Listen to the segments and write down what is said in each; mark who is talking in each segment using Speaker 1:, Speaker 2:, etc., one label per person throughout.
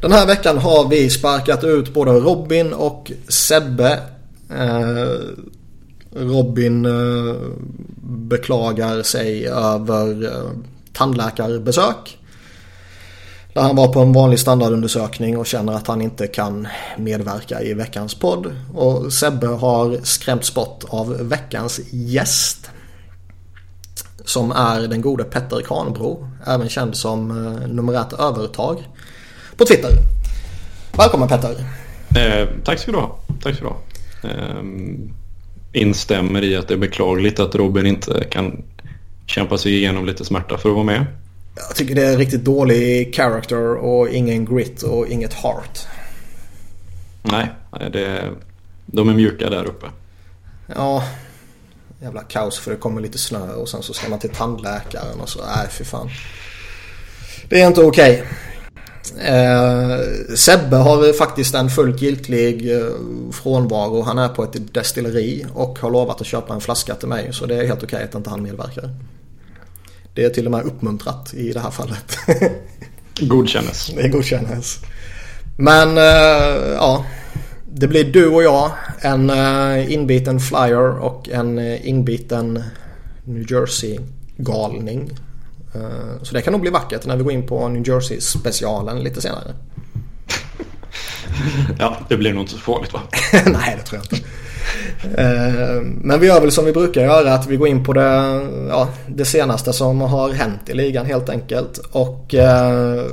Speaker 1: Den här veckan har vi sparkat ut både Robin och Sebbe. Eh, Robin eh, beklagar sig över eh, tandläkarbesök. Där han var på en vanlig standardundersökning och känner att han inte kan medverka i veckans podd. Och Sebbe har skrämts bort av veckans gäst. Som är den gode Petter Kanbro, Även känd som eh, nummer övertag på Twitter. Välkommen Petter.
Speaker 2: Eh, tack ska du ha. Tack ska du ha. Eh, instämmer i att det är beklagligt att Robin inte kan kämpa sig igenom lite smärta för att vara med.
Speaker 1: Jag tycker det är riktigt dålig character och ingen grit och inget heart.
Speaker 2: Nej, det, de är mjuka där uppe.
Speaker 1: Ja, jävla kaos för det kommer lite snö och sen så ska man till tandläkaren och så. Nej, fy fan. Det är inte okej. Okay. Eh, Sebbe har faktiskt en fullt giltig eh, frånvaro. Han är på ett destilleri och har lovat att köpa en flaska till mig. Så det är helt okej att inte han medverkar. Det är till och med uppmuntrat i det här fallet.
Speaker 2: Godkännes.
Speaker 1: Det godkännes. Men eh, ja, det blir du och jag. En eh, inbiten flyer och en eh, inbiten New Jersey-galning. Eh, så det kan nog bli vackert när vi går in på New Jersey-specialen lite senare.
Speaker 2: ja, det blir nog inte så farligt va?
Speaker 1: Nej, det tror jag inte. Eh, men vi gör väl som vi brukar göra att vi går in på det, ja, det senaste som har hänt i ligan helt enkelt. Och eh,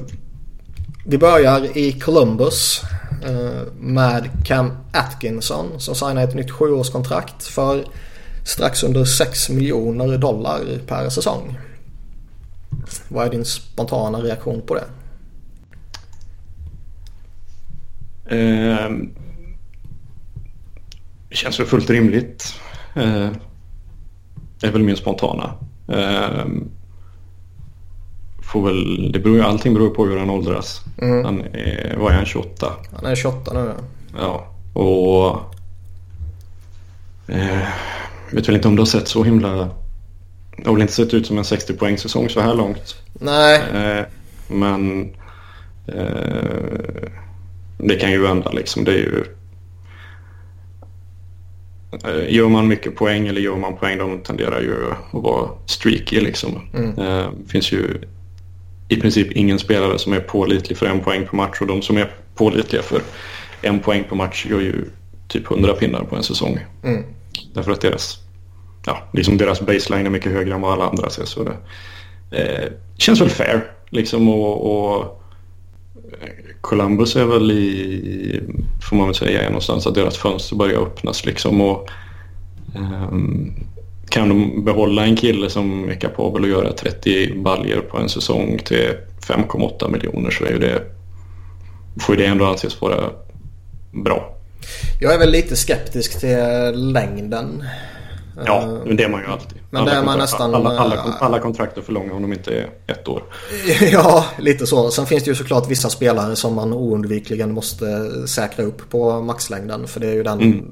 Speaker 1: vi börjar i Columbus eh, med Cam Atkinson som signar ett nytt sjuårskontrakt för strax under 6 miljoner dollar per säsong. Vad är din spontana reaktion på det?
Speaker 2: Eh, det känns väl fullt rimligt. Eh, det är väl min spontana. Eh, får väl, det beror, allting beror på hur han åldras. Mm. Han är, vad är han, 28?
Speaker 1: Han är 28 nu
Speaker 2: ja. och eh, vet väl inte om det har sett så himla det har väl inte sett ut som en 60 poäng säsong så här långt.
Speaker 1: Nej.
Speaker 2: Eh, men eh, det kan ju vända liksom. Det är ju... Eh, gör man mycket poäng eller gör man poäng de tenderar ju att vara streaky liksom. Mm. Eh, finns ju i princip ingen spelare som är pålitlig för en poäng per match och de som är pålitliga för en poäng per match gör ju typ 100 pinnar på en säsong. Mm. Därför att deras ja, liksom deras baseline är mycket högre än vad alla andra ser. Så det eh, känns väl fair. Liksom och, och, eh, Columbus är väl i, får man väl säga, någonstans att deras fönster börjar öppnas. Liksom och, eh, kan de behålla en kille som är kapabel att göra 30 baljer på en säsong till 5,8 miljoner så är ju det, får ju det ändå anses vara bra.
Speaker 1: Jag är väl lite skeptisk till längden.
Speaker 2: Ja, eh, men det är man ju alltid.
Speaker 1: Men alla, det är man nästan,
Speaker 2: alla, alla, alla kontrakt är för långa om de inte är ett år.
Speaker 1: Ja, lite så. Sen finns det ju såklart vissa spelare som man oundvikligen måste säkra upp på maxlängden. För det är ju den... Mm.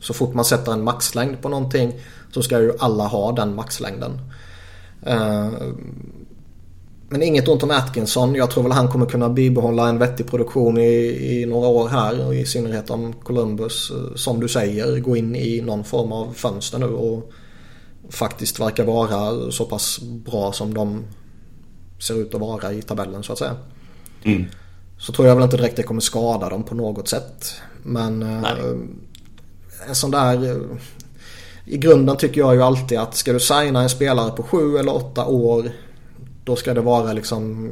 Speaker 1: Så fort man sätter en maxlängd på någonting så ska ju alla ha den maxlängden. Men inget ont om Atkinson. Jag tror väl han kommer kunna bibehålla en vettig produktion i, i några år här. I synnerhet om Columbus, eh, som du säger, går in i någon form av fönster nu. Och faktiskt verkar vara så pass bra som de ser ut att vara i tabellen så att säga. Mm. Så tror jag väl inte direkt det kommer skada dem på något sätt. Men eh, Nej. en sån där... Eh, I grunden tycker jag ju alltid att ska du signa en spelare på sju eller åtta år då ska det vara liksom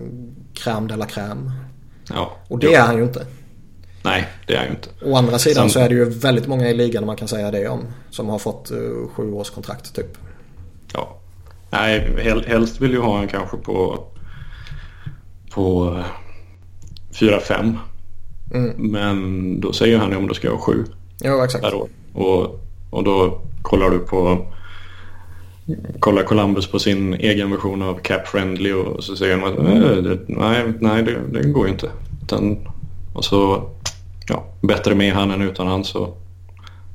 Speaker 1: crème de la crème.
Speaker 2: Ja,
Speaker 1: och det jo. är han ju inte.
Speaker 2: Nej, det är han ju inte.
Speaker 1: Å andra sidan Sen... så är det ju väldigt många i ligan man kan säga det om. Som har fått uh, sju års kontrakt typ.
Speaker 2: Ja. Nej, helst vill ju ha en kanske på på 4-5. Mm. Men då säger han ju om du ska ha sju.
Speaker 1: Ja, exakt.
Speaker 2: Och, och då kollar du på kollar Columbus på sin egen version av Cap Friendly och så säger de att nej, nej det, det går ju inte. Utan, och så, ja, bättre med han än utan han så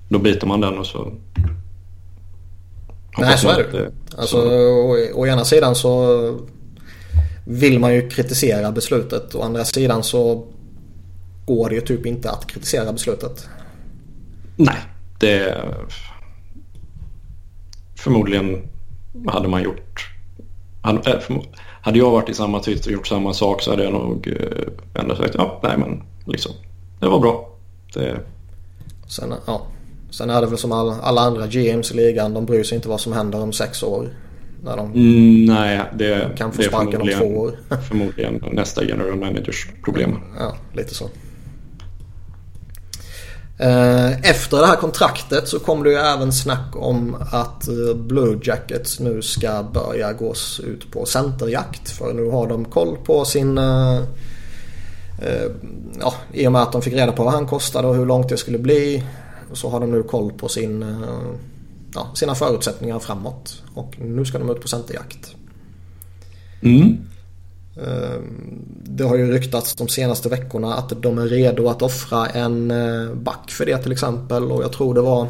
Speaker 2: då biter man den och så
Speaker 1: Nej så är det. det alltså, å, å ena sidan så vill man ju kritisera beslutet. Å andra sidan så går det ju typ inte att kritisera beslutet.
Speaker 2: Nej, det... Förmodligen hade man gjort... Hade, hade jag varit i samma sits och gjort samma sak så hade jag nog eh, ändå sagt ja, nej men liksom. Det var bra. Det...
Speaker 1: Sen, ja. Sen är det väl som alla, alla andra GMs i ligan. De bryr sig inte vad som händer om sex år. När de
Speaker 2: mm, nej, det,
Speaker 1: kan få
Speaker 2: det
Speaker 1: sparken om två år.
Speaker 2: förmodligen nästa general managers problem.
Speaker 1: Ja, lite så. Eh, efter det här kontraktet så kom det ju även snack om att eh, Blue Jackets nu ska börja gås ut på centerjakt. För nu har de koll på sin... Eh, ja, I och med att de fick reda på vad han kostade och hur långt det skulle bli. Så har de nu koll på sin, ja, sina förutsättningar framåt. Och nu ska de ut på centerjakt.
Speaker 2: Mm.
Speaker 1: Det har ju ryktats de senaste veckorna att de är redo att offra en eh, back för det till exempel. Och jag tror det var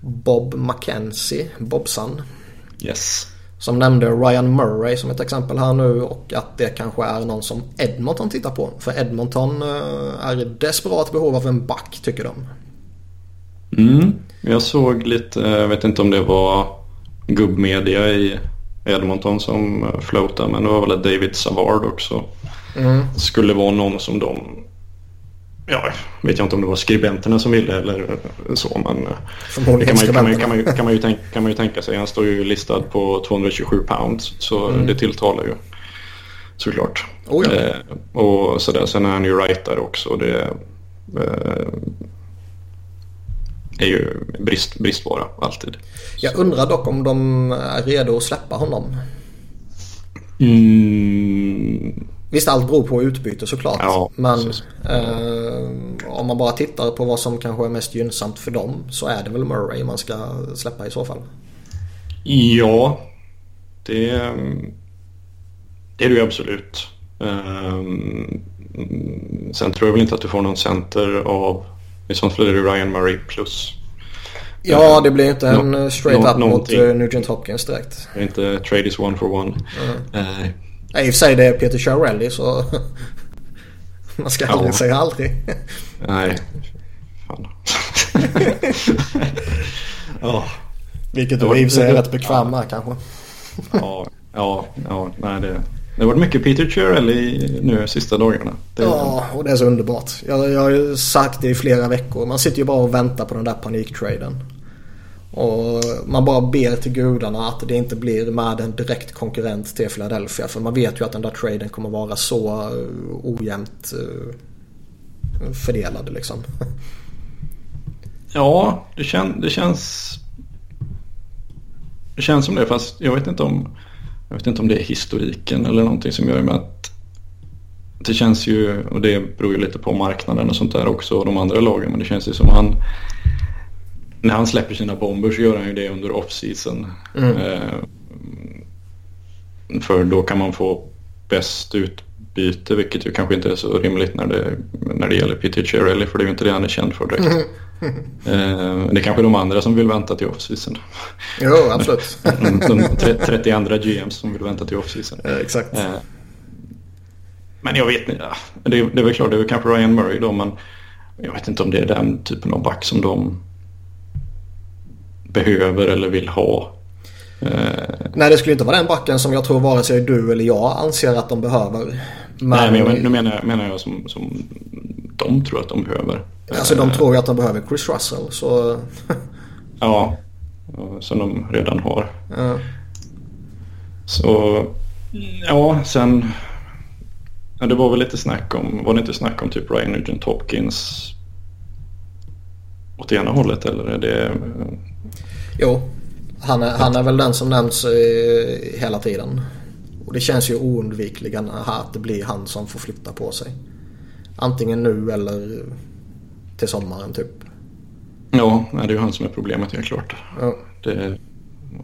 Speaker 1: Bob McKenzie, Bobsan.
Speaker 2: Yes.
Speaker 1: Som nämnde Ryan Murray som ett exempel här nu och att det kanske är någon som Edmonton tittar på. För Edmonton eh, är i desperat behov av en back tycker de.
Speaker 2: Mm. Jag såg lite, jag vet inte om det var gubbmedia i Edmonton som eh, floatade men det var väl David Savard också.
Speaker 1: Mm.
Speaker 2: Skulle vara någon som de Ja, vet jag inte om det var skribenterna som ville eller så men eh,
Speaker 1: Förmodligen
Speaker 2: kan man, kan, man, kan, man, kan, man ju tänka, kan man ju tänka sig. Han står ju listad på 227 pounds så mm. det tilltalar ju såklart.
Speaker 1: Oh ja.
Speaker 2: eh, och sådär. Sen är han ju rightare också. Det eh, är ju brist, bristvara alltid.
Speaker 1: Jag undrar dock om de är redo att släppa honom.
Speaker 2: Mm.
Speaker 1: Visst allt beror på utbyte såklart.
Speaker 2: Ja,
Speaker 1: men eh, om man bara tittar på vad som kanske är mest gynnsamt för dem så är det väl Murray man ska släppa i så fall.
Speaker 2: Ja, det, det är det ju absolut. Um, sen tror jag väl inte att du får någon center av i sånt fall är det Ryan Murray plus.
Speaker 1: Ja, det blir inte en no, straight no, up någonting. mot uh, Nugent Hopkins direkt.
Speaker 2: Det är inte trade is one for one.
Speaker 1: Mm. Uh, Nej, i och för sig det är Peter Chiarelli så man ska aldrig ja. säga aldrig.
Speaker 2: Nej, fan.
Speaker 1: oh. Vilket du i och för sig är rätt bekväm med kanske.
Speaker 2: ja, ja, ja, nej det... Det har varit mycket Peter Chiarelli nu sista dagarna.
Speaker 1: Det... Ja, och det är så underbart. Jag, jag har ju sagt det i flera veckor. Man sitter ju bara och väntar på den där paniktraden. Och man bara ber till gudarna att det inte blir med en direkt konkurrent till Philadelphia. För man vet ju att den där traden kommer vara så eh, ojämnt eh, fördelad liksom.
Speaker 2: Ja, det, kän, det känns... Det känns som det fast jag vet inte om... Jag vet inte om det är historiken eller någonting som gör med att det känns ju, och det beror ju lite på marknaden och sånt där också och de andra lagen, men det känns ju som han när han släpper sina bomber så gör han ju det under off-season.
Speaker 1: Mm.
Speaker 2: Eh, för då kan man få bäst utbyte vilket ju kanske inte är så rimligt när det, när det gäller Peter Chiarelli för det är ju inte det han är känd för direkt. Mm. Eh, det är kanske de andra som vill vänta till off-season.
Speaker 1: Jo, absolut.
Speaker 2: de 30 andra GMs som vill vänta till off-season.
Speaker 1: Ja, exakt.
Speaker 2: Eh, men jag vet inte. Det, är, det är väl klart, det är väl kanske Ryan Murray då men jag vet inte om det är den typen av back som de behöver eller vill ha.
Speaker 1: Eh, Nej, det skulle inte vara den backen som jag tror vare sig du eller jag anser att de behöver.
Speaker 2: Men... Nej, men nu menar jag, menar jag som, som de tror att de behöver.
Speaker 1: Alltså de tror ju att de behöver Chris Russell. Så...
Speaker 2: ja, som de redan har.
Speaker 1: Ja.
Speaker 2: Så ja, sen... Ja, det var väl lite snack om, var det inte snack om typ Ryan Nugent Hopkins åt ena hållet eller är det
Speaker 1: Jo, han är, han är väl den som nämns eh, hela tiden. Och det känns ju oundvikligen att det blir han som får flytta på sig. Antingen nu eller till sommaren typ.
Speaker 2: Ja, det är ju han som är problemet helt klart.
Speaker 1: Ja.
Speaker 2: Det,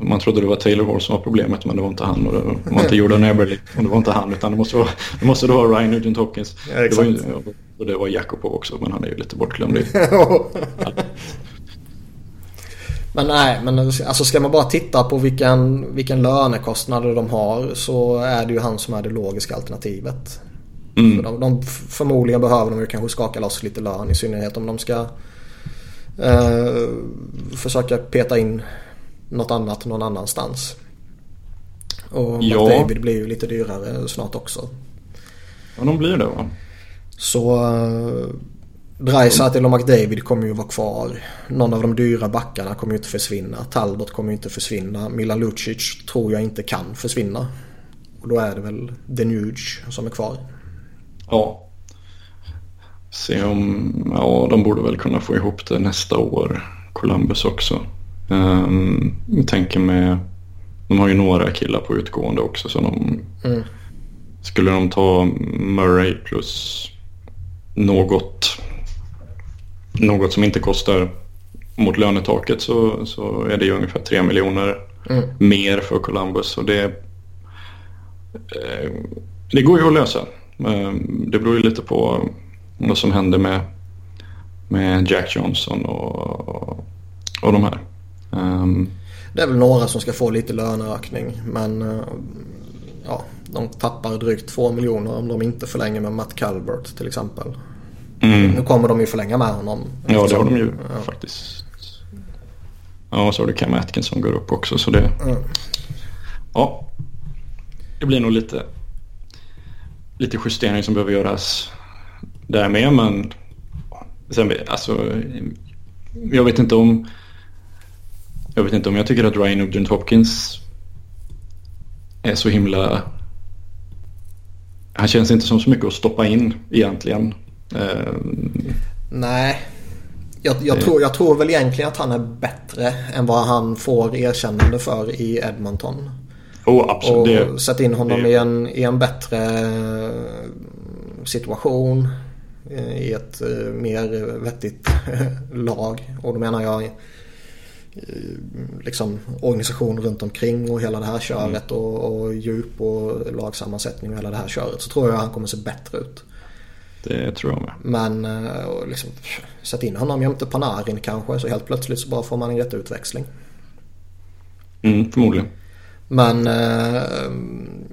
Speaker 2: man trodde det var Taylor Hall som var problemet men det var inte han och det var inte Jordan Eberle och det var inte han utan det måste vara, det måste vara Ryan Nugent Hopkins.
Speaker 1: Ja, det var ju,
Speaker 2: och det var Jakob också men han är ju lite bortglömd.
Speaker 1: Men nej, men alltså ska man bara titta på vilken, vilken lönekostnader de har så är det ju han som är det logiska alternativet. Mm. De, de, förmodligen behöver de ju kanske skaka loss lite lön i synnerhet om de ska eh, försöka peta in något annat någon annanstans. Och ja. David blir ju lite dyrare snart också.
Speaker 2: Ja, de blir det va?
Speaker 1: Så uh, Dreisaitl och McDavid kommer ju vara kvar. Någon av de dyra backarna kommer ju inte försvinna. Talbot kommer ju inte försvinna. Milan Lucic tror jag inte kan försvinna. Och då är det väl Denuge som är kvar.
Speaker 2: Ja. Se om, ja de borde väl kunna få ihop det nästa år. Columbus också. Um, jag tänker med, de har ju några killar på utgående också så de mm. Skulle de ta Murray plus något, något som inte kostar mot lönetaket så, så är det ju ungefär 3 miljoner mm. mer för Columbus. Och det, eh, det går ju att lösa. Eh, det beror ju lite på vad som händer med, med Jack Johnson och, och de här. Um,
Speaker 1: det är väl några som ska få lite löneökning men eh, ja, de tappar drygt 2 miljoner om de inte förlänger med Matt Calvert till exempel. Mm. Nu kommer de ju förlänga med honom.
Speaker 2: Ja det har de ju ja. faktiskt. Ja och så har du Cam Atkins som går upp också så det. Mm. Ja. Det blir nog lite. Lite justering som behöver göras där med men. Sen alltså. Jag vet inte om. Jag vet inte om jag tycker att Ryan Nugent Hopkins är så himla... Han känns inte som så mycket att stoppa in egentligen. Uh,
Speaker 1: Nej. Jag, jag, tror, jag tror väl egentligen att han är bättre än vad han får erkännande för i Edmonton.
Speaker 2: Oh, absolut.
Speaker 1: Och sätta in honom det... i, en, i en bättre situation. I ett eh, mer vettigt lag. Och då menar jag Eh, liksom, organisation runt omkring och hela det här köret mm. och, och djup och lagsammansättning och hela det här köret så tror jag han kommer se bättre ut.
Speaker 2: Det tror jag med.
Speaker 1: Men eh, liksom, sätt in honom jämte Panarin kanske så helt plötsligt så bara får man en jätteutväxling.
Speaker 2: Mm, förmodligen.
Speaker 1: Men eh,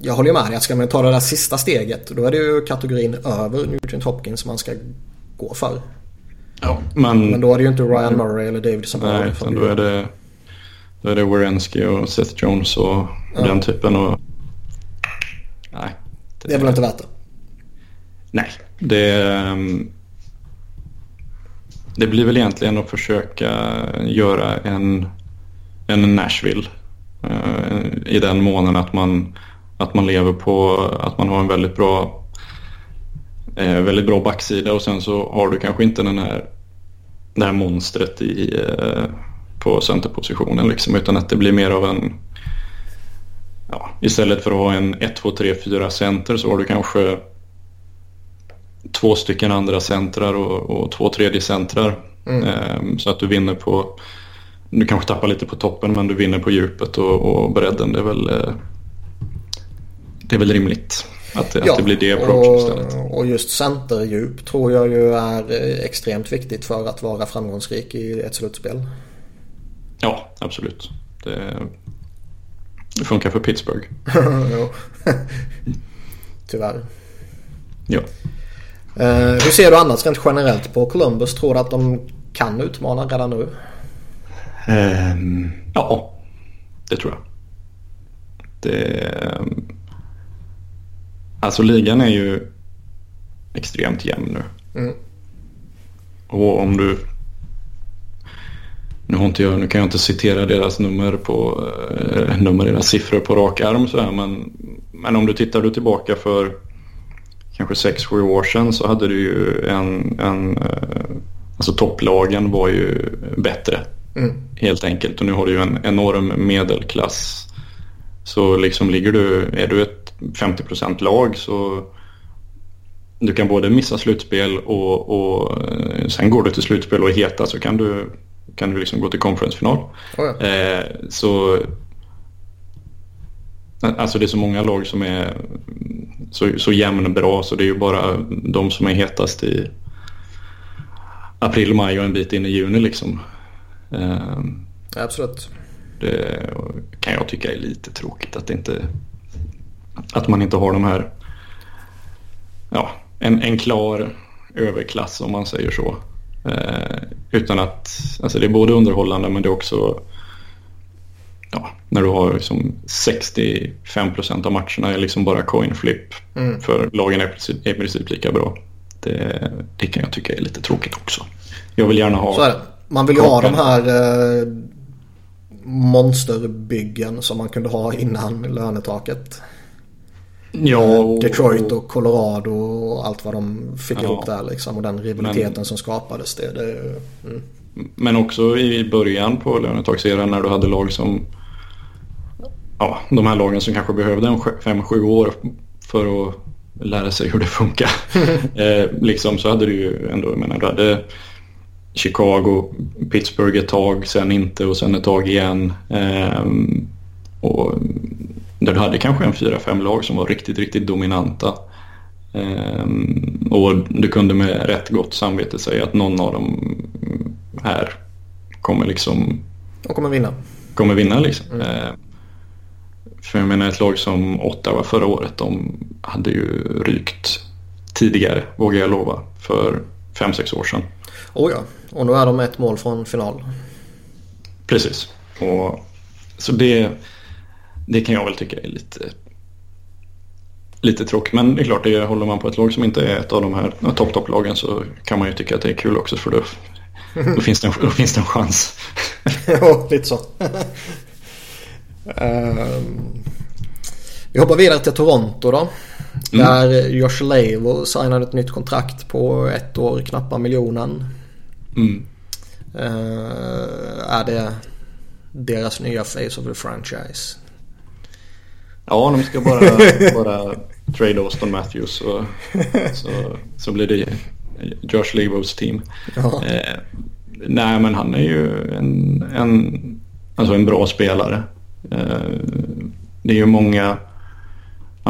Speaker 1: jag håller ju med dig att ska man ta det där sista steget då är det ju kategorin över Nugent Hopkins som man ska gå för.
Speaker 2: Ja, men,
Speaker 1: men då är det ju inte Ryan Murray eller David som
Speaker 2: Nej, då är det, då är det Wierenski och Seth Jones och ja. den typen. Och, nej.
Speaker 1: Det, det är väl inte värt det?
Speaker 2: Nej, det, ehm, det blir väl egentligen att försöka göra en, en Nashville. Uh, I den månen att man, att man lever på att man har en väldigt bra Eh, väldigt bra backsida och sen så har du kanske inte den här, det här monstret i, eh, på centerpositionen liksom, utan att det blir mer av en ja, istället för att ha en 1, 2, 3, 4 center så har du kanske två stycken andra centrar och, och två tredje centrar. Mm. Eh, så att du vinner på, du kanske tappar lite på toppen men du vinner på djupet och, och bredden. Det är väl, eh, det är väl rimligt. Att, ja, att det blir det approach istället.
Speaker 1: Och just centerdjup tror jag ju är eh, extremt viktigt för att vara framgångsrik i ett slutspel.
Speaker 2: Ja, absolut. Det, det funkar för Pittsburgh.
Speaker 1: Tyvärr.
Speaker 2: Ja.
Speaker 1: Uh, hur ser du annars rent generellt på Columbus? Tror du att de kan utmana redan nu?
Speaker 2: Um, ja, det tror jag. Det, um, Alltså ligan är ju extremt jämn nu. Mm. Och om du... Nu, har inte jag, nu kan jag inte citera deras nummer på eh, nummer, deras siffror på rak arm så här, men, men om du tittar du tillbaka för kanske 6-7 år sedan så hade du ju en, en eh, alltså topplagen var ju bättre. Mm. Helt enkelt och nu har du ju en enorm medelklass. Så liksom ligger du, är du ett 50% lag så du kan både missa slutspel och, och eh, sen går du till slutspel och är heta så kan du, kan du liksom gå till conferencefinal. Oh ja. eh, så Alltså det är så många lag som är så, så jämn bra så det är ju bara de som är hetast i april, maj och en bit in i juni liksom.
Speaker 1: Eh, Absolut.
Speaker 2: Det kan jag tycka är lite tråkigt att det inte att man inte har de här ja, en, en klar överklass om man säger så. Eh, utan att, alltså det är både underhållande men det är också ja, när du har liksom 65 procent av matcherna är liksom bara coin flip. Mm. För lagen är i princip, är i princip lika bra. Det, det, kan jag tycka är lite tråkigt också. Jag vill gärna ha...
Speaker 1: Man vill ju ha de här eh, monsterbyggen som man kunde ha innan lönetaket.
Speaker 2: Ja, och,
Speaker 1: Detroit och Colorado och allt vad de fick ja, ihop där liksom. Och den rivaliteten men, som skapades. Det, det, mm.
Speaker 2: Men också i början på lönetaksserien när du hade lag som ja, de här lagen som kanske behövde en 5-7 år för att lära sig hur det funkar. eh, liksom så hade du ju ändå, jag menar, du hade Chicago, Pittsburgh ett tag, sen inte och sen ett tag igen. Eh, och där du hade kanske en 4-5 lag som var riktigt, riktigt dominanta. Eh, och du kunde med rätt gott samvete säga att någon av dem här kommer liksom...
Speaker 1: De kommer vinna.
Speaker 2: Kommer vinna liksom. Mm. Eh, för jag menar ett lag som Ottawa förra året, de hade ju rykt tidigare, vågar jag lova, för 5-6 år sedan.
Speaker 1: Oh ja, och nu är de ett mål från final.
Speaker 2: Precis. Och, så det, det kan jag väl tycka är lite, lite tråkigt. Men det är klart, det, håller man på ett lag som inte är ett av de här topp-topp-lagen så kan man ju tycka att det är kul också för då, då, finns, det en, då finns det en chans.
Speaker 1: ja, lite så. Ehm, vi hoppar vidare till Toronto då. Mm. Där Josh Levo signade ett nytt kontrakt på ett år, knappa miljonen.
Speaker 2: Mm.
Speaker 1: Uh, är det deras nya face of the franchise?
Speaker 2: Ja, de ska bara, bara trade Austin Matthews och så, så blir det Josh Levos team. Uh, nej, men han är ju en, en, alltså en bra spelare. Eh, det är ju många,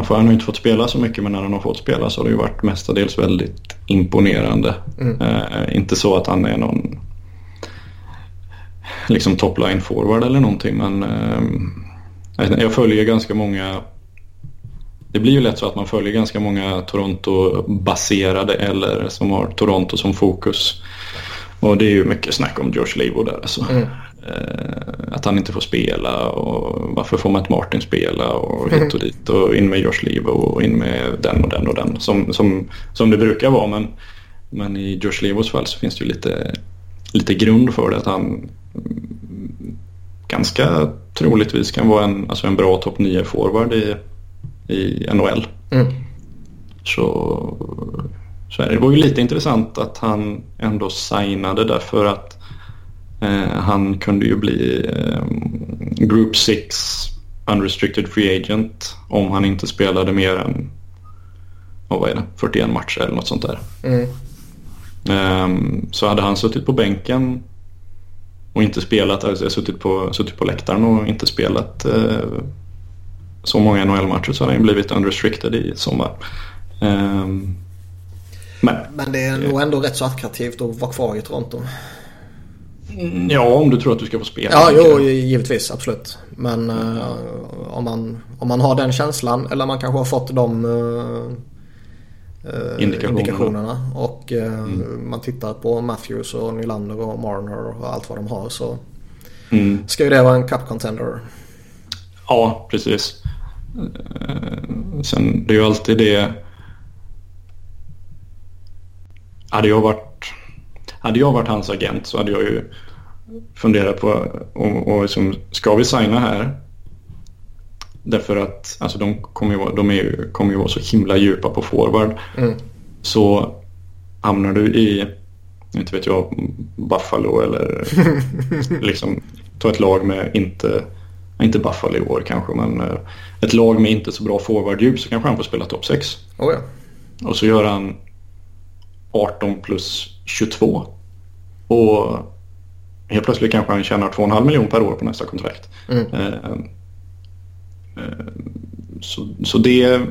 Speaker 2: han har inte fått spela så mycket men när han har fått spela så har det ju varit mestadels väldigt imponerande. Mm. Eh, inte så att han är någon liksom topline forward eller någonting men eh, jag följer ganska många det blir ju lätt så att man följer ganska många Toronto-baserade eller som har Toronto som fokus. Och det är ju mycket snack om Josh Levo där alltså. Mm. Eh, att han inte får spela och varför får Matt Martin spela och hit och dit och in med Josh Levo och in med den och den och den som, som, som det brukar vara. Men, men i Josh Levos fall så finns det ju lite, lite grund för det att han ganska troligtvis kan vara en, alltså en bra topp 9 forward i, i NHL. Mm. Så, så är det. det var ju lite intressant att han ändå signade därför att han kunde ju bli eh, Group 6 Unrestricted Free Agent om han inte spelade mer än vad är det, 41 matcher eller något sånt där. Mm. Um, så hade han suttit på bänken och inte spelat, alltså suttit på, suttit på läktaren och inte spelat uh, så många NHL-matcher så hade han blivit unrestricted i sommar. Um,
Speaker 1: men, men det är nog ändå rätt så attraktivt att vara kvar i Toronto.
Speaker 2: Mm, ja, om du tror att du ska få spela.
Speaker 1: Ja, jo, givetvis. Absolut. Men uh, om, man, om man har den känslan eller man kanske har fått de uh,
Speaker 2: indikationerna.
Speaker 1: indikationerna. Och uh, mm. man tittar på Matthews och Nylander och Marner och allt vad de har så mm. ska ju det vara en cup contender.
Speaker 2: Ja, precis. Sen det är ju alltid det. Hade jag varit hade jag varit hans agent så hade jag ju funderat på och, och liksom, ska vi signa här? Därför att alltså, de kommer ju, de är ju, kommer ju vara så himla djupa på forward. Mm. Så hamnar du i, inte vet jag, Buffalo eller liksom ta ett lag med inte, inte Buffalo i år kanske, men eh, ett lag med inte så bra forwarddjup så kanske han får spela topp 6.
Speaker 1: Oh ja.
Speaker 2: Och så gör han 18 plus 22. Och helt plötsligt kanske han tjänar 2,5 miljoner per år på nästa kontrakt. Mm. Eh, eh, så, så det,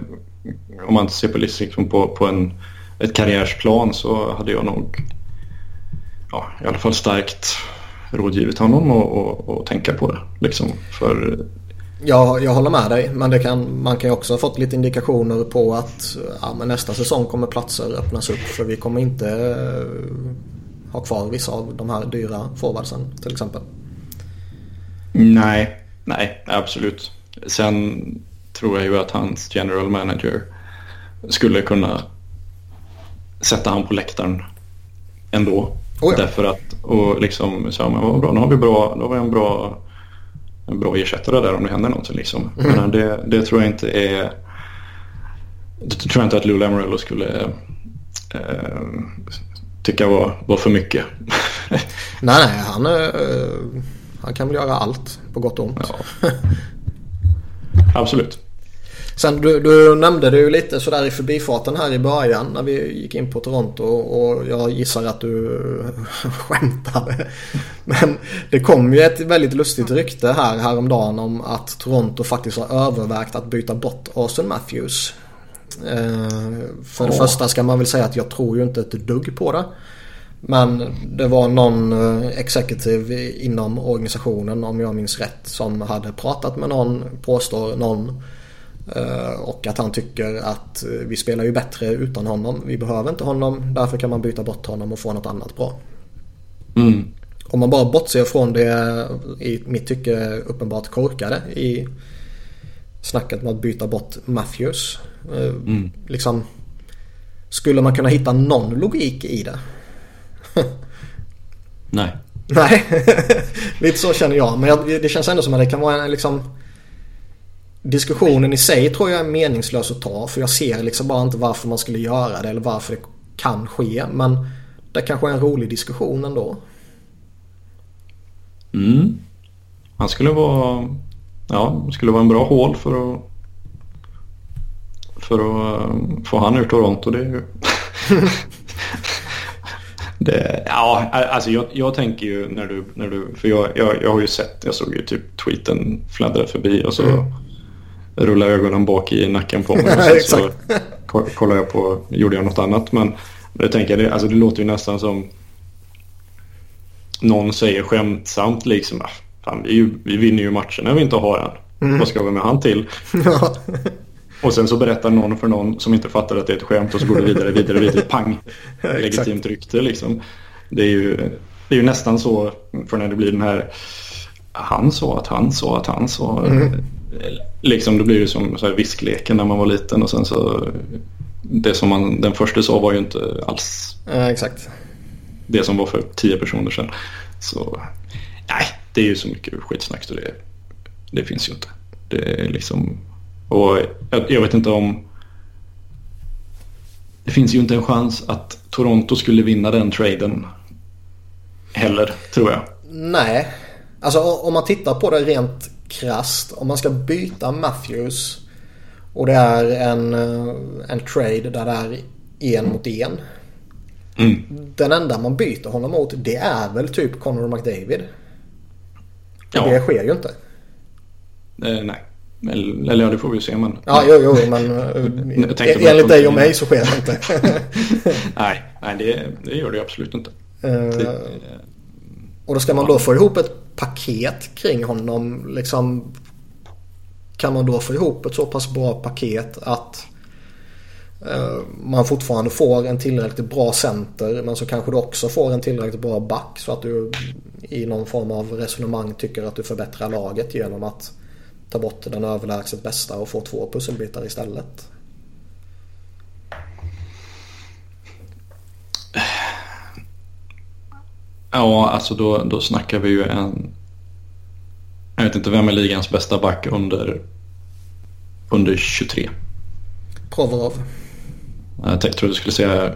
Speaker 2: om man ser på, liksom på, på en, ett karriärsplan så hade jag nog ja, i alla fall starkt rådgivit honom och, och, och tänka på det. Liksom. För
Speaker 1: Ja, jag håller med dig. Men kan, man kan ju också ha fått lite indikationer på att ja, nästa säsong kommer platser öppnas upp. För vi kommer inte uh, ha kvar vissa av de här dyra forwardsen till exempel.
Speaker 2: Nej, nej, absolut. Sen tror jag ju att hans general manager skulle kunna sätta han på läktaren ändå. Oh ja. Därför att, och liksom, så, men vad bra, nu har vi bra, då har vi en bra, en bra ersättare där om det händer någonting liksom. Mm. Men det, det tror jag inte är, det tror jag inte att Lou Lamorello skulle eh, tycka var, var för mycket.
Speaker 1: nej, nej, han, eh, han kan väl göra allt på gott och ont. Ja.
Speaker 2: Absolut.
Speaker 1: Sen du, du nämnde det ju lite sådär i förbifarten här i början när vi gick in på Toronto och jag gissar att du skämtade. Men det kom ju ett väldigt lustigt rykte här häromdagen om att Toronto faktiskt har övervägt att byta bort Austin Matthews. Eh, för det oh. första ska man väl säga att jag tror ju inte ett dugg på det. Men det var någon eh, executive inom organisationen om jag minns rätt som hade pratat med någon, påstår någon och att han tycker att eh, vi spelar ju bättre utan honom. Vi behöver inte honom. Därför kan man byta bort honom och få något annat bra.
Speaker 2: Mm.
Speaker 1: Om man bara bortser från det i mitt tycke uppenbart korkade i snacket med att byta bort Matthews. Eh, mm. Liksom, skulle man kunna hitta någon logik i det?
Speaker 2: Nej.
Speaker 1: Nej, lite så känner jag. Men det känns ändå som att det kan vara en liksom diskussionen i sig tror jag är meningslös att ta. För jag ser liksom bara inte varför man skulle göra det eller varför det kan ske. Men det kanske är en rolig diskussion ändå.
Speaker 2: Mm. Han skulle vara, ja, skulle vara en bra hål för att för att um, få han ur Toronto. Det är ju... det, ja, alltså jag, jag, tänker ju när du, när du för jag, jag, jag har ju sett, jag såg ju typ tweeten fladdra förbi och så mm rulla ögonen bak i nacken på mig. Och sen så kollade jag på, gjorde jag något annat. Men jag tänker, det, alltså det låter ju nästan som någon säger skämtsamt liksom. Ah, fan, vi, vi vinner ju matchen när vi inte har en. Mm. Vad ska vi med han till? och sen så berättar någon för någon som inte fattar att det är ett skämt och så går det vidare, vidare, vidare. Pang! Legitimt rykte liksom. Det är ju, det är ju nästan så för när det blir den här han sa att han sa att han sa. Mm. Liksom det blir ju som så här viskleken när man var liten och sen så det som man, den första sa var ju inte alls
Speaker 1: ja, exakt.
Speaker 2: det som var för tio personer sedan. Så nej, det är ju så mycket skitsnack så det, det finns ju inte. Det är liksom, och jag, jag vet inte om det finns ju inte en chans att Toronto skulle vinna den traden heller, tror jag.
Speaker 1: Nej, alltså om man tittar på det rent krast. Om man ska byta Matthews och det är en, eh, en trade där det är en mot en. Mm. Den enda man byter honom mot det är väl typ Conor McDavid. Ja. Det sker ju inte.
Speaker 2: Eh, nej. Eller, eller ja, det får vi ju se. Men...
Speaker 1: Ja, jo, jo, men eh, enligt dig och mig så sker det inte.
Speaker 2: nej, nej det, det gör det absolut inte. Uh, det,
Speaker 1: och då ska man då få ihop ett paket kring honom. Liksom, kan man då få ihop ett så pass bra paket att eh, man fortfarande får en tillräckligt bra center men så kanske du också får en tillräckligt bra back så att du i någon form av resonemang tycker att du förbättrar laget genom att ta bort den överlägset bästa och få två pusselbitar istället.
Speaker 2: Ja, alltså då, då snackar vi ju en... Jag vet inte vem är ligans bästa back under, under 23.
Speaker 1: Provorov.
Speaker 2: Jag trodde du skulle säga...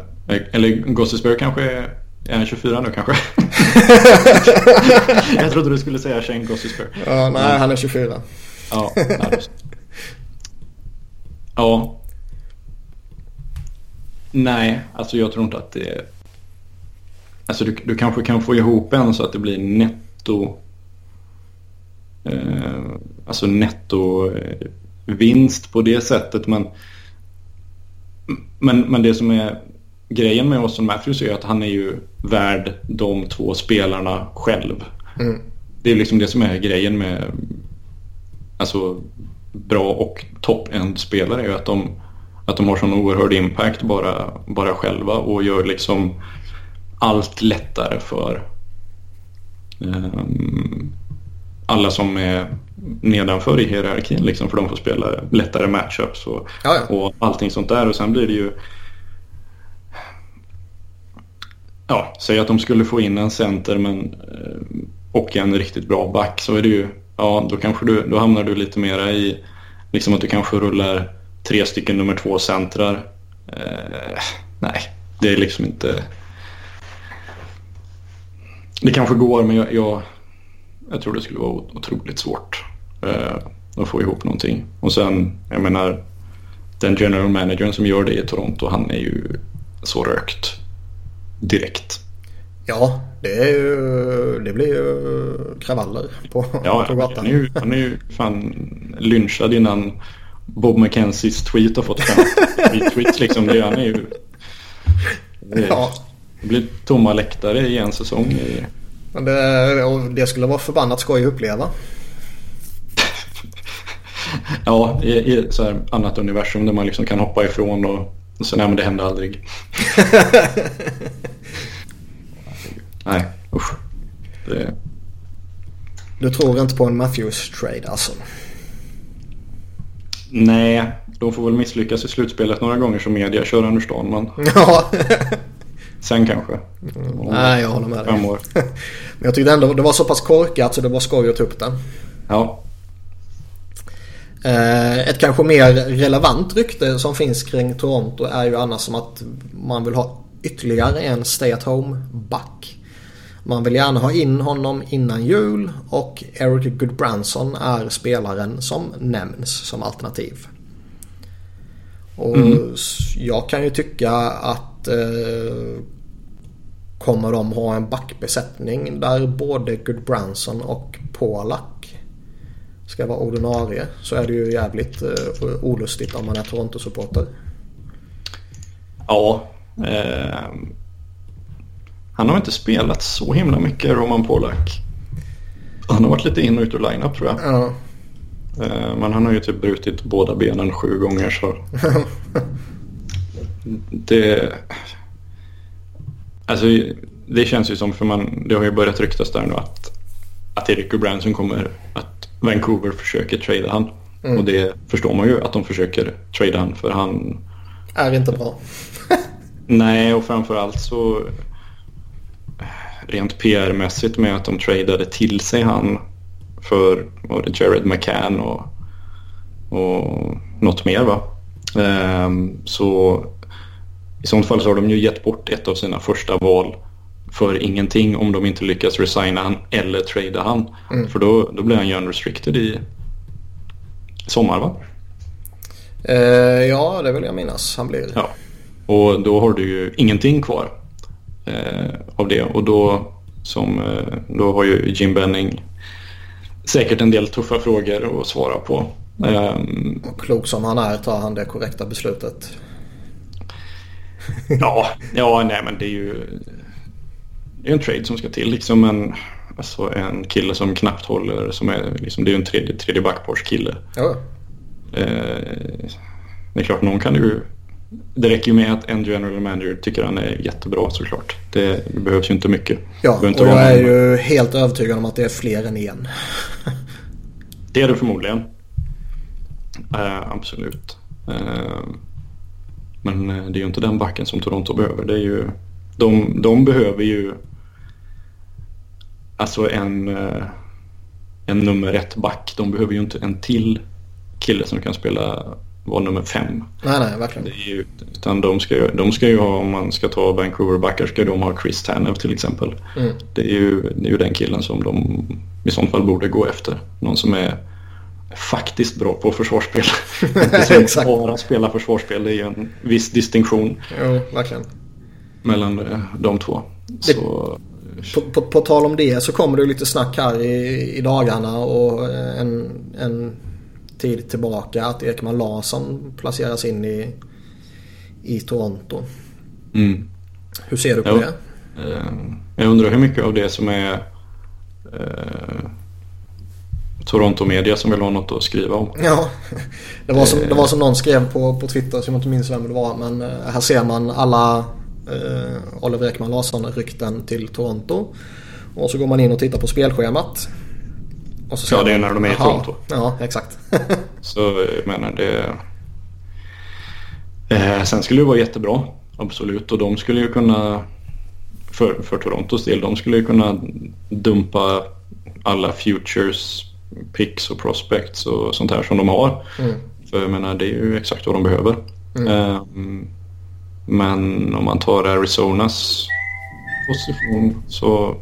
Speaker 2: Eller Gossesberg kanske är... Är han 24 nu kanske? jag trodde du skulle säga Shane Gossesberg.
Speaker 1: Ja, nej, han är 24.
Speaker 2: ja, ja. Nej, alltså jag tror inte att det är Alltså du, du kanske kan få ihop en så att det blir netto eh, alltså netto eh, vinst på det sättet men, men, men det som är grejen med Austin Matthews är att han är ju värd de två spelarna själv. Mm. Det är liksom det som är grejen med alltså, bra och top-end-spelare är att de, att de har sån oerhörd impact bara, bara själva och gör liksom allt lättare för um, alla som är nedanför i hierarkin liksom för de får spela lättare matchups och, ja, ja. och allting sånt där och sen blir det ju ja, säg att de skulle få in en center men, eh, och en riktigt bra back så är det ju, ja då kanske du, då hamnar du lite mera i liksom att du kanske rullar tre stycken nummer två centrar. Eh, nej, det är liksom inte... Det kanske går men jag, jag, jag tror det skulle vara otroligt svårt eh, att få ihop någonting. Och sen, jag menar, den general managern som gör det i Toronto, han är ju så rökt direkt.
Speaker 1: Ja, det, är ju, det blir ju kravaller på,
Speaker 2: ja, på gatan. Han är, ju, han är ju fan lynchad innan Bob McKenzies tweet har fått fem retweets. Liksom. Det, han är ju, det, ja. Det blir tomma läktare i en säsong.
Speaker 1: Det, det skulle vara förbannat skoj att uppleva.
Speaker 2: ja, i, i så här annat universum där man liksom kan hoppa ifrån och, och så nej men det händer aldrig. nej, usch. Det...
Speaker 1: Du tror inte på en Matthews-trade alltså?
Speaker 2: Nej, de får väl misslyckas i slutspelet några gånger som media kör under stan. Men...
Speaker 1: Ja.
Speaker 2: Sen kanske.
Speaker 1: Mm. Nej, jag håller med dig. Fem år. men jag tyckte ändå det var så pass korkat så det var skoj att ta upp det.
Speaker 2: Ja.
Speaker 1: Eh, ett kanske mer relevant rykte som finns kring Toronto är ju annars som att man vill ha ytterligare en stay at home-back. Man vill gärna ha in honom innan jul och Eric Goodbranson är spelaren som nämns som alternativ. Och mm. jag kan ju tycka att eh, kommer de ha en backbesättning där både Goodbranson och Polak ska vara ordinarie så är det ju jävligt eh, olustigt om man är Toronto-supporter.
Speaker 2: Ja. Eh, han har inte spelat så himla mycket, Roman Polak. Han har varit lite in och ut ur line-up tror jag.
Speaker 1: Ja.
Speaker 2: Eh, men han har ju typ brutit båda benen sju gånger så. det... Alltså det känns ju som för man, det har ju börjat ryktas där nu att, att Erik Branson kommer, att Vancouver försöker trada han. Mm. Och det förstår man ju att de försöker trada han för han...
Speaker 1: Är inte bra.
Speaker 2: nej och framförallt så rent PR-mässigt med att de tradade till sig han för var det Jared McCann och, och något mer va. Um, så i sånt fall så har de ju gett bort ett av sina första val för ingenting om de inte lyckas resigna han eller trada han. Mm. För då, då blir han ju unrestricted i sommar va?
Speaker 1: Uh, ja, det vill jag minnas han blir.
Speaker 2: Ja. Och då har du ju ingenting kvar eh, av det. Och då, som, eh, då har ju Jim Benning säkert en del tuffa frågor att svara på.
Speaker 1: Um, och klok som han är tar han det korrekta beslutet.
Speaker 2: ja, ja nej men det är ju det är en trade som ska till. Liksom en, alltså en kille som knappt håller, som är, liksom, det är ju en tredje, tredje backpars-kille.
Speaker 1: Ja.
Speaker 2: Eh, det är klart, någon kan ju det räcker ju med att en general manager tycker han är jättebra såklart. Det behövs ju inte mycket.
Speaker 1: Ja, och jag är ju helt övertygad om att det är fler än en.
Speaker 2: det är det förmodligen. Uh, absolut. Uh, men uh, det är ju inte den backen som Toronto behöver. Det är ju, de, de behöver ju alltså en, en nummer ett back. De behöver ju inte en till kille som kan spela vara nummer fem.
Speaker 1: Nej, nej, verkligen.
Speaker 2: Det är ju, utan de ska, ju, de ska ju ha, om man ska ta Vancouver-backar, ska de ha Chris Tanev till exempel.
Speaker 1: Mm.
Speaker 2: Det, är ju, det är ju den killen som de i sånt fall borde gå efter. Någon som är faktiskt bra på försvarsspel. Inte som bara spelar försvarsspel, det är ju en viss distinktion.
Speaker 1: Jo, verkligen.
Speaker 2: Mellan eh, de två. Det, så...
Speaker 1: på, på, på, tal om det så kommer det lite snack här i, i dagarna och en, en tid tillbaka att Ekman Larsson placeras in i, i Toronto.
Speaker 2: Mm.
Speaker 1: Hur ser du på
Speaker 2: jo.
Speaker 1: det?
Speaker 2: Jag undrar hur mycket av det som är uh, Toronto Media som vill ha något att skriva om.
Speaker 1: Ja, det var som, det var som någon skrev på, på Twitter som jag inte minns vem det var. Men eh, här ser man alla eh, Oliver Ekman Larsson-rykten till Toronto. Och så går man in och tittar på spelschemat.
Speaker 2: Och så ja, det är när de är i Toronto.
Speaker 1: Ja, exakt.
Speaker 2: så jag menar det... Eh, sen skulle det vara jättebra, absolut. Och de skulle ju kunna, för, för Torontos del, de skulle ju kunna dumpa alla futures picks och prospects och sånt här som de har. Mm. För jag menar det är ju exakt vad de behöver. Mm. Um, men om man tar Arizonas position så,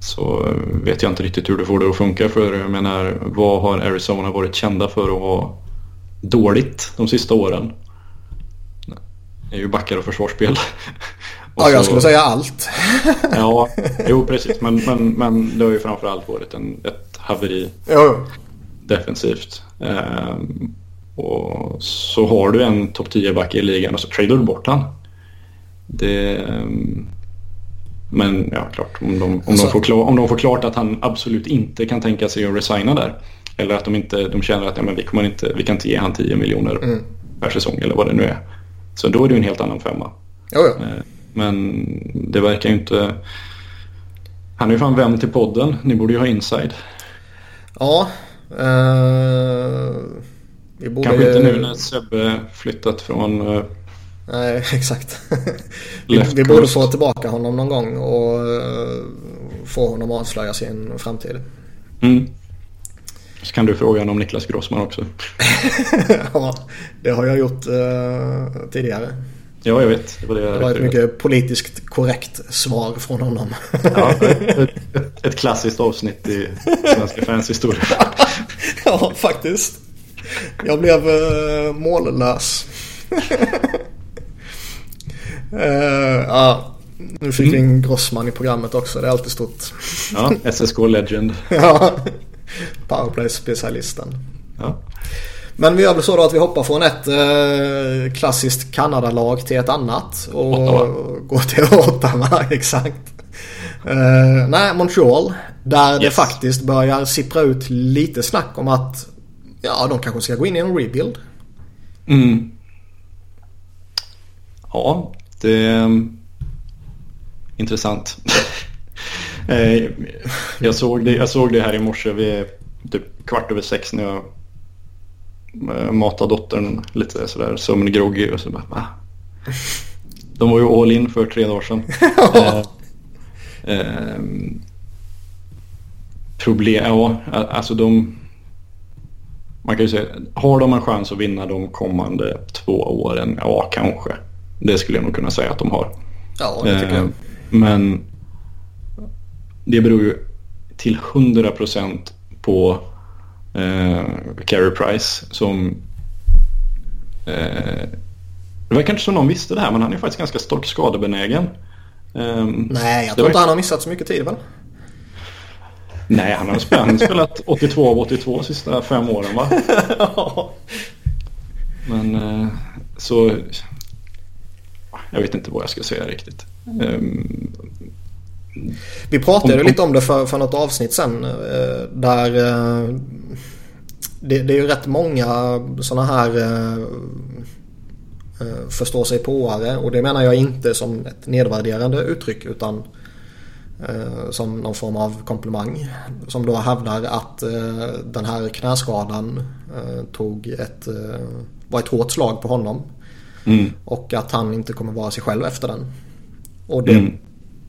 Speaker 2: så vet jag inte riktigt hur du får det att funka. För jag menar vad har Arizona varit kända för att ha dåligt de sista åren? Det är ju backar och försvarsspel.
Speaker 1: ja, jag skulle säga allt.
Speaker 2: ja, jo precis. Men, men, men det har ju framförallt varit en, ett haveri
Speaker 1: jo.
Speaker 2: defensivt. Um, och så har du en topp 10-back i ligan och så tradar du bort han. Det, um, men ja, klart. Om de, om, alltså, de får klar, om de får klart att han absolut inte kan tänka sig att resigna där. Eller att de, inte, de känner att ja, men vi, kommer inte, vi kan inte ge han 10 miljoner mm. per säsong eller vad det nu är. Så då är det ju en helt annan femma.
Speaker 1: Jo, ja.
Speaker 2: Eh, men det verkar ju inte... Han är ju fan vän till podden. Ni borde ju ha inside.
Speaker 1: Ja. Uh,
Speaker 2: vi borde... Kanske inte nu när Sebbe flyttat från... Uh,
Speaker 1: Nej, exakt. vi, vi borde få tillbaka honom någon gång och uh, få honom att avslöja sin framtid.
Speaker 2: Mm. Så kan du fråga honom om Niklas Grossman också.
Speaker 1: ja, det har jag gjort uh, tidigare.
Speaker 2: Ja, jag vet.
Speaker 1: Det var, det det var ett mycket politiskt korrekt svar från honom.
Speaker 2: ja, ett, ett, klassiskt avsnitt i svenska fans historia.
Speaker 1: ja, faktiskt. Jag blev uh, mållös. uh, ja, nu fick vi mm. en Grossman i programmet också. Det är alltid stort.
Speaker 2: ja, SSK Legend.
Speaker 1: ja, powerplay-specialisten.
Speaker 2: Ja.
Speaker 1: Men vi gör väl så då att vi hoppar från ett eh, klassiskt Kanada-lag till ett annat. Och Ottawa. går till Ottawa, exakt. Eh, nej, Montreal. Där yes. det faktiskt börjar sippra ut lite snack om att ja, de kanske ska gå in i en rebuild.
Speaker 2: Mm. Ja, det är intressant. Eh, jag, såg det, jag såg det här i morse vid typ kvart över sex när jag mata dottern lite sådär sömngroggy och så bara va? De var ju all in för tre dagar sedan. eh, eh, problem, ja alltså de man kan ju säga, har de en chans att vinna de kommande två åren? Ja, kanske. Det skulle jag nog kunna säga att de har.
Speaker 1: Ja, det tycker eh, jag.
Speaker 2: Men det beror ju till hundra procent på eh, Carey Price som eh, det verkar inte som någon visste det här men han är faktiskt ganska stock skadebenägen.
Speaker 1: Um, Nej, jag tror inte han har missat så mycket tid väl?
Speaker 2: Nej, han har spelat, spelat 82 av 82 de sista fem åren va? Men eh, så... Jag vet inte vad jag ska säga riktigt. Um,
Speaker 1: vi pratade om, lite om det för, för något avsnitt sen. Eh, där eh, det, det, är ju rätt många sådana här eh, förstå sig påare. Och det menar jag inte som ett nedvärderande uttryck utan som någon form av komplimang. Som då hävdar att den här knäskadan tog ett, var ett hårt slag på honom. Mm. Och att han inte kommer vara sig själv efter den. Och det mm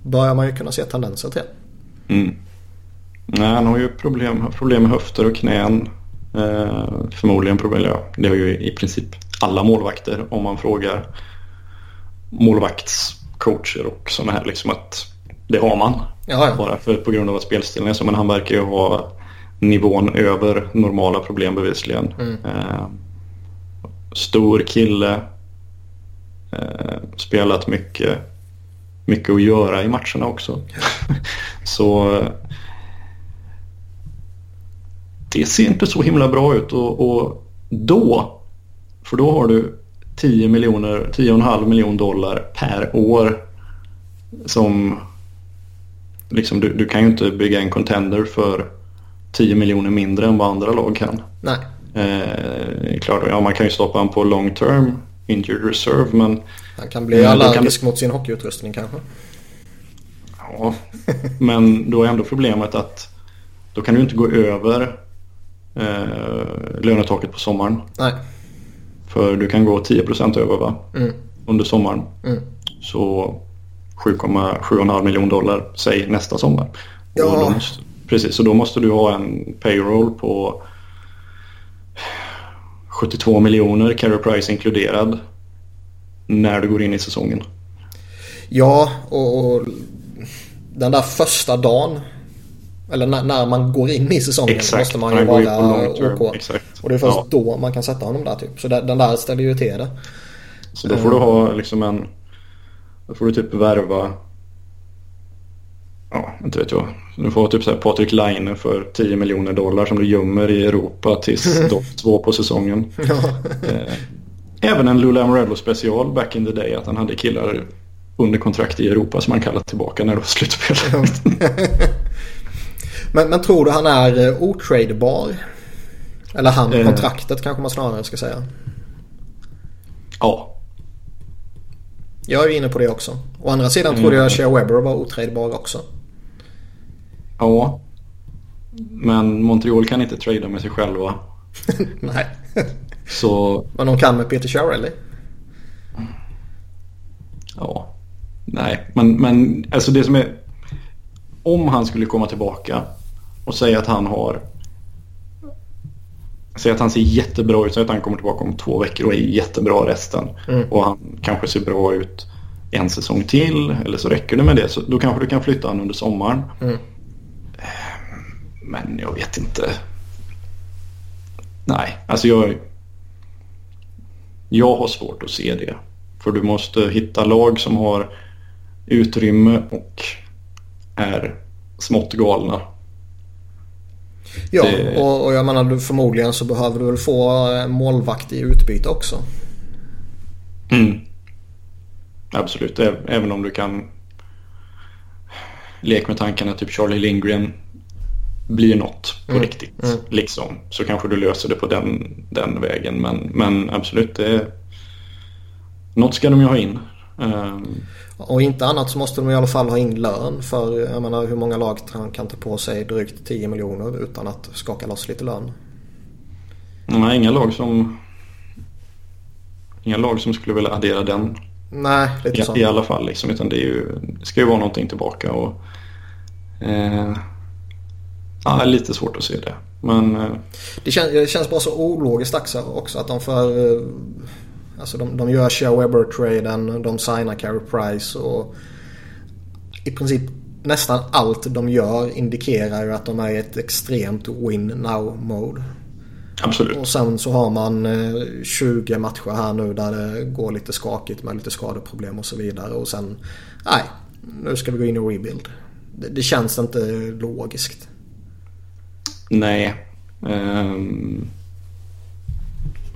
Speaker 1: börjar man ju kunna se tendenser till.
Speaker 2: Mm. Nej, han har ju problem, problem med höfter och knän. Eh, förmodligen problem, ja, det har ju i princip alla målvakter om man frågar målvaktscoacher och sådana här. Liksom att det har man.
Speaker 1: Jaja.
Speaker 2: Bara för, på grund av att spelstilen är så. Men han verkar ju ha nivån över normala problem bevisligen. Mm. Eh, stor kille. Eh, spelat mycket mycket att göra i matcherna också. så det ser inte så himla bra ut och, och då, för då har du 10 miljoner, 10,5 miljoner dollar per år som liksom du, du kan ju inte bygga en contender för 10 miljoner mindre än vad andra lag kan.
Speaker 1: Nej.
Speaker 2: Eh, klart, ja, man kan ju stoppa honom på long term injured reserve men...
Speaker 1: Han kan bli allergisk kan... mot sin hockeyutrustning kanske.
Speaker 2: Ja, men då är ändå problemet att då kan du inte gå över eh, lönetaket på sommaren.
Speaker 1: Nej.
Speaker 2: För du kan gå 10% över va?
Speaker 1: Mm.
Speaker 2: Under sommaren.
Speaker 1: Mm.
Speaker 2: Så 7,5 miljoner dollar, säg nästa sommar.
Speaker 1: Ja.
Speaker 2: Måste, precis, så då måste du ha en payroll på 72 miljoner, carry price inkluderad, när du går in i säsongen.
Speaker 1: Ja, och, och den där första dagen eller när, när, man går in i säsongen
Speaker 2: Exakt,
Speaker 1: måste man ju vara OK.
Speaker 2: Exakt.
Speaker 1: Och det är först ja. då man kan sätta honom där typ. Så den där ställer ju till det.
Speaker 2: Så då får du ha liksom en... Då får du typ värva... Ja, inte vet jag. Du får typ så här Patrik Laine för 10 miljoner dollar som du gömmer i Europa tills dag två på säsongen. Eh, även en Lula Amorello special back in the day att han hade killar under kontrakt i Europa som han kallade tillbaka när det var slutspel.
Speaker 1: men, men tror du han är eh, otradebar? Eller han, eh. kontraktet kanske man snarare ska säga.
Speaker 2: Ja.
Speaker 1: Jag är inne på det också. Å andra sidan mm. trodde jag Shea Webber var otradebar också.
Speaker 2: Ja. Men Montreal kan inte trada med sig själva.
Speaker 1: Nej.
Speaker 2: Så...
Speaker 1: Men de kan med Peter Chiarelli.
Speaker 2: Ja. Nej, men, men alltså det som är... Om han skulle komma tillbaka och säga att han har... Säg att han ser jättebra ut, säg att han kommer tillbaka om två veckor och är jättebra resten.
Speaker 1: Mm.
Speaker 2: Och han kanske ser bra ut en säsong till eller så räcker det med det. Så då kanske du kan flytta honom under sommaren.
Speaker 1: Mm.
Speaker 2: Men jag vet inte. Nej, alltså jag... Jag har svårt att se det. För du måste hitta lag som har utrymme och är smått galna.
Speaker 1: Ja, det... och, och jag menar förmodligen så behöver du väl få målvakt i utbyte också.
Speaker 2: Mm. Absolut, även om du kan leka med tanken att typ Charlie Lindgren blir något på
Speaker 1: mm.
Speaker 2: riktigt.
Speaker 1: Mm.
Speaker 2: Liksom. Så kanske du löser det på den, den vägen. Men, men absolut, det, något ska de ju ha in. Um,
Speaker 1: och inte annat så måste de i alla fall ha in lön. För jag menar hur många lag kan ta på sig drygt 10 miljoner utan att skaka loss lite lön?
Speaker 2: Nej, inga lag som... Inga lag som skulle vilja addera den.
Speaker 1: Nej, lite
Speaker 2: I,
Speaker 1: så.
Speaker 2: I alla fall liksom. Utan det, ju, det ska ju vara någonting tillbaka. Och, eh, ja, lite svårt att se det. Men... Eh,
Speaker 1: det, känns, det känns bara så ologiskt också att de för... Eh, Alltså de, de gör Shea Weber-traden, de signar Carey Price och i princip nästan allt de gör indikerar ju att de är i ett extremt win now-mode.
Speaker 2: Absolut.
Speaker 1: Och sen så har man 20 eh, matcher här nu där det går lite skakigt med lite skadeproblem och så vidare. Och sen, nej, nu ska vi gå in i rebuild. Det, det känns inte logiskt.
Speaker 2: Nej. Um,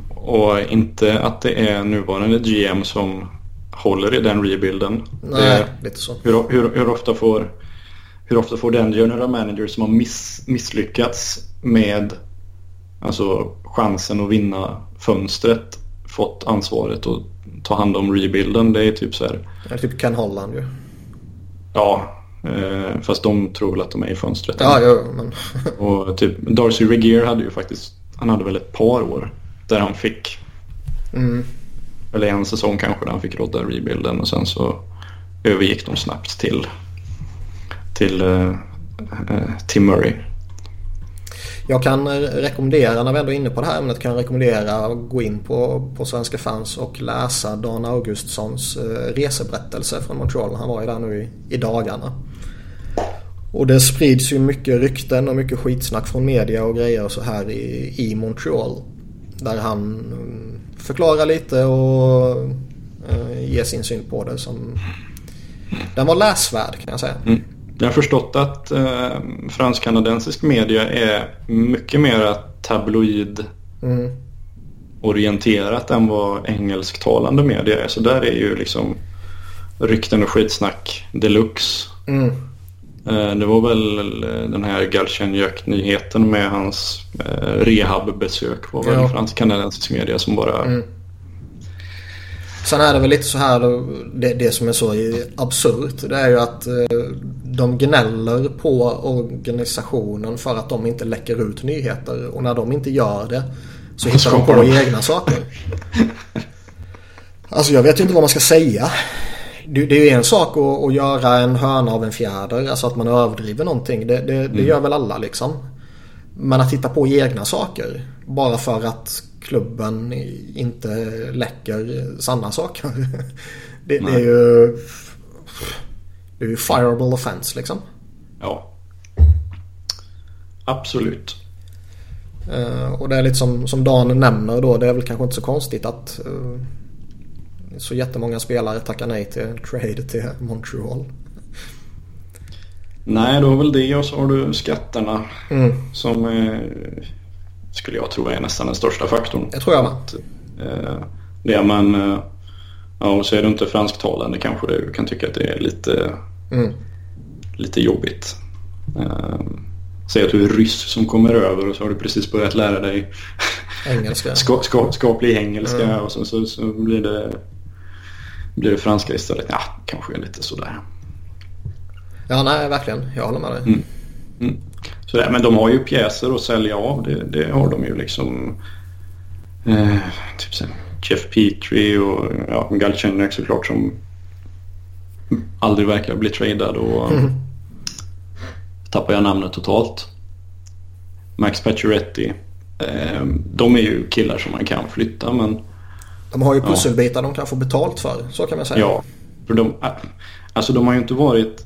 Speaker 2: och inte att det är nuvarande GM som håller i den rebuilden.
Speaker 1: Nej, det, lite så.
Speaker 2: Hur, hur, hur, ofta får, hur ofta får den general manager som har miss, misslyckats med alltså, chansen att vinna fönstret fått ansvaret att ta hand om rebuilden? Det är typ så här.
Speaker 1: Det är typ Ken Holland ju.
Speaker 2: Ja, eh, fast de tror väl att de är i fönstret.
Speaker 1: Ja, ja, men...
Speaker 2: och typ Darcy Regier hade ju faktiskt, han hade väl ett par år där han fick.
Speaker 1: Mm.
Speaker 2: Eller en säsong kanske där han fick rodda rebuilden och sen så övergick de snabbt till, till uh, uh, Tim Murray.
Speaker 1: Jag kan rekommendera, när vi ändå är inne på det här ämnet, kan jag rekommendera att gå in på, på Svenska fans och läsa Dan Augustsons uh, reseberättelse från Montreal. Han var ju där nu i, i dagarna. Och det sprids ju mycket rykten och mycket skitsnack från media och grejer och så här i, i Montreal. Där han eh, förklarar lite och uh, ger sin syn på det. Som... Den var läsvärd kan jag säga.
Speaker 2: Mm. Jag har förstått att eh, fransk-kanadensisk media är mycket mer tabloid
Speaker 1: mm.
Speaker 2: orienterat än vad engelsktalande media är. Så där är ju liksom rykten och skitsnack deluxe.
Speaker 1: Mm.
Speaker 2: Eh, det var väl den här Galchenyak-nyheten med hans eh, rehabbesök var väl ja. fransk-kanadensisk media som bara... Mm.
Speaker 1: Sen är det väl lite så här, det, det som är så absurt det är ju att de gnäller på organisationen för att de inte läcker ut nyheter och när de inte gör det så hittar de på egna saker. Alltså jag vet ju inte vad man ska säga. Det, är ju en sak att, att, göra en hörna av en fjäder. Alltså att man överdriver någonting. Det, det, det mm. gör väl alla liksom. Men att hitta på egna saker. Bara för att klubben inte läcker sanna saker. Det, det är ju... Det är ju fireable offense liksom.
Speaker 2: Ja. Absolut.
Speaker 1: Uh, och det är lite som, som Dan nämner då. Det är väl kanske inte så konstigt att uh, så jättemånga spelare tackar nej till trade till Montreal.
Speaker 2: Nej, då är väl det och så har du skatterna mm. som eh, skulle jag tro är nästan den största faktorn.
Speaker 1: Jag tror jag med.
Speaker 2: Eh, det men eh, ja, och så är du inte fransktalande kanske du kan tycka att det är lite, mm. lite jobbigt. Eh, säg att du är ryss som kommer över och så har du precis börjat lära dig
Speaker 1: engelska.
Speaker 2: ska, ska, skaplig engelska mm. och så, så, så blir det blir det franska istället? Ja, kanske lite sådär.
Speaker 1: Ja, nej, verkligen. Jag håller med dig. Mm.
Speaker 2: Mm. Sådär, men de har ju pjäser att sälja av. Det, det har de ju liksom. Eh, typ sen Jeff Petrie och ja, Galchenyuk såklart som aldrig verkar bli tradad och mm. tappar jag namnet totalt. Max Pacioretty. Eh, de är ju killar som man kan flytta men
Speaker 1: de har ju pusselbitar ja. de kan få betalt för. Så kan man säga.
Speaker 2: Ja, för de, alltså de har ju inte varit...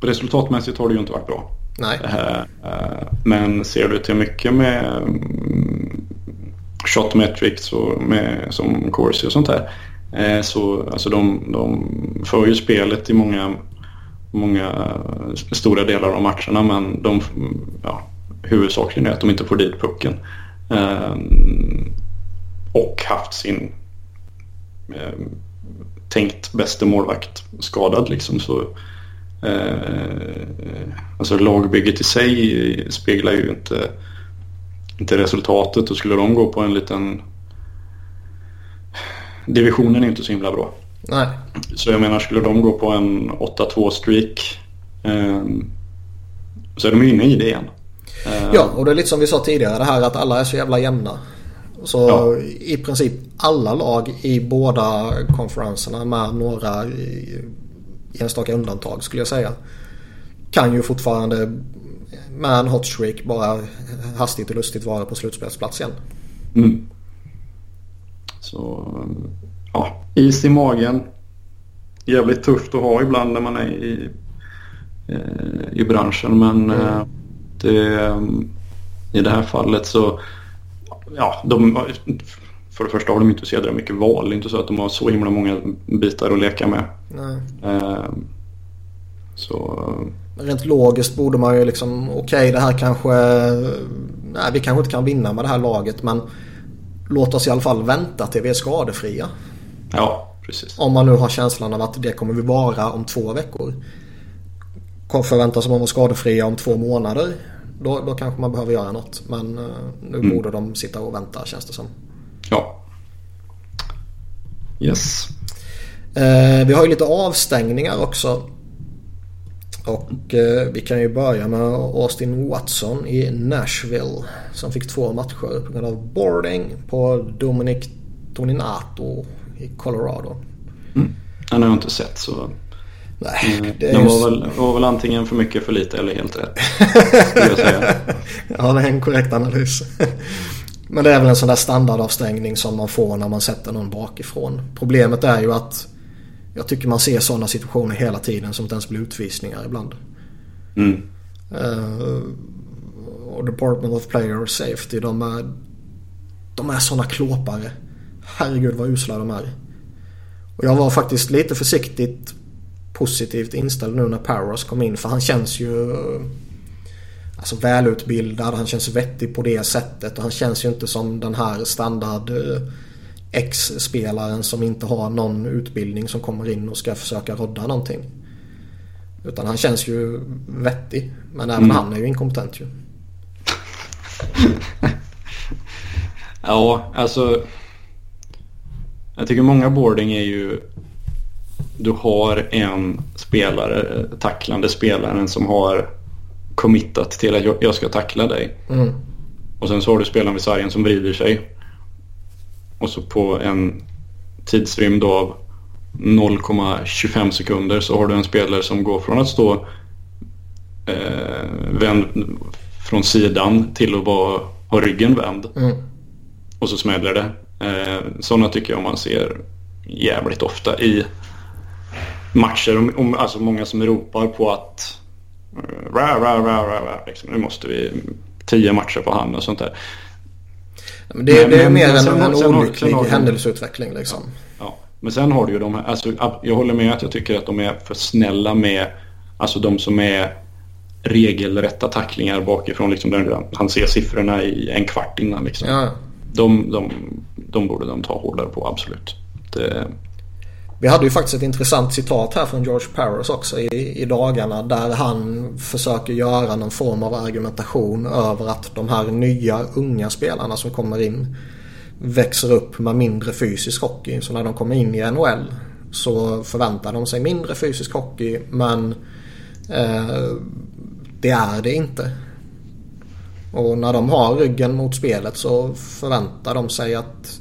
Speaker 2: Resultatmässigt har det ju inte varit bra.
Speaker 1: Nej.
Speaker 2: Eh, men ser du till mycket med mm, shot metrics och med, som Corsi och sånt där. Eh, så alltså de, de för ju spelet i många, många stora delar av matcherna men de, ja, huvudsakligen är att de inte får dit pucken. Och haft sin eh, tänkt bästa målvakt skadad liksom så eh, alltså lagbygget i sig speglar ju inte inte resultatet och skulle de gå på en liten divisionen är inte så himla bra.
Speaker 1: Nej.
Speaker 2: Så jag menar skulle de gå på en 8-2 streak eh, så är de inne i det igen.
Speaker 1: Ja och det är lite som vi sa tidigare det här att alla är så jävla jämna. Så ja. i princip alla lag i båda konferenserna med några enstaka undantag skulle jag säga. Kan ju fortfarande med en hot streak bara hastigt och lustigt vara på slutspelsplats igen.
Speaker 2: Mm. Så ja, is i magen. Jävligt tufft att ha ibland när man är i, eh, i branschen men mm. Eh, det, i det här fallet så ja, de, för det första har de inte så jädra mycket val. Det är inte så att de har så himla många bitar att leka med.
Speaker 1: Eh, så... Rent logiskt borde man ju liksom, okej okay, det här kanske, nej vi kanske inte kan vinna med det här laget men låt oss i alla fall vänta till vi är skadefria.
Speaker 2: Ja, precis.
Speaker 1: Om man nu har känslan av att det kommer vi vara om två veckor. Förväntas man vara skadefria om två månader. Då, då kanske man behöver göra något. Men uh, nu mm. borde de sitta och vänta känns det som.
Speaker 2: Ja. Yes.
Speaker 1: Uh, vi har ju lite avstängningar också. Och uh, vi kan ju börja med Austin Watson i Nashville. Som fick två matcher på grund av boarding på Dominic Toninato i Colorado.
Speaker 2: Mm. Han har jag inte sett så
Speaker 1: Nej,
Speaker 2: mm. det, det var, väl, var väl antingen för mycket, för lite eller helt rätt. jag säga.
Speaker 1: ja, det är en korrekt analys. Men det är väl en sån där standardavstängning som man får när man sätter någon bakifrån. Problemet är ju att jag tycker man ser sådana situationer hela tiden som inte ens blir utvisningar ibland.
Speaker 2: Mm.
Speaker 1: Uh, och Department of Player Safety de är, de är sådana klåpare. Herregud vad usla de är. Och jag var faktiskt lite försiktigt positivt inställd nu när Paros kom in. För han känns ju alltså, välutbildad. Han känns vettig på det sättet. Och han känns ju inte som den här standard eh, ex-spelaren som inte har någon utbildning som kommer in och ska försöka rodda någonting. Utan han känns ju vettig. Men även mm. han är ju inkompetent ju.
Speaker 2: ja, alltså. Jag tycker många boarding är ju. Du har en spelare, tacklande spelaren som har committat till att jag ska tackla dig. Mm. Och sen så har du spelaren vid sargen som vrider sig. Och så på en tidsrymd av 0,25 sekunder så har du en spelare som går från att stå eh, vänd från sidan till att bara ha ryggen vänd. Mm. Och så smäller det. Eh, sådana tycker jag man ser jävligt ofta i matcher. Om, om, alltså många som ropar på att ra, ra, ra, ra, ra, liksom, nu måste vi tio matcher på hand och sånt där.
Speaker 1: Men det, men, det är mer en, en olycklig händelseutveckling liksom.
Speaker 2: Ja, Men sen har du ju de här, alltså, jag håller med att jag tycker att de är för snälla med, alltså de som är regelrätta tacklingar bakifrån. Liksom, där han ser siffrorna i en kvart innan. Liksom. Ja. De, de, de borde de ta hårdare på, absolut. Det...
Speaker 1: Vi hade ju faktiskt ett intressant citat här från George Paris också i, i dagarna där han försöker göra någon form av argumentation över att de här nya unga spelarna som kommer in växer upp med mindre fysisk hockey. Så när de kommer in i NHL så förväntar de sig mindre fysisk hockey men eh, det är det inte. Och när de har ryggen mot spelet så förväntar de sig att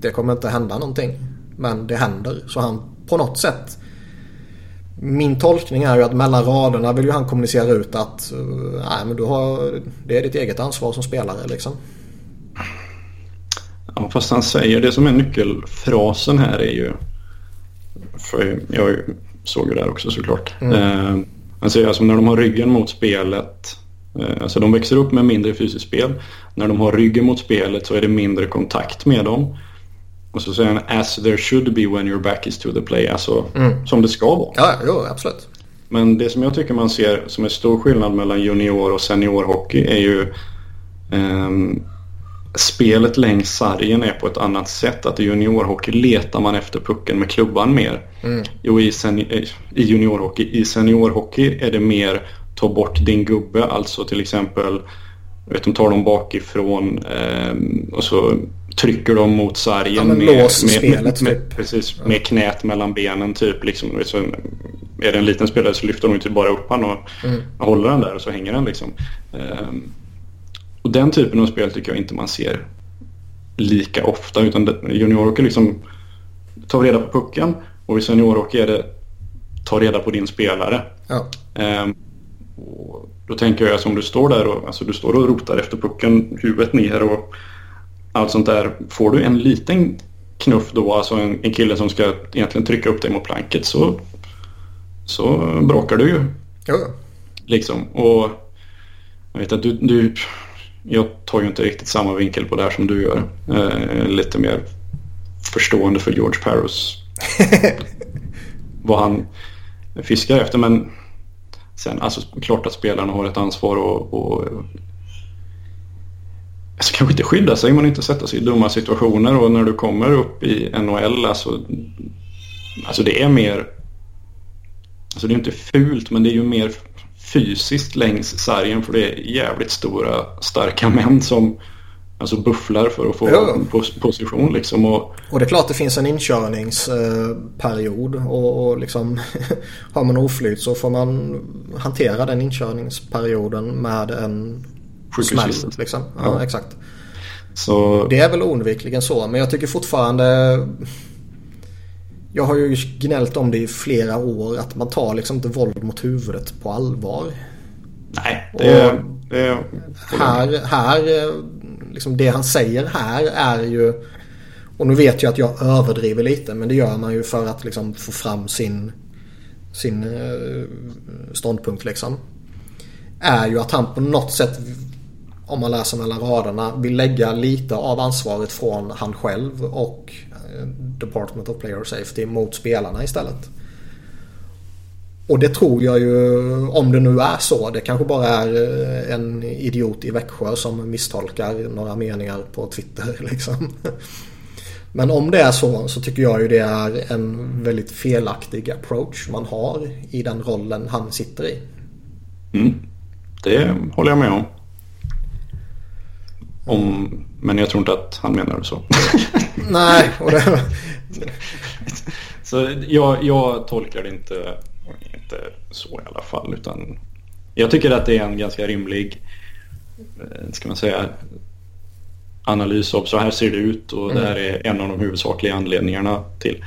Speaker 1: det kommer inte hända någonting. Men det händer. Så han på något sätt min tolkning är ju att mellan raderna vill ju han kommunicera ut att eh, nej, men du har, det är ditt eget ansvar som spelare liksom.
Speaker 2: Ja, fast han säger det som är nyckelfrasen här är ju... För jag såg ju det här också såklart. Mm. Eh, han säger alltså när de har ryggen mot spelet. Eh, alltså de växer upp med mindre fysiskt spel. När de har ryggen mot spelet så är det mindre kontakt med dem. Och så säger han as there should be when your back is to the play. Alltså mm. som det ska vara.
Speaker 1: Ja, jo, absolut.
Speaker 2: Men det som jag tycker man ser som är stor skillnad mellan junior och seniorhockey är ju um, spelet längs sargen är på ett annat sätt. Att i juniorhockey letar man efter pucken med klubban mer. Mm. Jo, i, seni- i juniorhockey. I seniorhockey är det mer ta bort din gubbe. Alltså till exempel, vet, de tar dem bakifrån eh, och så trycker de mot sargen ja, med, med,
Speaker 1: spelet,
Speaker 2: med, typ. precis, med knät mellan benen typ. Liksom, så är det en liten spelare så lyfter de inte bara upp honom och mm. håller den där och så hänger den liksom. Um, och den typen av spel tycker jag inte man ser lika ofta. Utan juniorhockey liksom tar reda på pucken och i seniorhockey är det ta reda på din spelare. Ja. Um, och då tänker jag som du står där och alltså, du står och rotar efter pucken, huvudet ner och allt sånt där. Får du en liten knuff då, alltså en, en kille som ska egentligen trycka upp dig mot planket så, så brakar du ju. Ja. Liksom. Och jag vet att du, du jag tar ju inte riktigt samma vinkel på det här som du gör. Eh, lite mer förstående för George Paros. vad han fiskar efter. Men sen, alltså klart att spelarna har ett ansvar och, och alltså, kanske inte skydda sig men inte sätta sig i dumma situationer. Och när du kommer upp i NHL, alltså, alltså det är mer Alltså det är inte fult men det är ju mer fysiskt längs sargen för det är jävligt stora starka män som alltså bufflar för att få ja. position liksom. Och,
Speaker 1: och det är klart det finns en inkörningsperiod och, och liksom har man oflyt så får man hantera den inkörningsperioden med en smäll liksom. Ja, ja. exakt. Så... Det är väl oundvikligen så men jag tycker fortfarande jag har ju gnällt om det i flera år att man tar liksom inte våld mot huvudet på allvar.
Speaker 2: Nej, det, det
Speaker 1: här, här, liksom det han säger här är ju och nu vet jag att jag överdriver lite men det gör man ju för att liksom få fram sin, sin eh, ståndpunkt liksom. Är ju att han på något sätt om man läser mellan raderna vill lägga lite av ansvaret från han själv och eh, Department of Player Safety mot spelarna istället. Och det tror jag ju, om det nu är så, det kanske bara är eh, en idiot i Växjö som misstolkar några meningar på Twitter liksom. Men om det är så så tycker jag ju det är en väldigt felaktig approach man har i den rollen han sitter i.
Speaker 2: Mm. Det håller jag med om om. Men jag tror inte att han menar så.
Speaker 1: Nej. Det...
Speaker 2: så jag, jag tolkar det inte, inte så i alla fall. Utan jag tycker att det är en ganska rimlig eh, ska man säga, analys av så här ser det ut och mm. det här är en av de huvudsakliga anledningarna till.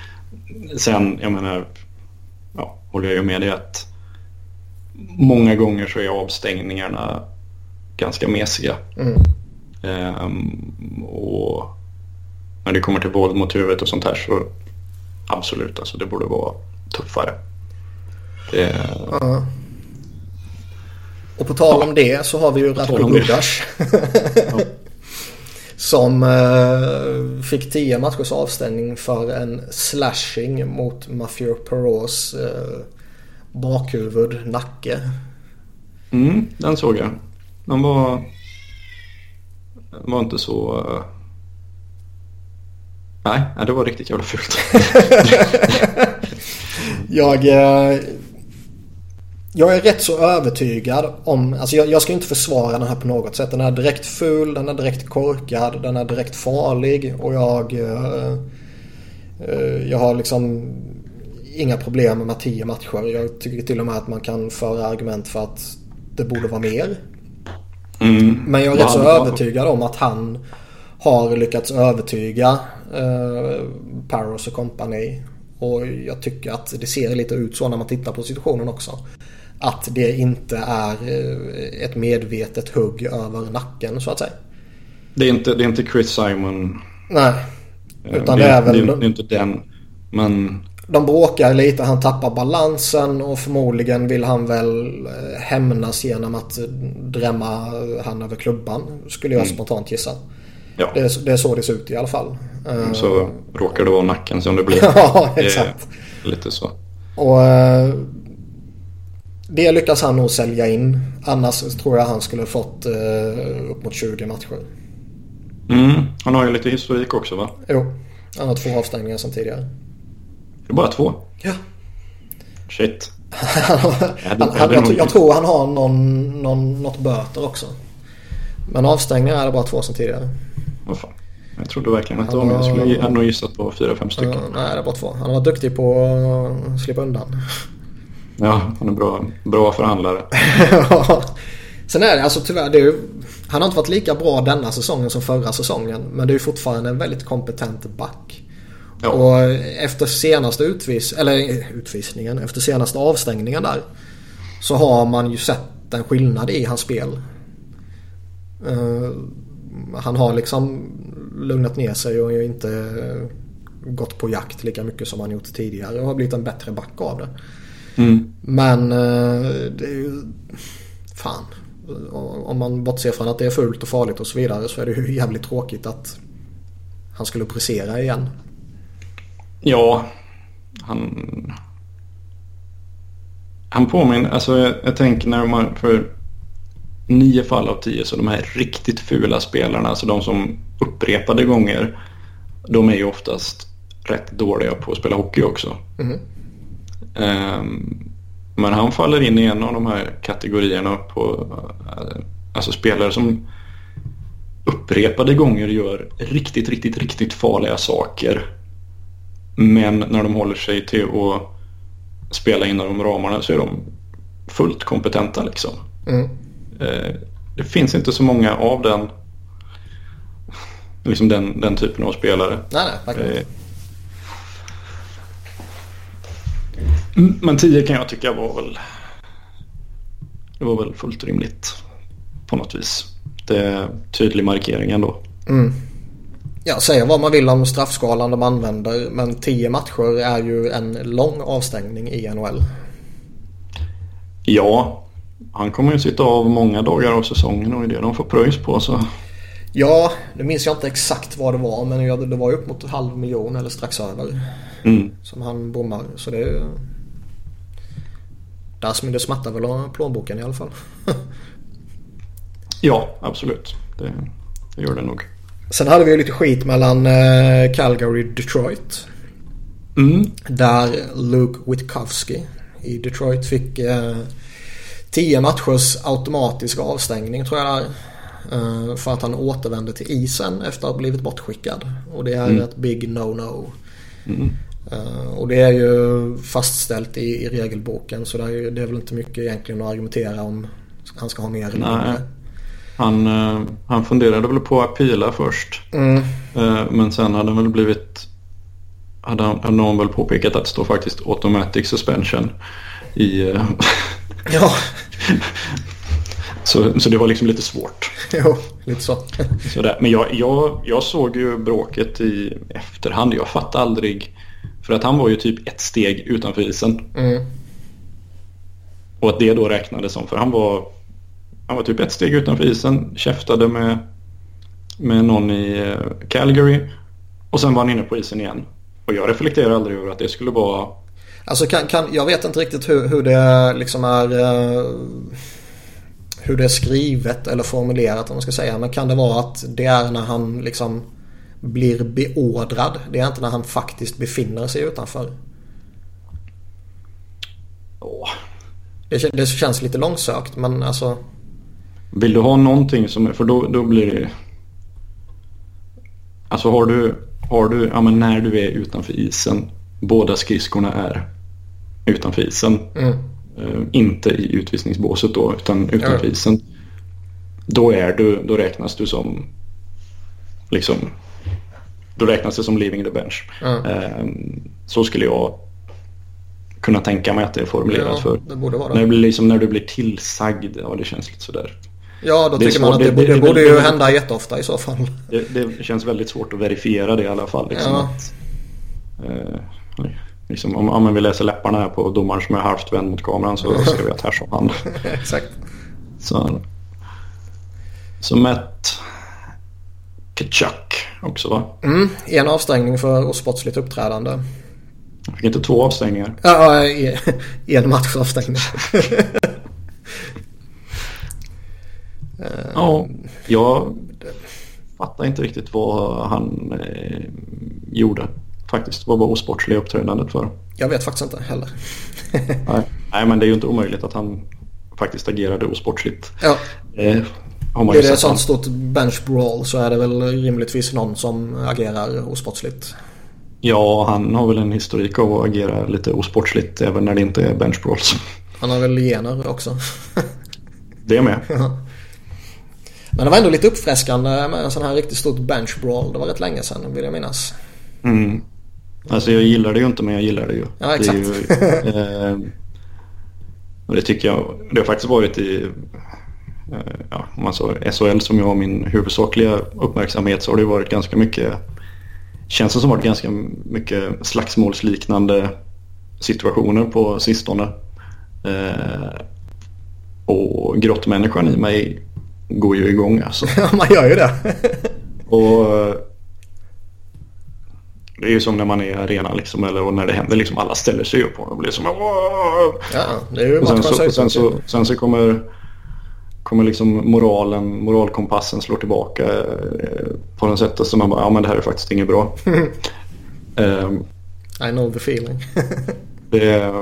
Speaker 2: Sen, jag menar, ja, håller jag ju med dig att många gånger så är avstängningarna ganska mesiga. Mm. Ehm, och när det kommer till våld mot huvudet och sånt här så absolut, alltså det borde vara tuffare. Det...
Speaker 1: Ja. Och på tal om det så har vi ju Ratko Gudas. ja. Som eh, fick 10 matchers avstängning för en slashing mot Mathieu Perraults eh, bakhuvud, nacke.
Speaker 2: Mm, den såg jag. Den var, var inte så... Eh, nej, det var riktigt jävla fult.
Speaker 1: jag, eh, jag är rätt så övertygad om, alltså jag, jag, ska inte försvara den här på något sätt. Den är direkt ful, den är direkt korkad, den är direkt farlig och jag... Eh, jag har liksom inga problem med tio matcher. Jag tycker till och med att man kan föra argument för att det borde vara mer. Mm. Men jag är rätt så övertygad om att han har lyckats övertyga eh, Paros och kompani. Och jag tycker att det ser lite ut så när man tittar på situationen också. Att det inte är eh, ett medvetet hugg över nacken så att säga.
Speaker 2: Det är inte, det är inte Chris Simon.
Speaker 1: Nej.
Speaker 2: Eh, Utan det, det är väl... Det är, det är inte den. Men
Speaker 1: de bråkar lite, han tappar balansen och förmodligen vill han väl eh, hämnas genom att drämma han över klubban. Skulle jag mm. spontant gissa. Ja. Det, är, det är så det ser ut i alla fall.
Speaker 2: Mm, så uh, råkar det vara nacken som det blir.
Speaker 1: ja, exakt.
Speaker 2: Lite så.
Speaker 1: Och det lyckas han nog sälja in. Annars tror jag han skulle fått upp mot 20 matcher.
Speaker 2: Mm, han har ju lite historik också va?
Speaker 1: Jo, han har två avstängningar som tidigare.
Speaker 2: Det är bara två?
Speaker 1: Ja.
Speaker 2: Shit.
Speaker 1: han, han, jag, jag, tror han har någon, någon, något böter också. Men avstängningar är det bara två som tidigare.
Speaker 2: Vad fan. Jag trodde verkligen att det var mer. Jag skulle nog gissat på fyra, fem stycken. Uh,
Speaker 1: nej, det är bara två. Han varit duktig på att slippa undan.
Speaker 2: Ja, han är bra, bra förhandlare.
Speaker 1: Sen är det alltså tyvärr, det ju, han har inte varit lika bra denna säsongen som förra säsongen. Men det är ju fortfarande en väldigt kompetent back. Ja. Och efter senaste utvis eller utvisningen, efter senaste avstängningen där. Så har man ju sett en skillnad i hans spel. Uh, han har liksom lugnat ner sig och inte gått på jakt lika mycket som han gjort tidigare och har blivit en bättre back av det. Mm. Men det är ju... Fan. Om man bortser från att det är fult och farligt och så vidare så är det ju jävligt tråkigt att han skulle pressera igen.
Speaker 2: Ja, han... Han påminner, alltså jag, jag tänker när man för nio fall av tio så de här riktigt fula spelarna, alltså de som upprepade gånger, de är ju oftast rätt dåliga på att spela hockey också. Mm. Um, men han faller in i en av de här kategorierna på alltså spelare som upprepade gånger gör riktigt, riktigt, riktigt farliga saker men när de håller sig till att spela inom de ramarna så är de fullt kompetenta liksom. Mm. Eh, det finns inte så många av den liksom den, den typen av spelare.
Speaker 1: Nej, nej, eh,
Speaker 2: Men 10 kan jag tycka var väl det var väl fullt rimligt på något vis. Det är tydlig markering ändå. Mm.
Speaker 1: Ja, säga vad man vill om straffskalan de använder. Men 10 matcher är ju en lång avstängning i NHL.
Speaker 2: Ja, han kommer ju sitta av många dagar av säsongen och det är det de får pröjs på. Så.
Speaker 1: Ja, det minns jag inte exakt vad det var. Men det var ju upp mot en halv miljon eller strax över. Mm. Som han bommar. Så det är ju... Där det smattar väl av plånboken i alla fall.
Speaker 2: ja, absolut. Det, det gör det nog.
Speaker 1: Sen hade vi lite skit mellan eh, Calgary och Detroit.
Speaker 2: Mm.
Speaker 1: Där Luke Witkowski i Detroit fick eh, 10 matchers automatisk avstängning tror jag det är. Eh, för att han återvände till isen efter att ha blivit bortskickad. Och det är mm. ett big no-no. Mm. Och det är ju fastställt i, i regelboken så det är, det är väl inte mycket egentligen att argumentera om han ska ha mer eller mindre.
Speaker 2: Han, uh, han funderade väl på att pila först. Mm. Uh, men sen hade han väl blivit hade, han, hade någon väl påpekat att det står faktiskt automatic suspension i...
Speaker 1: ja.
Speaker 2: så, så det var liksom lite svårt.
Speaker 1: jo, lite så.
Speaker 2: Sådär. Men jag, jag, jag såg ju bråket i efterhand. Jag fattade aldrig för att han var ju typ ett steg utanför isen. Mm. Och att det då räknades som, för han var, han var typ ett steg utanför isen, käftade med, med någon i eh, Calgary och sen var han inne på isen igen. Och jag reflekterar aldrig över att det skulle vara...
Speaker 1: Alltså kan, kan, jag vet inte riktigt hur, hur det liksom är... Uh, hur det är skrivet eller formulerat om man ska säga. Men kan det vara att det är när han liksom blir beordrad. Det är inte när han faktiskt befinner sig utanför.
Speaker 2: Åh.
Speaker 1: Det, det känns lite långsökt men alltså.
Speaker 2: Vill du ha någonting som är, för då, då blir det. Alltså har du, har du, ja men när du är utanför isen. Båda skridskorna är utanför isen. Mm. Uh, inte i utvisningsbåset då utan utanför ja. isen. Då är du, då räknas du som liksom då räknas det som leaving the bench. Mm. Så skulle jag kunna tänka mig att det är formulerat
Speaker 1: ja,
Speaker 2: för.
Speaker 1: Det borde vara.
Speaker 2: När, det blir liksom, när du blir tillsagd, ja det känns lite sådär.
Speaker 1: Ja, då det tycker man att det, det, det borde ju hända jätteofta i så fall.
Speaker 2: Det, känns väldigt svårt att verifiera det i alla fall. Liksom ja. att, eh, liksom, om, om vi läser läpparna här på domaren som är halvt vänd mot kameran så ser vi att här som han.
Speaker 1: Exakt.
Speaker 2: Så, så Matt Kachuk också va?
Speaker 1: Mm, en avstängning för osportsligt uppträdande.
Speaker 2: Jag fick inte två avstängningar.
Speaker 1: Ja, en match avstängning.
Speaker 2: ja, jag fattar inte riktigt vad han eh, gjorde faktiskt. Vad var osportsliga uppträdandet för?
Speaker 1: Jag vet faktiskt inte heller.
Speaker 2: nej, nej, men det är ju inte omöjligt att han faktiskt agerade osportsligt.
Speaker 1: Ja.
Speaker 2: Eh,
Speaker 1: har är det ett sånt stort bench brawl så är det väl rimligtvis någon som agerar osportsligt.
Speaker 2: Ja, han har väl en historik av att agera lite osportsligt även när det inte är bench brawls.
Speaker 1: Han har väl gener också.
Speaker 2: det med.
Speaker 1: Men det var ändå lite uppfräskande med en sån här riktigt stort bench brawl. Det var rätt länge sedan vill jag minnas.
Speaker 2: Mm. Alltså jag gillar det ju inte men jag gillar det ju.
Speaker 1: Ja exakt.
Speaker 2: Det, ju, eh, och det tycker jag. Det har faktiskt varit i Eh, ja, om man så, SHL som ju har min huvudsakliga uppmärksamhet så har det varit ganska mycket känns det som varit ganska mycket slagsmålsliknande situationer på sistone. Eh, och grottmänniskan i mig går ju igång alltså.
Speaker 1: Ja, man gör ju det.
Speaker 2: och det är ju som när man är i arenan liksom, eller och när det händer liksom alla ställer sig upp och blir som
Speaker 1: Ja, det är ju och
Speaker 2: sen, så, och sen, så, sen så kommer kommer liksom moralen, moralkompassen slår tillbaka eh, på något sätt. Så man bara, ja men det här är faktiskt inget bra.
Speaker 1: um, I know the feeling.
Speaker 2: det.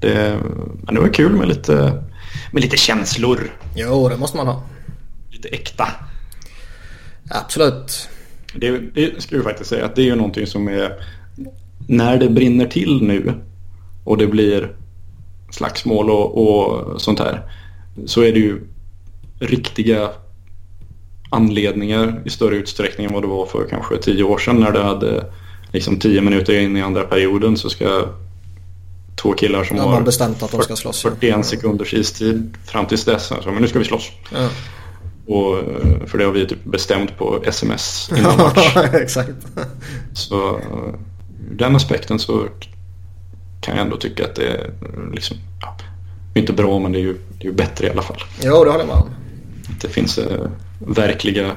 Speaker 2: Det, men det var kul med lite, med lite känslor.
Speaker 1: Jo, det måste man ha.
Speaker 2: Lite äkta.
Speaker 1: Absolut.
Speaker 2: Det, det ska vi faktiskt säga att det är ju någonting som är när det brinner till nu och det blir slagsmål och, och sånt här så är det ju riktiga anledningar i större utsträckning än vad det var för kanske tio år sedan när det hade liksom tio minuter in i andra perioden så ska två killar som
Speaker 1: har bestämt att de ska slåss.
Speaker 2: 41 sekunders istid fram tills dess. Alltså, men nu ska vi slåss. Ja. Och, för det har vi typ bestämt på sms innan match.
Speaker 1: Exakt.
Speaker 2: Så den aspekten så kan jag ändå tycka att det är liksom, ja, inte bra men det är ju, det är ju bättre i alla fall.
Speaker 1: Jo, det håller om.
Speaker 2: Det finns eh, verkliga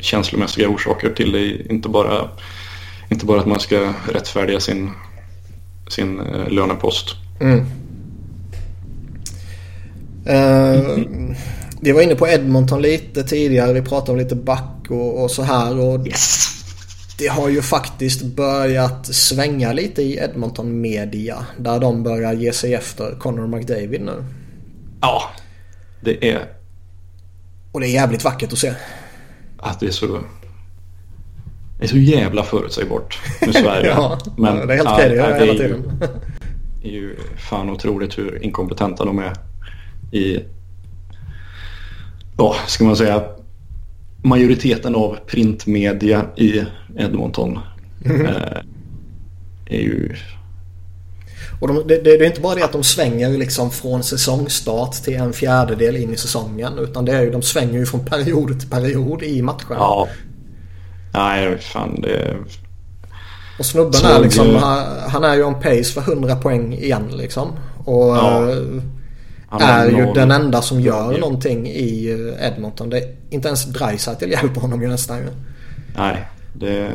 Speaker 2: känslomässiga orsaker till det. Inte bara, inte bara att man ska rättfärdiga sin, sin eh, lönepost.
Speaker 1: Mm. Uh, Vi var inne på Edmonton lite tidigare. Vi pratade om lite back och, och så här. Och
Speaker 2: Yes!
Speaker 1: Det har ju faktiskt börjat svänga lite i Edmonton media. Där de börjar ge sig efter Connor McDavid nu.
Speaker 2: Ja, det är,
Speaker 1: Och det är jävligt vackert att se.
Speaker 2: att det är så... Det är så jävla förutsägbart med Sverige.
Speaker 1: ja, det är helt okej. Det gör jag hela tiden.
Speaker 2: Det är ju fan otroligt hur inkompetenta de är i, ja, ska man säga, majoriteten av printmedia i Edmonton.
Speaker 1: Mm.
Speaker 2: Eh, är ju,
Speaker 1: Och de, det, det är inte bara det att de svänger liksom från säsongstart till en fjärdedel in i säsongen. Utan det är ju, de svänger ju från period till period i matcherna.
Speaker 2: ja. Nej, fan det...
Speaker 1: Och snubben är liksom, han, han är ju on pace för 100 poäng igen liksom. Och
Speaker 2: Ja.
Speaker 1: eh, är ju
Speaker 2: noll-
Speaker 1: den enda som gör
Speaker 2: noll.
Speaker 1: någonting i eh, Edmonton. Det är inte ens Dreisaitl hjälper honom ju nästan ju.
Speaker 2: Nej, det,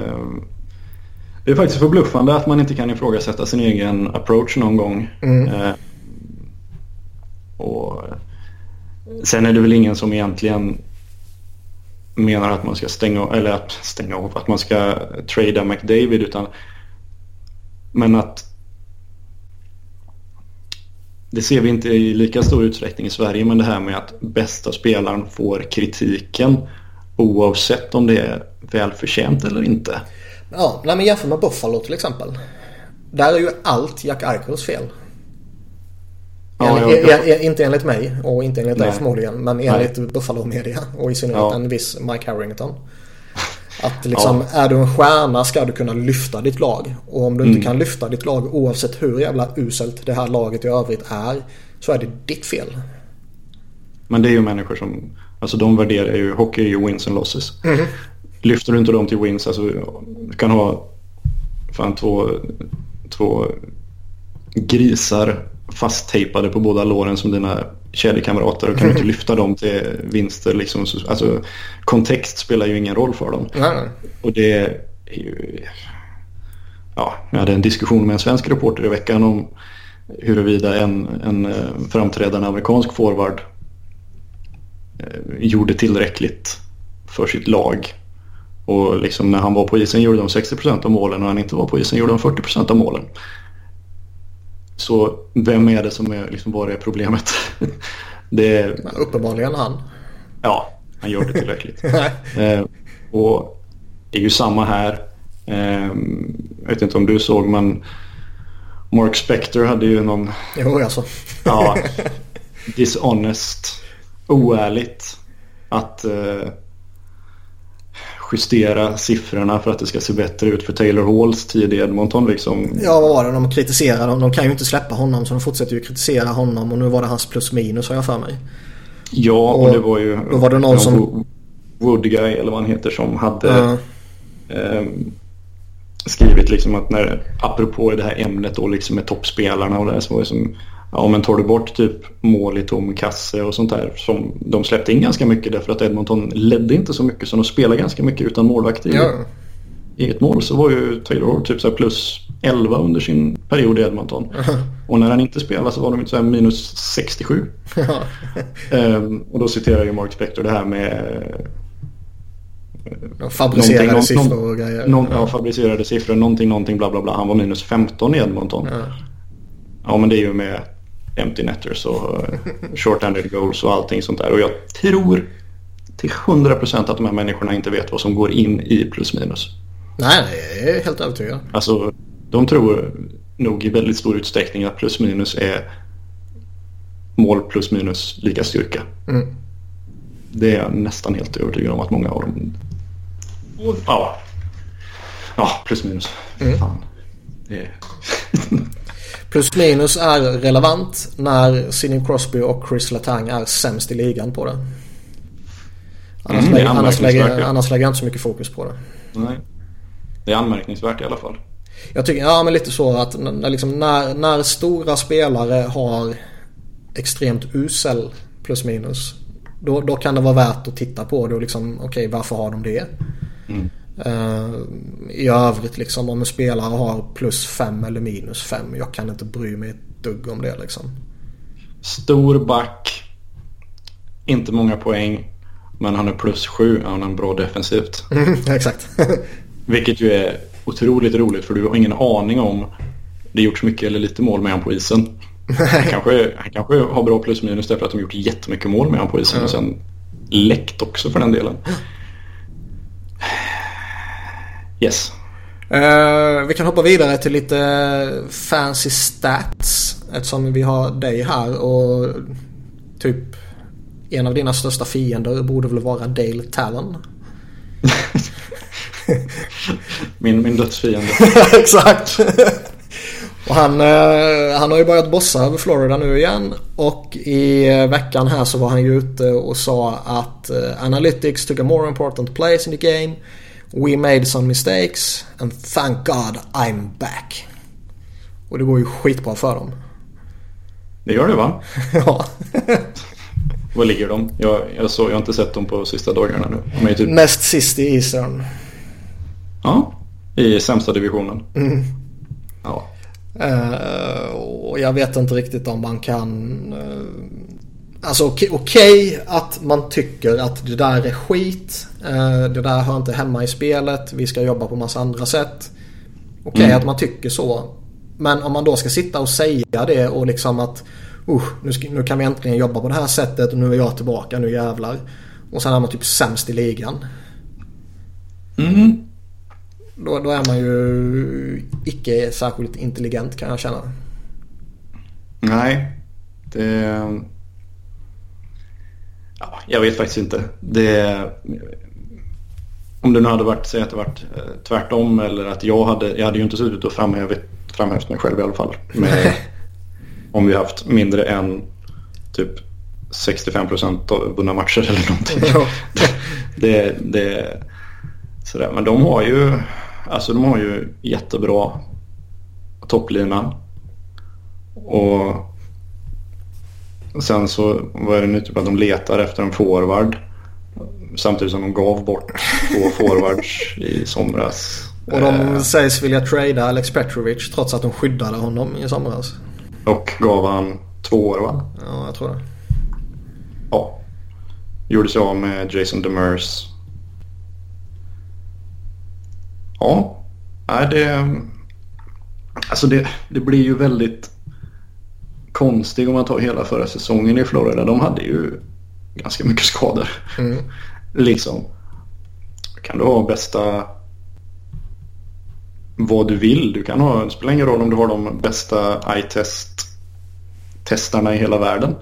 Speaker 2: det är faktiskt förbluffande att man inte kan ifrågasätta sin egen approach någon gång.
Speaker 1: Mm.
Speaker 2: Eh, och sen är det väl ingen som egentligen menar att man ska stänga eller att stänga av, att man ska trada McDavid utan men att det ser vi inte i lika stor utsträckning i Sverige men det här med att bästa spelaren får kritiken oavsett om det är välförtjänt eller inte.
Speaker 1: Ja, nej men jämför med Buffalo till exempel. Där är ju allt Jack Eichels fel.
Speaker 2: Ja,
Speaker 1: Enligt,
Speaker 2: jag-
Speaker 1: e- e- inte enligt mig och inte enligt dig
Speaker 2: Nej.
Speaker 1: förmodligen. Men enligt Buffalo Media och i synnerhet
Speaker 2: Ja.
Speaker 1: en viss Mike Harrington. Att liksom, är du en stjärna ska du kunna lyfta ditt lag. Och om du
Speaker 2: Mm.
Speaker 1: inte kan lyfta ditt lag oavsett hur jävla uselt det här laget i övrigt är. Så är det ditt fel.
Speaker 2: Men det är ju människor som, alltså de värderar ju, hockey är ju wins and losses. Lyfter du inte dem till wins, alltså du kan ha fan två, två grisar fasttejpade på båda låren som dina kedjekamrater och kan du inte lyfta dem till vinster liksom. så- Alltså kontext spelar ju ingen roll för dem.
Speaker 1: Nej, nej.
Speaker 2: Och det är ju... Ja, jag hade en diskussion med en svensk reporter i veckan om huruvida en, en eh, framträdande amerikansk forward eh, gjorde tillräckligt för sitt lag. Och liksom när han var på isen gjorde de 60% av målen och när han inte var på isen gjorde de 40% av målen. Så vem är det som är, liksom, vad är problemet? Det är,
Speaker 1: Men uppenbarligen han.
Speaker 2: ja, han gör det tillräckligt. Eh, och det är ju samma här. Eh, jag vet inte om du såg men Mark Spector hade ju någon
Speaker 1: Jo, alltså.
Speaker 2: ja, dishonest, oärligt att eh, justera siffrorna för att det ska se bättre ut för Taylor Halls tid i Edmonton. Liksom.
Speaker 1: Ja, vad var det? De kritiserade honom. De kan ju inte släppa honom så de fortsätter ju kritisera honom. Och nu var det hans plus minus har jag för mig.
Speaker 2: Ja, och,
Speaker 1: Och
Speaker 2: det var ju
Speaker 1: då var det någon
Speaker 2: ja,
Speaker 1: som-
Speaker 2: Wo- Woodguy eller vad han heter som hade
Speaker 1: Ja.
Speaker 2: ehm, skrivit liksom att när, apropå det här ämnet då liksom med toppspelarna och det här så var det som Ja men tar du bort typ mål i tom kasse och sånt där som de släppte in ganska mycket därför att Edmonton ledde inte så mycket så de spelade ganska mycket utan målvakt i
Speaker 1: Ja.
Speaker 2: eget mål så var ju Taylor typ så plus 11 under sin period i Edmonton. Och när han inte spelade så var de så minus 67.
Speaker 1: Ja.
Speaker 2: Ehm, och då citerar ju Mark Spector det här med
Speaker 1: De fabricerade
Speaker 2: Någonting,
Speaker 1: siffror
Speaker 2: någon-
Speaker 1: och grejer.
Speaker 2: någon, ja, fabricerade siffror, någonting, någonting, bla bla bla. Han var minus 15 i Edmonton.
Speaker 1: Ja.
Speaker 2: Ja men det är ju med empty netters och eh, short-handed goals och allting sånt där. Och jag tror till 100% att de här människorna inte vet vad som går in i plus minus.
Speaker 1: Nej, jag är helt övertygad.
Speaker 2: Alltså de tror nog i väldigt stor utsträckning att plus minus är mål plus minus lika styrka.
Speaker 1: Mm.
Speaker 2: Det är jag nästan helt övertygad om att många av dem... Ja, ja plus minus.
Speaker 1: Mm.
Speaker 2: Fan. Det är...
Speaker 1: Plus minus är relevant när Sidney Crosby och Chris Letang är sämst i ligan på det. Annars,
Speaker 2: Mm,
Speaker 1: lägger, annars, lägger, annars lägger jag inte så mycket fokus på det.
Speaker 2: Nej. Det är anmärkningsvärt i alla fall.
Speaker 1: Jag tycker, ja men lite så att när, liksom, när, när stora spelare har extremt usel plus minus. Då, då kan det vara värt att titta på det och liksom, okej varför har de det?
Speaker 2: Mm.
Speaker 1: Eh, I övrigt liksom om en spelare har plus 5 eller minus 5. Jag kan inte bry mig ett dugg om det liksom.
Speaker 2: Stor back. inte många poäng. Men han är plus sju. Han är bra defensivt.
Speaker 1: Mm, exakt.
Speaker 2: Vilket ju är otroligt roligt för du har ingen aning om det gjorts mycket eller lite mål med honom på isen. Han kanske, han kanske har bra plus minus därför att de gjort jättemycket mål med honom på isen. Mm. Och sen läckt också för den delen. Yes.
Speaker 1: Uh, vi kan hoppa vidare till lite fancy stats. Eftersom vi har dig här och typ en av dina största fiender borde väl vara Dale Talon.
Speaker 2: min, min dödsfiende.
Speaker 1: Exakt. Och han, uh, han har ju börjat bossa över Florida nu igen. Och i veckan här så var han ju ute och sa att uh, Analytics took a more important place in the game. We made some mistakes and thank God I'm back. Och det går ju skitbra för dem.
Speaker 2: Det gör det va?
Speaker 1: ja.
Speaker 2: Var ligger de? Jag, jag, så, jag har inte sett dem på sista dagarna nu.
Speaker 1: De är typ... Näst sist i Eastern.
Speaker 2: Ja, i sämsta divisionen.
Speaker 1: Mm.
Speaker 2: Ja.
Speaker 1: Uh, och jag vet inte riktigt om man kan... Uh, Alltså okej okay, att man tycker att det där är skit. Eh, det där hör inte hemma i spelet. Vi ska jobba på massa andra sätt. Okej okay, mm. att man tycker så. Men om man då ska sitta och säga det och liksom att uh, nu, ska, nu kan vi äntligen jobba på det här sättet och nu är jag tillbaka, nu jävlar. Och sen är man typ sämst i ligan.
Speaker 2: Mm.
Speaker 1: Då, då är man ju icke särskilt intelligent kan jag känna.
Speaker 2: Nej. Det Ja, jag vet faktiskt inte. Det, om det nu hade varit, säg att det varit eh, tvärtom eller att jag hade, jag hade ju inte suttit och framhävt, framhävt mig själv i alla fall. Med, om vi haft mindre än typ 65 procent vunna matcher eller någonting. Det, det, sådär. Men de har ju, alltså de har ju jättebra topplina. Och Sen så var det nu typ att de letar efter en forward. Samtidigt som de gav bort två forwards i somras.
Speaker 1: Och de eh, sägs vilja trada Alex Petrovic trots att de skyddade honom i somras.
Speaker 2: Och gav han två år va?
Speaker 1: Ja, jag tror det.
Speaker 2: Ja. Gjorde sig av med Jason Demers. Ja. Nej, det... Alltså det, det blir ju väldigt konstig om man tar hela förra säsongen i Florida. De hade ju ganska mycket skador.
Speaker 1: Mm.
Speaker 2: Liksom. Kan du ha bästa vad du vill. Du kan ha, det spelar ingen roll om du har de bästa eye-test testarna i hela världen.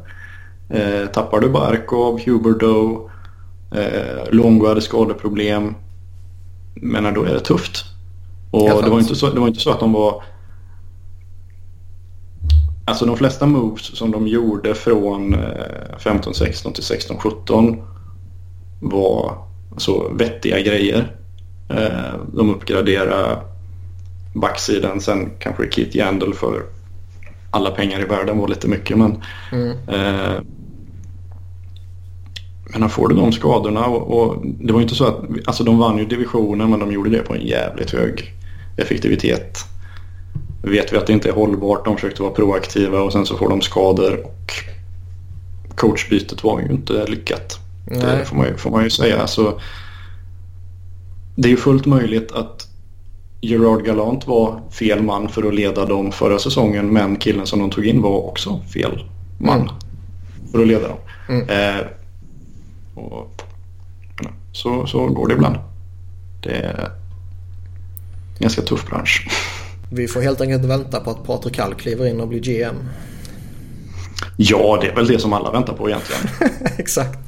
Speaker 2: Eh, tappar du Barkov, Huberdo, eh, Longo hade skadeproblem. Men då är det tufft. Och det var, inte så, det var inte så att de var Alltså de flesta moves som de gjorde från 15-16 eh, till 16-17 var alltså vettiga grejer. Eh, de uppgraderade backsidan. Sen kanske Kit Yandel för alla pengar i världen var lite mycket. Men,
Speaker 1: mm.
Speaker 2: eh, men när får du de skadorna och, och, det var inte så att alltså de vann ju divisionen men de gjorde det på en jävligt hög effektivitet vet vi att det inte är hållbart. De försökte vara proaktiva och sen så får de skador och coachbytet var ju inte lyckat. Nej. Det får man, ju, får man ju säga. Alltså, det är ju fullt möjligt att Gerard Galant var fel man för att leda dem förra säsongen men killen som de tog in var också fel man mm. för att leda dem.
Speaker 1: Mm.
Speaker 2: Eh, och, så, så går det ibland. Det är en ganska tuff bransch.
Speaker 1: Vi får helt enkelt vänta på att Patrik Hall kliver in och blir GM.
Speaker 2: Ja, det är väl det som alla väntar på egentligen.
Speaker 1: Exakt.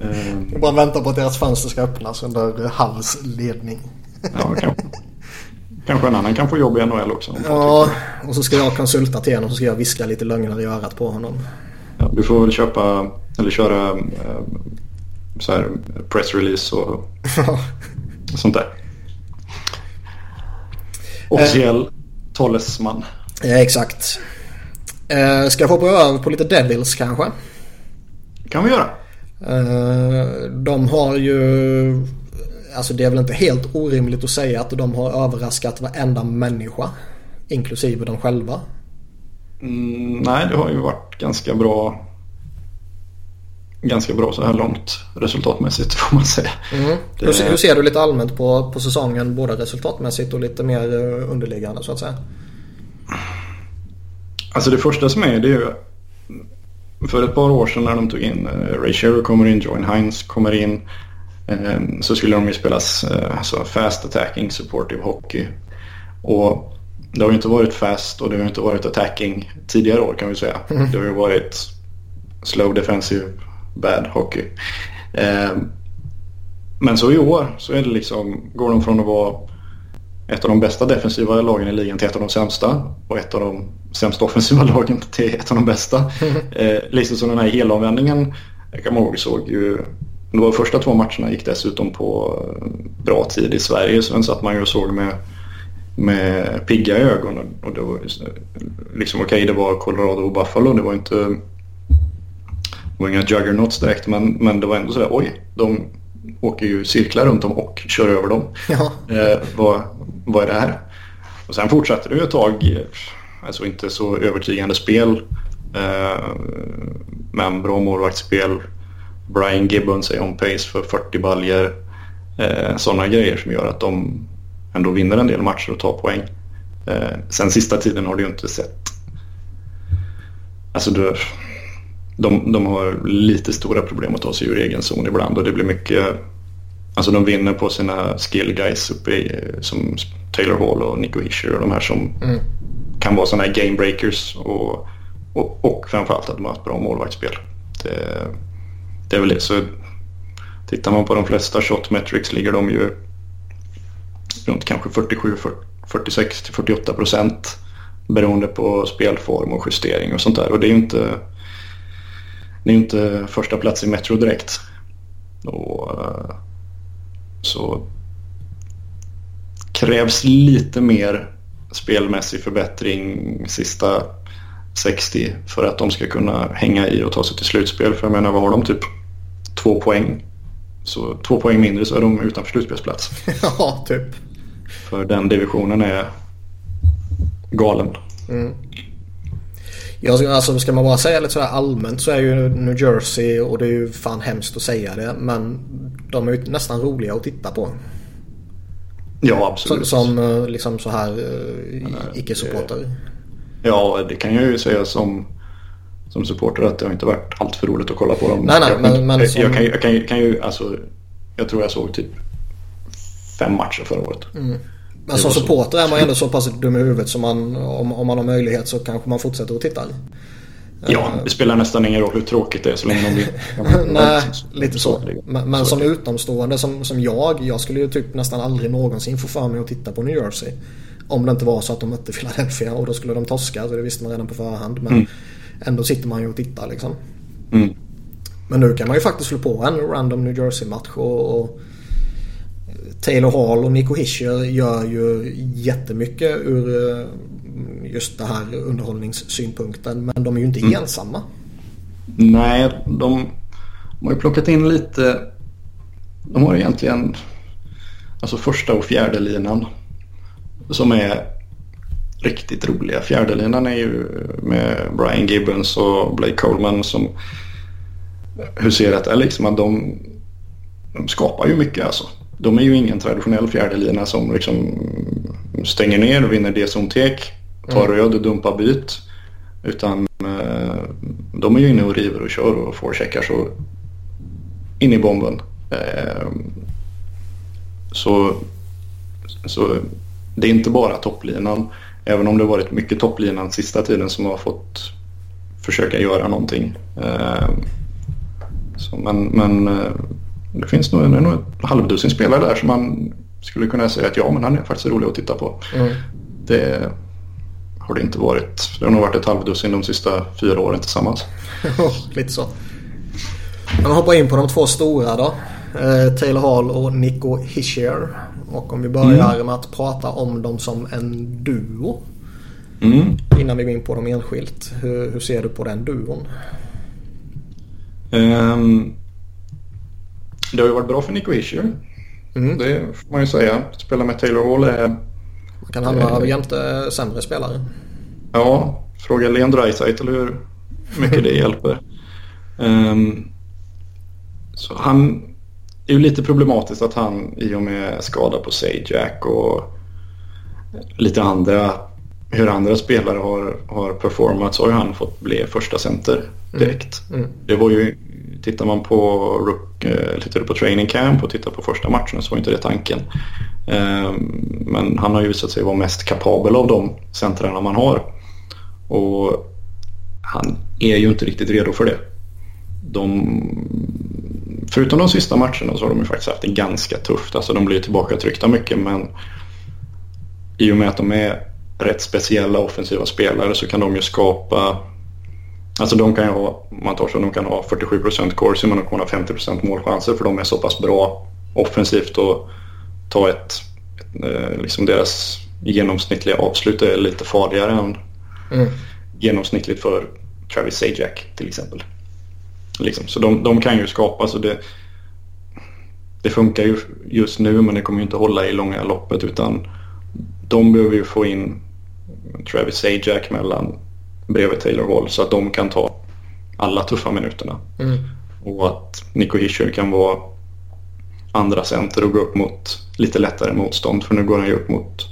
Speaker 2: Um...
Speaker 1: Vi bara väntar på att deras fönster ska öppnas under Halls ledning.
Speaker 2: ja, kanske. Kanske en annan kan få jobb i NHL också.
Speaker 1: Ja, och så ska jag konsulta till honom och så ska jag viska lite lögner i örat på honom.
Speaker 2: Ja, du får väl köpa eller köra äh, så här pressrelease och sånt där. Officiell eh, talesman.
Speaker 1: Ja, exakt. Eh, ska jag hoppa över på lite Devils kanske?
Speaker 2: kan vi göra.
Speaker 1: Eh, de har ju... Alltså det är väl inte helt orimligt att säga att de har överraskat varenda människa. Inklusive de själva.
Speaker 2: Mm, nej, det har ju varit ganska bra ganska bra så här långt resultatmässigt får man säga.
Speaker 1: Mm.
Speaker 2: Det...
Speaker 1: Hur, hur, ser du lite allmänt på, på säsongen både resultatmässigt och lite mer eh, underliggande så att säga?
Speaker 2: Alltså det första som är det är ju för ett par år sedan när de tog in uh, Ray Sherry kommer in, Join Hines kommer in um, så skulle de ju spelas uh, alltså fast attacking supportive hockey. Och det har ju inte varit fast och det har inte varit attacking tidigare år kan vi säga. Mm. Det har ju varit slow defensive bad hockey. Um, men så i år så är det liksom, går de från att vara ett av de bästa defensiva lagen i ligan till ett av de sämsta och ett av de sämsta offensiva lagen till ett av de bästa. eh, liksom som den här helomvändningen, jag kommer ihåg såg ju var första två matcherna gick dessutom på bra tid i Sverige så den satt man ju och såg med, med pigga ögon och det var liksom okej okay, det var Colorado och Buffalo det var inte det var inga juggernauts direkt men, men det var ändå sådär oj de åker ju cirklar runt dem och kör över dem.
Speaker 1: Ja.
Speaker 2: Eh, vad, vad är det här? Och sen fortsatte det ju ett tag, alltså inte så övertygande spel. Eh, men bra målvaktsspel. Brian Gibbons är on pace för 40 baljer. Eh, Sådana grejer som gör att de ändå vinner en del matcher och tar poäng. Eh, sen sista tiden har det ju inte sett... Alltså du, de, de har lite stora problem att ta sig ur egen zon ibland och det blir mycket Alltså de vinner på sina skill guys uppe i, som Taylor Hall och Nico Hischer och de här som mm. kan vara sådana här game breakers och, och, och framförallt att de har ett bra målvaktsspel. Det, det är väl det. Så tittar man på de flesta shot metrics ligger de ju runt kanske 47, 46 till 48 procent beroende på spelform och justering och sånt där. Och det är ju inte, det är inte första plats i Metro direkt. Och, så krävs lite mer spelmässig förbättring sista 60 för att de ska kunna hänga i och ta sig till slutspel. För jag menar, vad har de? Typ två poäng. Så två poäng mindre så är de utanför slutspelsplats.
Speaker 1: ja, typ.
Speaker 2: För den divisionen är galen.
Speaker 1: Mm. Ja, alltså ska man bara säga lite sådär allmänt så är ju New Jersey och det är ju fan hemskt att säga det men de är ju nästan roliga att titta på.
Speaker 2: Ja, absolut.
Speaker 1: Som eh, liksom så här uh, icke-supporter.
Speaker 2: Ja, det kan jag ju säga som, som supporter att det har inte varit allt för roligt att kolla på dem.
Speaker 1: Nej, nej, men, men
Speaker 2: jag, som... jag, kan, jag kan, kan, ju, alltså, jag tror jag såg typ fem matcher förra året.
Speaker 1: Mm. Men som supporter är man ändå så pass dum i huvudet så man, om, om man har möjlighet så kanske man fortsätter att titta.
Speaker 2: Ja, det spelar nästan ingen roll hur tråkigt det är så länge de blir...
Speaker 1: Nej, lite så. Men, men som utomstående som, som jag, jag skulle ju typ nästan aldrig någonsin få för mig att titta på New Jersey. Om det inte var så att de mötte Philadelphia och då skulle de torska, så det visste man redan på förhand. Men mm. ändå sitter man ju och tittar liksom.
Speaker 2: Mm.
Speaker 1: Men nu kan man ju faktiskt slå på en random New Jersey-match och, och Taylor Hall och Nico Hischer gör ju jättemycket ur eh, just det här underhållningssynpunkten. Men de är ju inte mm. ensamma.
Speaker 2: Nej, de, de har ju plockat in lite. De har egentligen alltså första och fjärde linan som är riktigt roliga. Fjärde linan är ju med Brian Gibbons och Blake Coleman som hur ser det är liksom att de, de skapar ju mycket alltså de är ju ingen traditionell fjärdelina som liksom stänger ner och vinner D-zontek, tar mm. röd och dumpar byt. Utan eh, de är ju inne och river och kör och forecheckar så in i bomben. Eh, så, så det är inte bara topplinan. Även om det varit mycket topplinan sista tiden som har fått försöka göra någonting. Eh, så, men men eh, det finns nog, nog ett halvdussin spelare där som man skulle kunna säga att ja, men han är faktiskt rolig att titta på.
Speaker 1: Mm.
Speaker 2: Det har det inte varit. Det har nog varit ett halvdussin de sista fyra åren tillsammans.
Speaker 1: Lite så. Vi hoppar in på de två stora då. Eh, Taylor Hall och Nico Hischier. Och om vi börjar mm. med att prata om dem som en duo.
Speaker 2: Mm.
Speaker 1: Innan vi går in på dem enskilt. Hur, hur ser du på den duon?
Speaker 2: Um, det har ju varit bra för Nico Hischier. Mm. Det får man ju säga. Spela med Taylor Hall är...
Speaker 1: Man kan hamna äh, jämte sämre spelare.
Speaker 2: Ja, fråga Leon Draisaitl hur mycket det hjälper. Um, Så han är ju lite problematiskt att han i och med skada på Sajak och lite andra hur andra spelare har, har performat så har han fått bli första center direkt. Mm. Mm. Det var ju, tittar man på, rook, eh, på training camp och tittade på första matchen så var inte det tanken. Eh, men han har ju visat sig vara mest kapabel av de centrarna man har. Och han är ju inte riktigt redo för det. De, förutom de sista matcherna så har de ju faktiskt haft det ganska tufft. Alltså de blir tillbaka tryckta mycket men i och med att de är rätt speciella offensiva spelare så kan de ju skapa Alltså de kan ju ha, man tar så, de kan ha 47% corsi men de kan ha 50% målchanser för de är så pass bra offensivt och ta ett, ett eh, liksom deras genomsnittliga avslut är lite farligare än mm. genomsnittligt för Travis Sajak till exempel. Liksom. Så de, de kan ju skapa så det, det funkar ju just nu men det kommer ju inte hålla i långa loppet utan de behöver ju få in Travis Sajak mellan bredvid Taylor Hall så att de kan ta alla tuffa minuterna. Mm. Och att Nico Hischer kan vara andra center och gå upp mot lite lättare motstånd för nu går han ju upp mot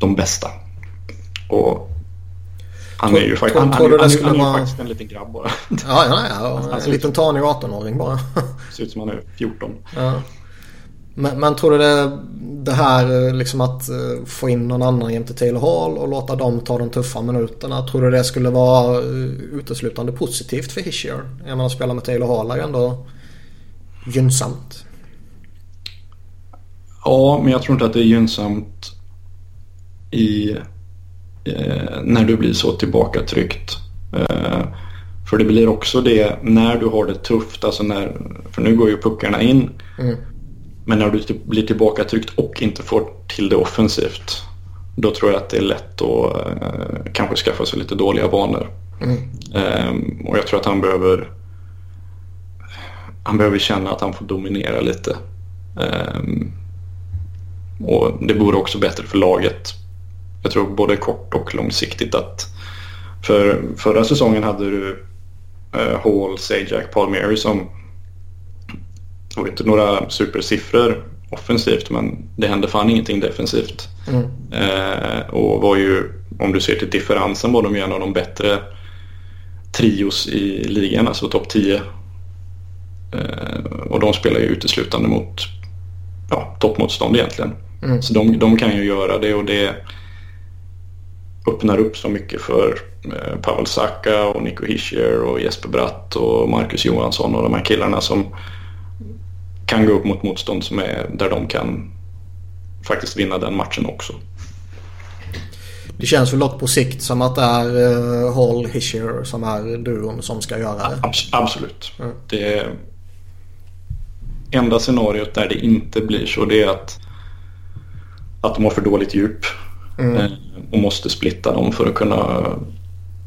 Speaker 2: de bästa. Och han är ju, faktiskt, han, han, han, han är vara... faktiskt en liten grabb bara.
Speaker 1: Ja, ja, ja. en liten tanig 18-åring bara.
Speaker 2: Ser ut som han är 14.
Speaker 1: Ja. Men, men tror du det, det här liksom att eh, få in någon annan jämte Taylor Hall och låta dem ta de tuffa minuterna. Tror du det skulle vara eh, uteslutande positivt för Hischier? Jag menar spela med Taylor Hall är ju ändå gynnsamt.
Speaker 2: Ja, men jag tror inte att det är gynnsamt i, eh, när du blir så tillbakatryckt. Eh, för det blir också det när du har det tufft, alltså när, för nu går ju puckarna in. Mm. Men när du blir tillbakatryckt och inte får till det offensivt. Då tror jag att det är lätt att eh, kanske skaffa sig lite dåliga vanor. Mm. Eh, och jag tror att han behöver han behöver känna att han får dominera lite. Eh, och det vore också bättre för laget. Jag tror både kort och långsiktigt att för förra säsongen hade du eh, Hall, Sajak, Palmieri som det var inte några supersiffror offensivt men det hände fan ingenting defensivt. Mm. Eh, och var ju, om du ser till differensen var de ju en av de bättre trios i ligan, alltså topp 10. Eh, och de spelar ju uteslutande mot ja, toppmotstånd egentligen. Mm. Så de, de, kan ju göra det och det öppnar upp så mycket för eh, Pavel Saka och Nico Hischier och Jesper Bratt och Marcus Johansson och de här killarna som kan gå upp mot motstånd som är där de kan faktiskt vinna den matchen också.
Speaker 1: Det känns väl dock på sikt som att det är uh, Hall Hischer som är duon som ska göra det.
Speaker 2: Abs absolut. Mm. Det enda scenariot där det inte blir så det är att, att de har för dåligt djup mm. Eh, och måste splitta dem för att kunna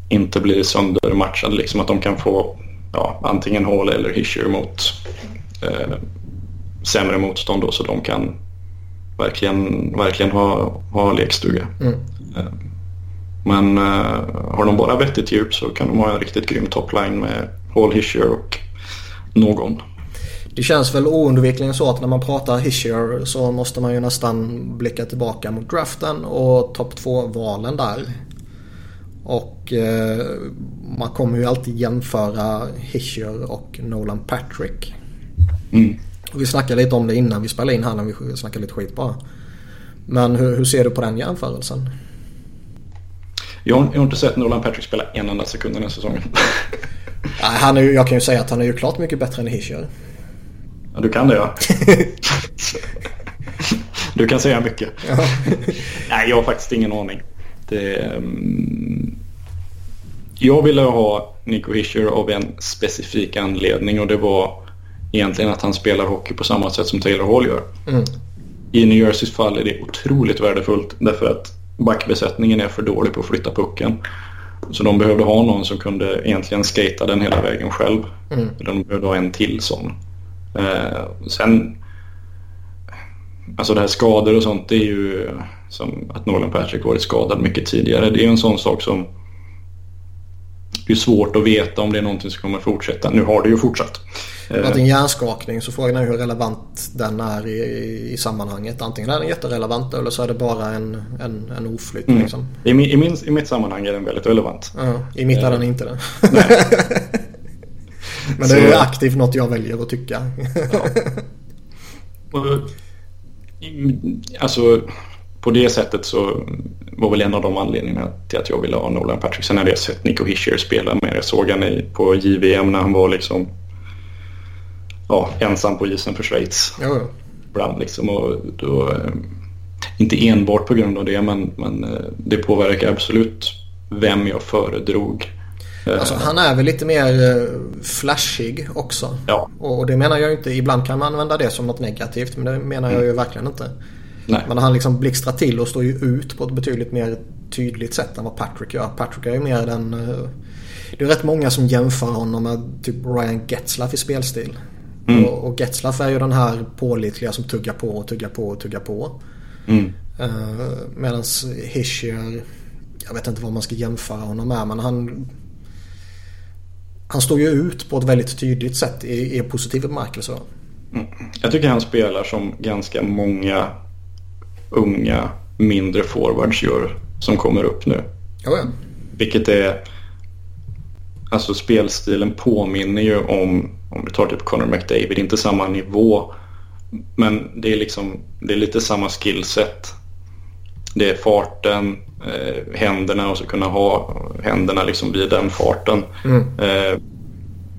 Speaker 2: inte bli söndermatchade. Liksom att de kan få ja, antingen Hall eller Hischer mot eh, sämre motstånd då så de kan verkligen, verkligen ha, ha lekstuga. Mm. Eh, men uh, har de bara vettigt djup så kan de ha en riktigt grym topline med Hall Hischer och någon.
Speaker 1: Det känns väl oundvikligen så att när man pratar Hischer så måste man ju nästan blicka tillbaka mot draften och topp 2-valen där. Och eh, man kommer ju alltid jämföra Hischer och Nolan Patrick. Mm. Vi snackade lite om det innan vi spelade in här när vi snackade lite skit bara. Men hur, hur ser du på den jämförelsen?
Speaker 2: Jag har, jag har inte sett Nolan Patrick spela en enda sekund den här säsongen.
Speaker 1: Nej, han är, jag kan ju säga att han är ju klart mycket bättre än Hischier.
Speaker 2: Ja, du kan det ja. du kan säga mycket. Ja. Nej, jag har faktiskt ingen aning. Det, um, jag ville ha Nico Hischer av en specifik anledning och det var egentligen att han spelar hockey på samma sätt som Taylor Hall gör. Mm. I New Jerseys fall är det otroligt värdefullt därför att backbesättningen är för dålig på att flytta pucken. Så de behövde ha någon som kunde egentligen skata den hela vägen själv. Mm. De behövde ha en till sån. Eh, sen, alltså det här skador och sånt, det är ju som att Nolan Patrick varit skadad mycket tidigare. Det är ju en sån sak som det är svårt att veta om det är någonting som kommer fortsätta. Nu har det ju fortsatt.
Speaker 1: Det har varit en hjärnskakning så frågan är hur relevant den är i, i sammanhanget. Antingen är den jätterelevant eller så är det bara en, en, en oflytt. Mm. Liksom.
Speaker 2: I, min, i, min, I mitt sammanhang är den väldigt relevant.
Speaker 1: Ja, I mitt är den inte det. Men det är så... aktivt något jag väljer att tycka. ja.
Speaker 2: Och, alltså på det sättet så var väl en av de anledningarna till att jag ville ha Nolan Patrick. Sen hade jag sett Nico Hischier spela med. Jag såg han på JVM när han var liksom ja, ensam på isen för Schweiz.
Speaker 1: Ja.
Speaker 2: Ibland liksom och då, eh, inte enbart på grund av det men, men eh, det påverkar absolut vem jag föredrog.
Speaker 1: Eh, alltså, han är väl lite mer flashig också.
Speaker 2: Ja.
Speaker 1: Och det menar jag inte. Ibland kan man använda det som något negativt men det menar jag ju verkligen inte.
Speaker 2: Nej.
Speaker 1: Men han liksom blixtrar till och står ju ut på ett betydligt mer tydligt sätt än vad Patrick gör. Patrick är ju mer den... Det är rätt många som jämför honom med typ Ryan Getzlaff i spelstil. Mm. Och, och Getzlaff är ju den här pålitliga som tuggar på och tuggar på och tuggar på.
Speaker 2: Mm.
Speaker 1: Uh, Medan Hischier, jag vet inte vad man ska jämföra honom med men han han står ju ut på ett väldigt tydligt sätt i, i positiv bemärkelse.
Speaker 2: Mm. Jag tycker han spelar som ganska många unga mindre forwards gör som kommer upp nu.
Speaker 1: Oh ja.
Speaker 2: Vilket är Alltså spelstilen påminner ju om om vi tar typ Conor McDavid, inte samma nivå. Men det är liksom, det är lite samma skillset. Det är farten, eh, händerna och så kunna ha händerna liksom vid den farten.
Speaker 1: Mm.
Speaker 2: Eh,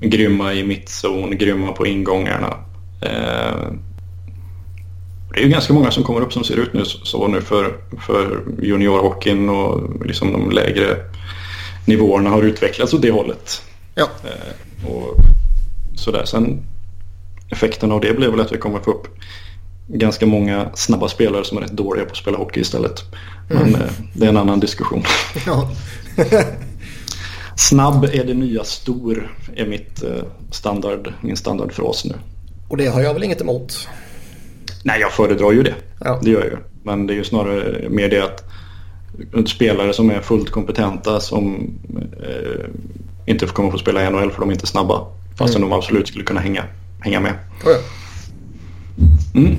Speaker 2: grymma i mittzon, grymma på ingångarna. Eh, det är ju ganska många som kommer upp som ser ut nu så nu för, för juniorhockeyn och liksom de lägre nivåerna har utvecklats åt det hållet.
Speaker 1: Ja.
Speaker 2: Eh, och sådär. Sen effekten av det blev väl att vi kommer få upp ganska många snabba spelare som är rätt dåliga på att spela hockey istället. Men mm. Eh, det är en annan diskussion.
Speaker 1: Ja.
Speaker 2: Snabb är det nya stor är mitt eh, standard, min standardfras nu.
Speaker 1: Och det har jag väl inget emot?
Speaker 2: Nej, jag föredrar ju det.
Speaker 1: Ja.
Speaker 2: Det gör jag ju. Men det är ju snarare mer det att spelare som är fullt kompetenta som eh, inte kommer att få spela i NHL för de är inte snabba. Fastän mm. de absolut skulle kunna hänga, hänga med.
Speaker 1: Oh ja.
Speaker 2: mm.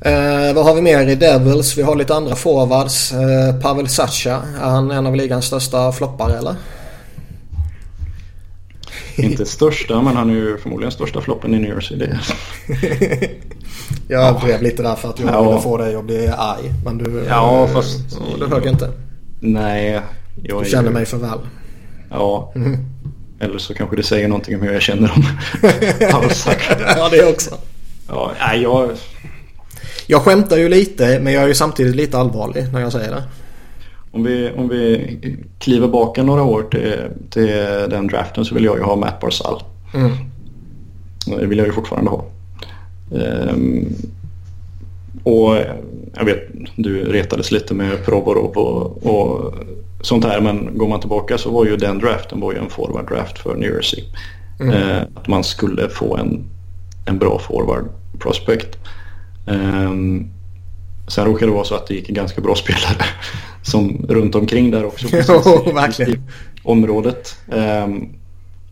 Speaker 1: eh, vad har vi mer i Devils? Vi har lite andra forwards. Eh, Pavel Sacha. Är han en av ligans största floppare eller?
Speaker 2: Inte största men han är ju förmodligen största floppen i New Jersey. Det.
Speaker 1: jag överdrev lite där för att jag ja. ville få dig att bli arg. Men du,
Speaker 2: ja, fast,
Speaker 1: du högg inte.
Speaker 2: Nej.
Speaker 1: Jag du känner ju... mig för väl.
Speaker 2: Ja. Mm. Eller så kanske det säger någonting om hur jag känner om
Speaker 1: ja, det också.
Speaker 2: Ja, nej, jag...
Speaker 1: Jag skämtar ju lite men jag är ju samtidigt lite allvarlig när jag säger det.
Speaker 2: Om vi, om vi kliver baka några år till, till den draften så vill jag ju ha Matt Barzal.
Speaker 1: Mm.
Speaker 2: Det vill jag ju fortfarande ha. Um, och jag vet, du retades lite med Provorov och, och sånt här. Men går man tillbaka så var ju den draften var ju en forward draft för New Jersey. Mm. Eh, att man skulle få en, en bra forward prospect. Eh, sen råkade det vara så att det gick ganska bra spelare som runt omkring där också.
Speaker 1: jo, verkligen.
Speaker 2: Området. Eh,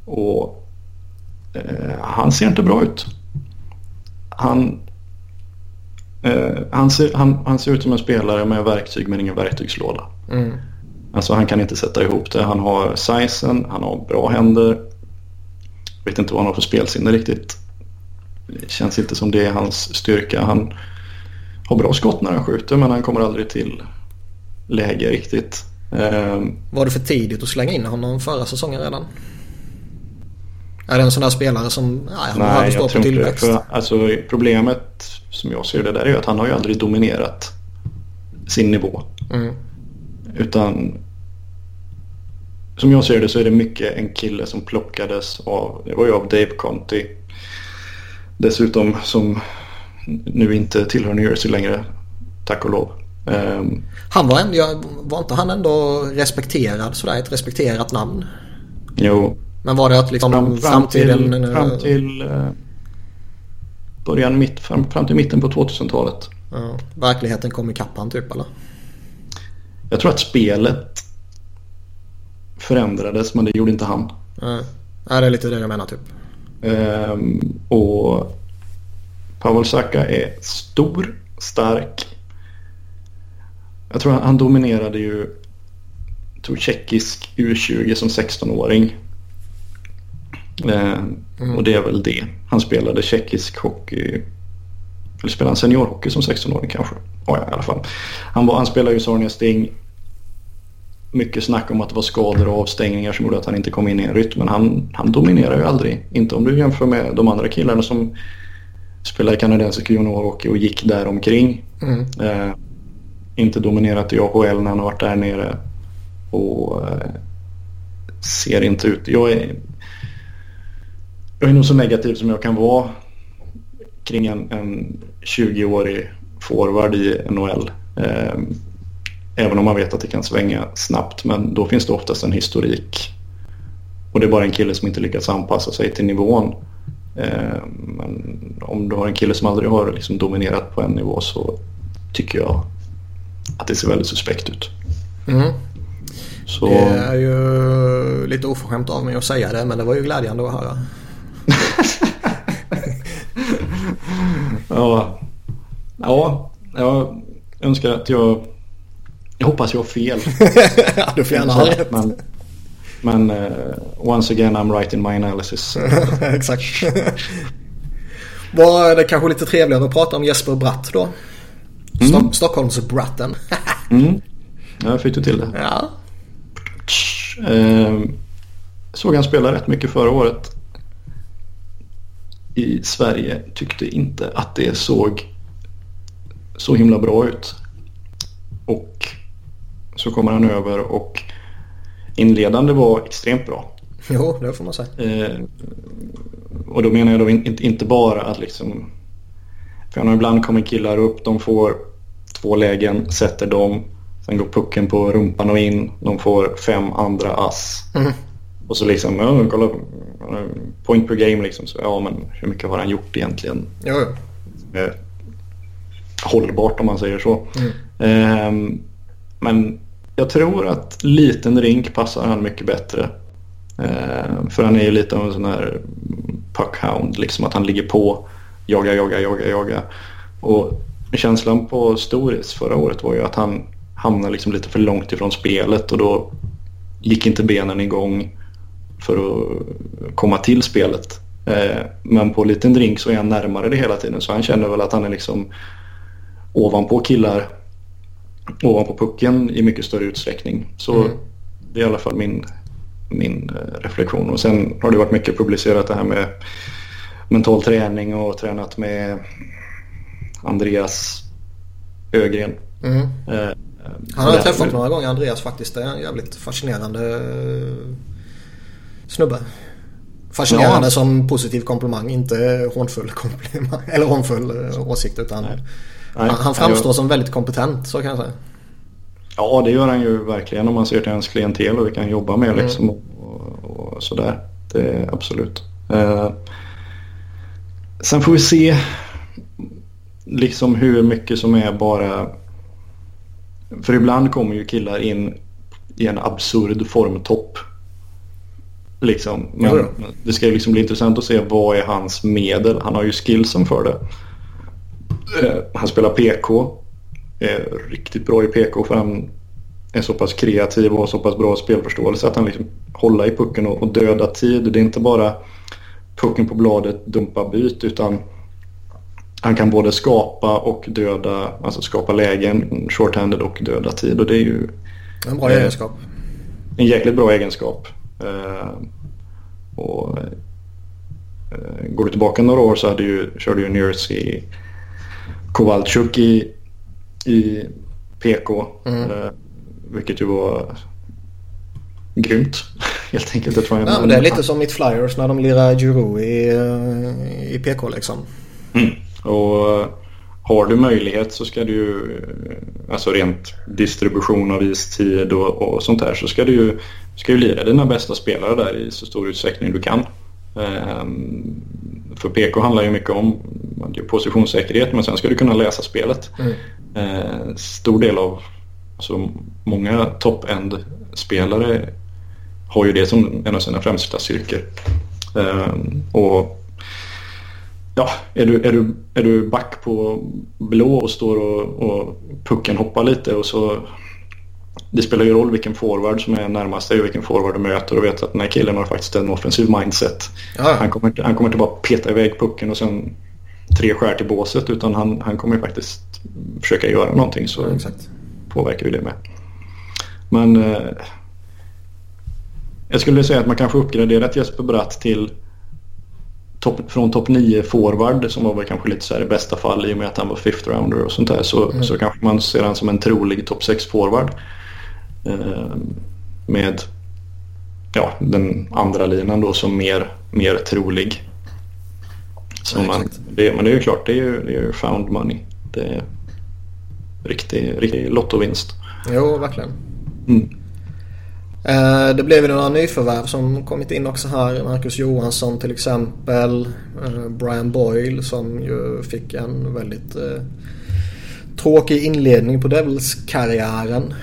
Speaker 2: och han ser inte bra ut. Han, eh, han, ser, han, han ser ut som en spelare med verktyg men ingen verktygslåda.
Speaker 1: Mm.
Speaker 2: Alltså han kan inte sätta ihop det. Han har sizen, han har bra händer. Vet inte vad han har för spelsinne riktigt. Det känns inte som det är hans styrka. Han har bra skott när han skjuter men han kommer aldrig till läge riktigt. Ehm,
Speaker 1: var det för tidigt att slänga in honom förra säsongen redan? Är det en sån där spelare som nej, han
Speaker 2: nej, behöver stå på tillväxt? För, alltså, problemet som jag ser det där är att han har ju aldrig dominerat sin nivå.
Speaker 1: Mm.
Speaker 2: Utan som jag ser det så är det mycket en kille som plockades av, det var ju av Dave Conti. Dessutom som nu inte tillhör New Jersey längre, tack och lov. Um,
Speaker 1: han var ändå, var inte han ändå respekterad sådär, ett respekterat namn?
Speaker 2: Jo.
Speaker 1: Men var det att liksom fram,
Speaker 2: fram till, fram till uh, början, mitt, fram, fram till mitten på 2000-talet.
Speaker 1: Ja, verkligheten kom i kappan typ eller?
Speaker 2: Jag tror att spelet förändrades men det gjorde inte han.
Speaker 1: Nej, ja, det är lite det jag menar typ.
Speaker 2: Um, och Pavel Saka är stor, stark. Jag tror han, han dominerade ju tog tjeckisk U20 som 16-åring. Eh, mm. Och det är väl det. Han spelade tjeckisk hockey. Eller spelade han seniorhockey som 16-åring kanske? Oh, ja, i alla fall. Han, var, han spelade ju Sarnia Sting. Mycket snack om att det var skador och avstängningar som gjorde att han inte kom in i en rytm. Men han, han dominerar ju aldrig. Inte om du jämför med de andra killarna som spelade kanadensisk juniorhockey och gick där omkring. Mm. Eh, inte dominerat i AHL när han har varit där nere. Och eh, ser inte ut... Jag är, jag är nog så negativ som jag kan vara kring en, en 20-årig forward i NHL. Eh, även om man vet att det kan svänga snabbt. Men då finns det oftast en historik. Och det är bara en kille som inte lyckats anpassa sig till nivån. Eh, men om du har en kille som aldrig har liksom dominerat på en nivå så tycker jag att det ser väldigt suspekt ut.
Speaker 1: Mm. Så... Det är ju lite oförskämt av mig att säga det men det var ju glädjande att höra.
Speaker 2: Ja. ja, jag önskar att jag... Jag hoppas jag har fel.
Speaker 1: ja, du får gärna ha rätt.
Speaker 2: Men, men uh, once again I'm right in my analysis.
Speaker 1: Exakt. Var det kanske lite trevligare att prata om Jesper Bratt då? Mm. Stockholmsbratten.
Speaker 2: mm. Ja, fick du till det.
Speaker 1: Ja.
Speaker 2: Eh, såg han spela rätt mycket förra året. I Sverige tyckte inte att det såg så himla bra ut. Och så kommer han över och inledande var extremt bra.
Speaker 1: Jo, det får man säga.
Speaker 2: Eh, och då menar jag då inte, inte bara att liksom... För ibland kommer killar upp, de får två lägen, sätter dem. Sen går pucken på rumpan och in. De får fem andra ass. Mm. Och så liksom, ja, kolla point per game liksom. Så, ja, men hur mycket har han gjort egentligen?
Speaker 1: Jo.
Speaker 2: Eh, hållbart om man säger så. Mm. Eh, men jag tror att liten rink passar han mycket bättre. Eh, för han är ju lite av en sån här puckhound. Liksom att han ligger på, jaga, jaga, jaga, jaga. Och känslan på Storis förra året var ju att han hamnade liksom lite för långt ifrån spelet och då gick inte benen igång för att komma till spelet. Eh, men på liten drink så är han närmare det hela tiden så han känner väl att han är liksom ovanpå killar ovanpå pucken i mycket större utsträckning. Så mm. det är i alla fall min, min eh, reflektion. Och sen har det varit mycket publicerat det här med mental träning och tränat med Andreas Ögren. Mm.
Speaker 1: Eh, han har jag träffat några gånger, Andreas faktiskt. Det är en jävligt fascinerande snubbe. Fascinerande ja. som positiv komplimang, inte hånfull komplimang. Eller hånfull eh, åsikt utan Nej. Nej. Han, han framstår jag... som väldigt kompetent så kan jag säga.
Speaker 2: Ja det gör han ju verkligen om man ser till hans klientel och vi kan jobba med mm. liksom och, och, och, sådär. Det är absolut. Eh, sen får vi se liksom hur mycket som är bara för ibland kommer ju killar in i en absurd formtopp. Liksom. Men ja, det ska ju liksom bli intressant att se vad är hans medel. Han har ju skillsen för det. Eh, han spelar PK. Är riktigt bra i PK för han är så pass kreativ och har så pass bra spelförståelse att han liksom håller i pucken och, döda tid. Det är inte bara pucken på bladet, dumpa byt utan han kan både skapa och döda, alltså skapa lägen, shorthanded och döda tid och det är ju
Speaker 1: en bra eh, egenskap.
Speaker 2: En jäkligt bra egenskap. Eh, och eh, Går du tillbaka några år så hade ju, körde ju Jersey Kowalczuk i, i PK. Mm. Eh, vilket ju var grymt. Helt enkelt.
Speaker 1: Jag tror jag ja, det är lite som mitt Flyers när de lirar Giroux i, i PK liksom.
Speaker 2: Mm. Och har du möjlighet så ska du ju, alltså rent distribution av istid och, och sånt där så ska du ju ska ju lira dina bästa spelare där i så stor utsträckning du kan. Um, för PK handlar ju mycket om positionssäkerhet men sen ska du kunna läsa spelet. Mm. Uh, stor del av, alltså många top-end spelare har ju det som en av sina främsta styrkor. Och ja, är du, är, du, är du back på blå och står och, och pucken hoppar lite och så det spelar ju roll vilken forward som är närmast dig och vilken forward du möter och vet att den här killen har faktiskt en offensiv mindset. Ja. Han, kommer, han kommer inte bara peta iväg pucken och sen tre skär till båset utan han, han kommer faktiskt försöka göra någonting så ja, påverkar ju det med. Men eh, jag skulle säga att man kanske uppgraderat Jesper Bratt till top, från topp 9 forward som var väl kanske lite så här i bästa fall i och med att han var fifth rounder och sånt där så, mm. så kanske man ser han som en trolig topp 6 forward. Eh, med ja, den andra linan då som mer, mer trolig. Så ja, man, det, men det är ju klart, det är ju, det är ju found money. Det är riktig, riktig lottovinst.
Speaker 1: Jo, verkligen. Mm. Eh, det blev ju några nyförvärv som kommit in också här. Marcus Johansson till exempel. Eh, Brian Boyle som ju fick en väldigt eh, tråkig inledning på Devils-karriären.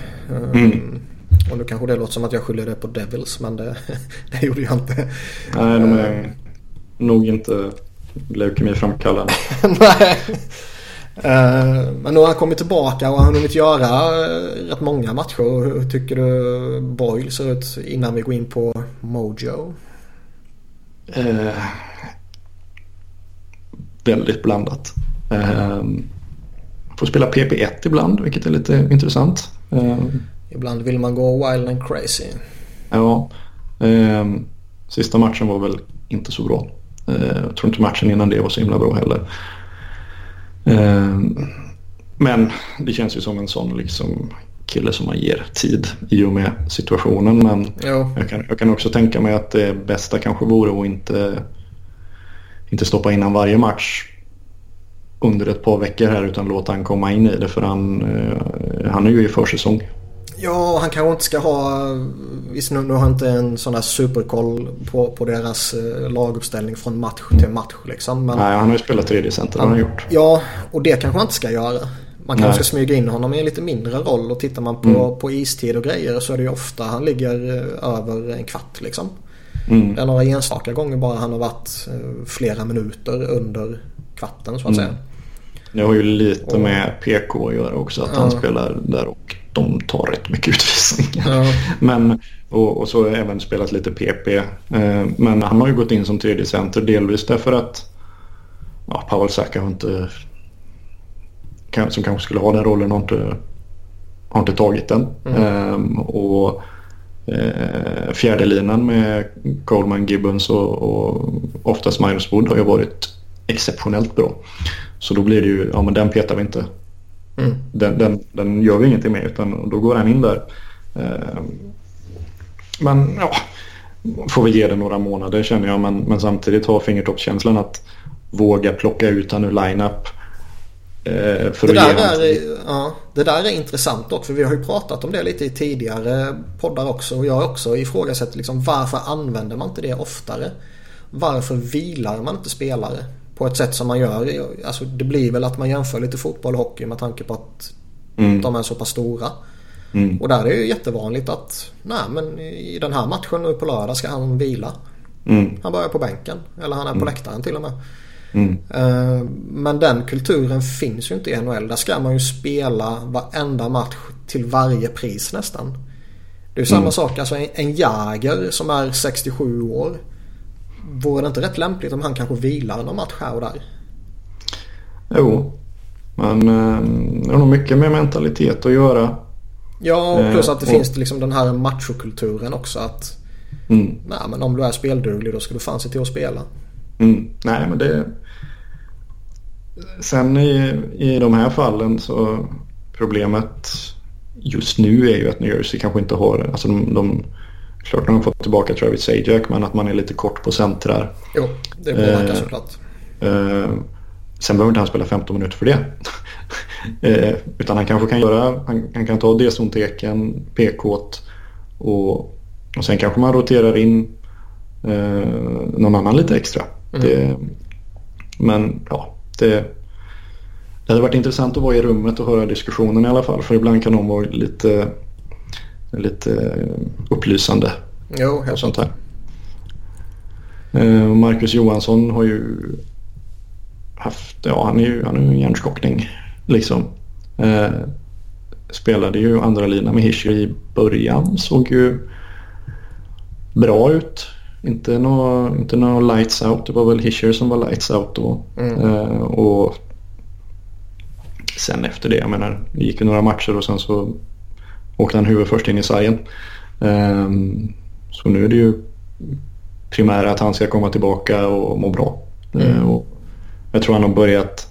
Speaker 1: Mm. Och nu kanske det låter som att jag skyller det på Devils men det, det gjorde jag inte.
Speaker 2: Nej, de är nog inte leukemiframkallande.
Speaker 1: Nej. Eh, men nu har han kommit tillbaka och har hunnit göra eh, rätt många matcher. Hur tycker du Boyle ser ut innan vi går in på Mojo?
Speaker 2: Eh, väldigt blandat. Eh, får spela PP1 ibland vilket är lite intressant. Eh,
Speaker 1: ibland vill man gå wild and crazy.
Speaker 2: Ja. Eh, sista matchen var väl inte så bra. jag tror inte matchen innan det var så himla bra heller. Ehm, men det känns ju som en sån liksom kille som man ger tid i och med situationen. Men jag kan, jag kan, också tänka mig att det bästa kanske vore att inte, inte stoppa in han varje match under ett par veckor här utan låta han komma in i det för han, eh, han är ju i försäsong.
Speaker 1: Ja, han kanske inte ska ha... Visst nu, nu har inte en sån där superkoll på, på deras eh, laguppställning från match till match liksom.
Speaker 2: Men, Nej, han har ju spelat tredje center han, har gjort.
Speaker 1: Ja, och det kanske man inte ska göra. Man kanske ska smyga in honom i en lite mindre roll och tittar man på, mm. på istid och grejer så är det ju ofta han ligger eh, över en kvart liksom. Mm. Det är några enstaka gånger bara han har varit eh, flera minuter under kvarten så att mm. säga.
Speaker 2: Det har ju lite och, med PK att göra också att ja. han spelar där och de tar rätt mycket utvisningar. Ja. Men, och, och, så har jag även spelat lite PP. Eh, men han har ju gått in som tredje center delvis därför att ja, Pavel Saka har inte som kanske skulle ha den rollen har inte, har inte tagit den. Mm. Eh, och eh, fjärde linan med Coleman, Gibbons och, och oftast Minus Wood har ju varit exceptionellt bra. Så då blir det ju, ja men den petar vi inte. Mm. Den, den, den, gör vi ingenting med utan då går han in där. Eh, men ja, får vi ge det några månader känner jag. Men, men samtidigt ha fingertoppskänslan att våga plocka ut han ur line-up.
Speaker 1: Eh, för det, där är, ja, det där är intressant också. För vi har ju pratat om det lite i tidigare poddar också. Och jag har också ifrågasatt liksom, varför använder man inte det oftare? Varför vilar man inte spelare? På ett sätt som man gör. Alltså det blir väl att man jämför lite fotboll och hockey med tanke på att mm. de är så pass stora. Mm. Och där är det ju jättevanligt att nej men i den här matchen nu på lördag ska han vila. Mm. Han börjar på bänken eller han är på mm. läktaren till och med. Mm. Uh, men den kulturen finns ju inte i NHL. Där ska man ju spela varenda match till varje pris nästan. Det är ju samma mm. sak. Alltså en, en Jäger som är 67 år. Vore det inte rätt lämpligt om han kanske vilar någon match här och där?
Speaker 2: Jo, men eh, det har nog mycket med mentalitet att göra.
Speaker 1: Ja, och plus att det eh, finns liksom den här machokulturen också. att mm. Nej, men om du är spelduglig då ska du fan se till att spela.
Speaker 2: Mm. Nej, men det... Sen i, i de här fallen så problemet just nu är ju att New Jersey kanske inte har... Alltså de, de Klart de har fått tillbaka Travis Sajak men att man är lite kort på centrar.
Speaker 1: Jo, det påverkar eh, såklart.
Speaker 2: Eh, sen behöver inte han spela 15 minuter för det. eh, utan han kanske kan göra, han, han kan ta D-zonteken, PK och, och sen kanske man roterar in eh, någon annan lite extra. Mm. Det, men ja, det, det hade varit intressant att vara i rummet och höra diskussionen i alla fall. För ibland kan de vara lite lite upplysande.
Speaker 1: Jo, helt sånt här.
Speaker 2: Eh, Marcus Johansson har ju haft, ja han är ju, han är ju en hjärnskakning liksom. Eh, spelade ju andra lina med Hischer i början, såg ju bra ut. Inte några inte nå lights out, det var väl Hischer som var lights out då. Mm. Eh, och sen efter det, jag menar, det gick ju några matcher och sen så åkte han huvud först in i sargen. Eh, så nu är det ju primära att han ska komma tillbaka och må bra. Mm. Eh, och jag tror han har börjat,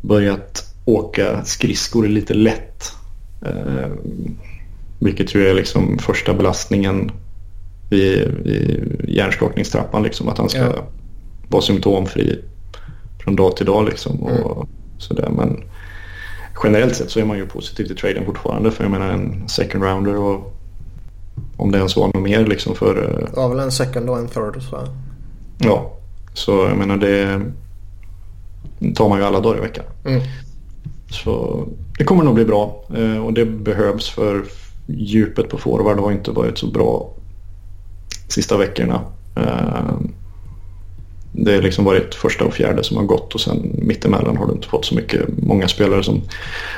Speaker 2: börjat åka skridskor lite lätt. Eh, vilket ju är liksom första belastningen i, i hjärnskakningstrappan. Liksom, att han ska ja. vara symptomfri från dag till dag. Liksom, och mm. sådär. Men generellt sett så är man ju positiv till traden fortfarande. För jag menar en second rounder och om det ens var något mer liksom för...
Speaker 1: Eh, ja, väl en second och en third så.
Speaker 2: Ja, så jag menar det tar man ju alla dagar i veckan. Mm. Så det kommer nog bli bra eh, och det behövs för djupet på forward har inte varit så bra sista veckorna. Det har liksom varit första och fjärde som har gått och sen mittemellan har du inte fått så mycket. Många spelare som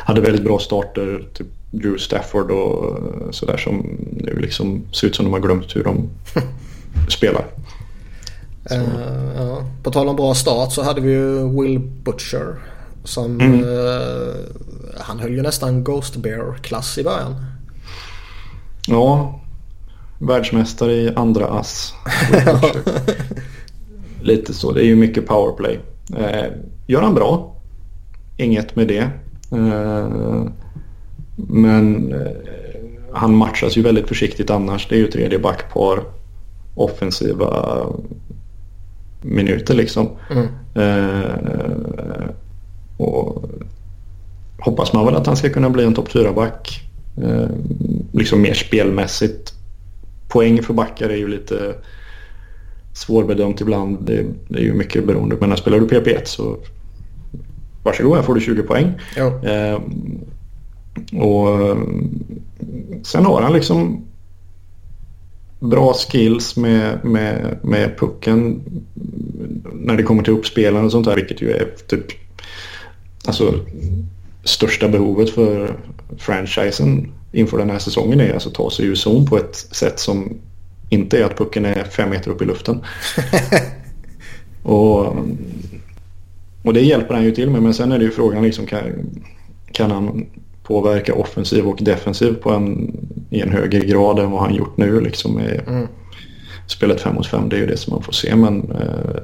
Speaker 2: hade väldigt bra starter, typ Drew Stafford och sådär som nu liksom ser ut som de har glömt hur de spelar.
Speaker 1: Uh, ja. På tal om bra start så hade vi ju Will Butcher. Som mm. uh, han höll ju nästan Ghost Bear-klass i början.
Speaker 2: Ja, världsmästare i andra ass. Lite så, det är ju mycket powerplay. Uh, gör han bra, inget med det. Uh, men uh, han matchas ju väldigt försiktigt annars. Det är ju tredje backpar offensiva minuter liksom. Mm. Eh, och hoppas man väl att han ska kunna bli en topp 4-back. Eh, liksom mer spelmässigt. Poäng för backar är ju lite svårbedömt ibland. Det, det är ju mycket beroende. Men när spelar du PP1 så varsågod, här får du 20 poäng. Eh, och sen har han liksom bra skills med, med, med pucken när det kommer till uppspelande och sånt där. Vilket ju är typ alltså, största behovet för franchisen inför den här säsongen är alltså ta sig ur zon på ett sätt som inte är att pucken är fem meter upp i luften. och, och det hjälper han ju till med men sen är det ju frågan liksom kan, kan han påverka offensiv och defensiv på en, i en högre grad än vad han gjort nu. Liksom med mm. Spelet 5 mot 5 det är ju det som man får se men eh,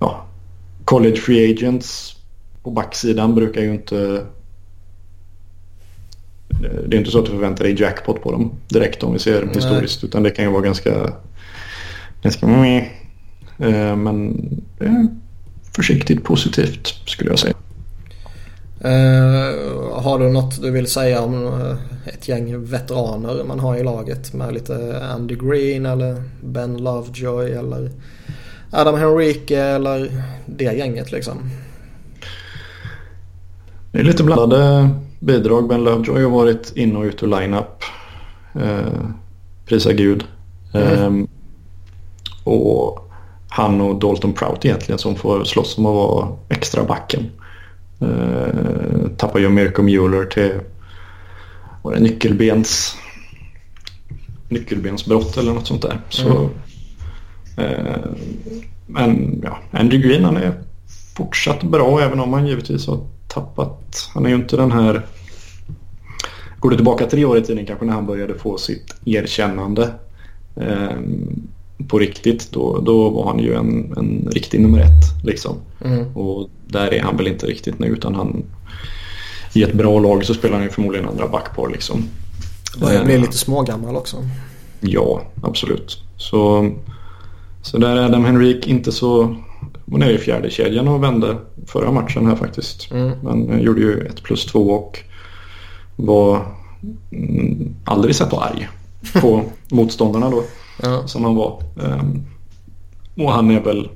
Speaker 2: ja, college free agents på backsidan brukar ju inte det är inte så att du förväntar dig jackpot på dem direkt om vi ser Nej. historiskt utan det kan ju vara ganska ganska eh, men eh, försiktigt positivt skulle jag säga.
Speaker 1: Uh, har du något du vill säga om uh, ett gäng veteraner man har i laget med lite Andy Green eller Ben Lovejoy eller Adam Henrique eller det gänget liksom?
Speaker 2: Det är lite blandade bidrag. Ben Lovejoy har varit in och ut ur line-up. Uh, prisa gud. Mm. Um, och han och Dalton Prout egentligen som får slåss om att vara extra backen. Eh, tappade ju Mirko Mueller till var det nyckelbens nyckelbensbrott eller något sånt där. Så, mm. eh, men ja, Andrew Green han är fortsatt bra även om han givetvis har tappat. Han är ju inte den här Går du tillbaka tre år i tiden kanske när han började få sitt erkännande eh, på riktigt då, då var han ju en, en riktig nummer ett. Liksom. Mm. Och där är han väl inte riktigt nu utan han i ett bra lag så spelar han ju förmodligen andra backpar liksom.
Speaker 1: Börjar bli lite smågammal också.
Speaker 2: Ja, absolut. Så, så där är Adam Henrik inte så... Hon är i fjärde kedjan och vände förra matchen här faktiskt. Mm. Men gjorde ju ett plus två och var mm, aldrig sett arg på motståndarna då. Ja. Som han var. Um, och han är väl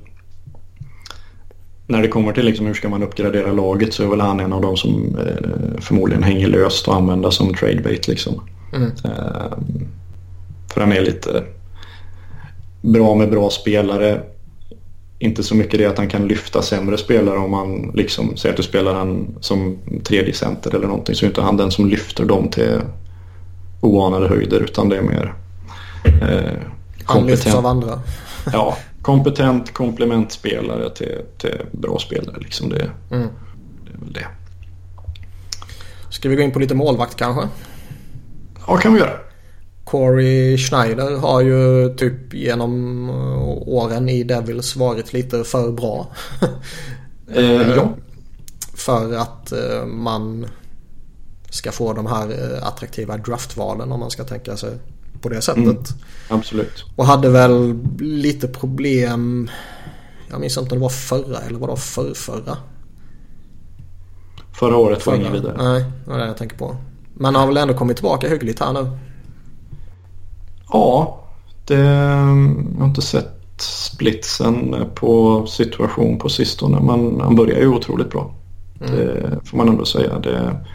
Speaker 2: när det kommer till liksom hur ska man uppgradera laget så är väl han en av de som eh, förmodligen hänger löst och använda som tradebait liksom. Mm. Eh, för han är lite bra med bra spelare. Inte så mycket det att han kan lyfta sämre spelare om man liksom säger att du spelar han som tredje center eller någonting så är inte han den som lyfter dem till oanade höjder utan det är mer
Speaker 1: eh, lyfts av andra.
Speaker 2: ja, kompetent komplementspelare till, till bra spelare. Liksom det, mm. det är väl det.
Speaker 1: Ska vi gå in på lite målvakt kanske?
Speaker 2: Ja, kan vi göra.
Speaker 1: Corey Schneider har ju typ genom åren i Devils varit lite för bra.
Speaker 2: eh, ja.
Speaker 1: För att eh, man ska få de här eh, attraktiva draftvalen om man ska tänka sig på det sättet. Mm,
Speaker 2: absolut.
Speaker 1: Och hade väl lite problem. Jag minns inte om det var förra eller var det för förra.
Speaker 2: Förra året var ingen vidare.
Speaker 1: Nej, det var det jag tänker på. Men har väl ändå kommit tillbaka hyggligt här nu.
Speaker 2: Ja, det, jag har inte sett splitsen på situation på sistone men han börjar ju otroligt bra. Mm. Det får man ändå säga. Det,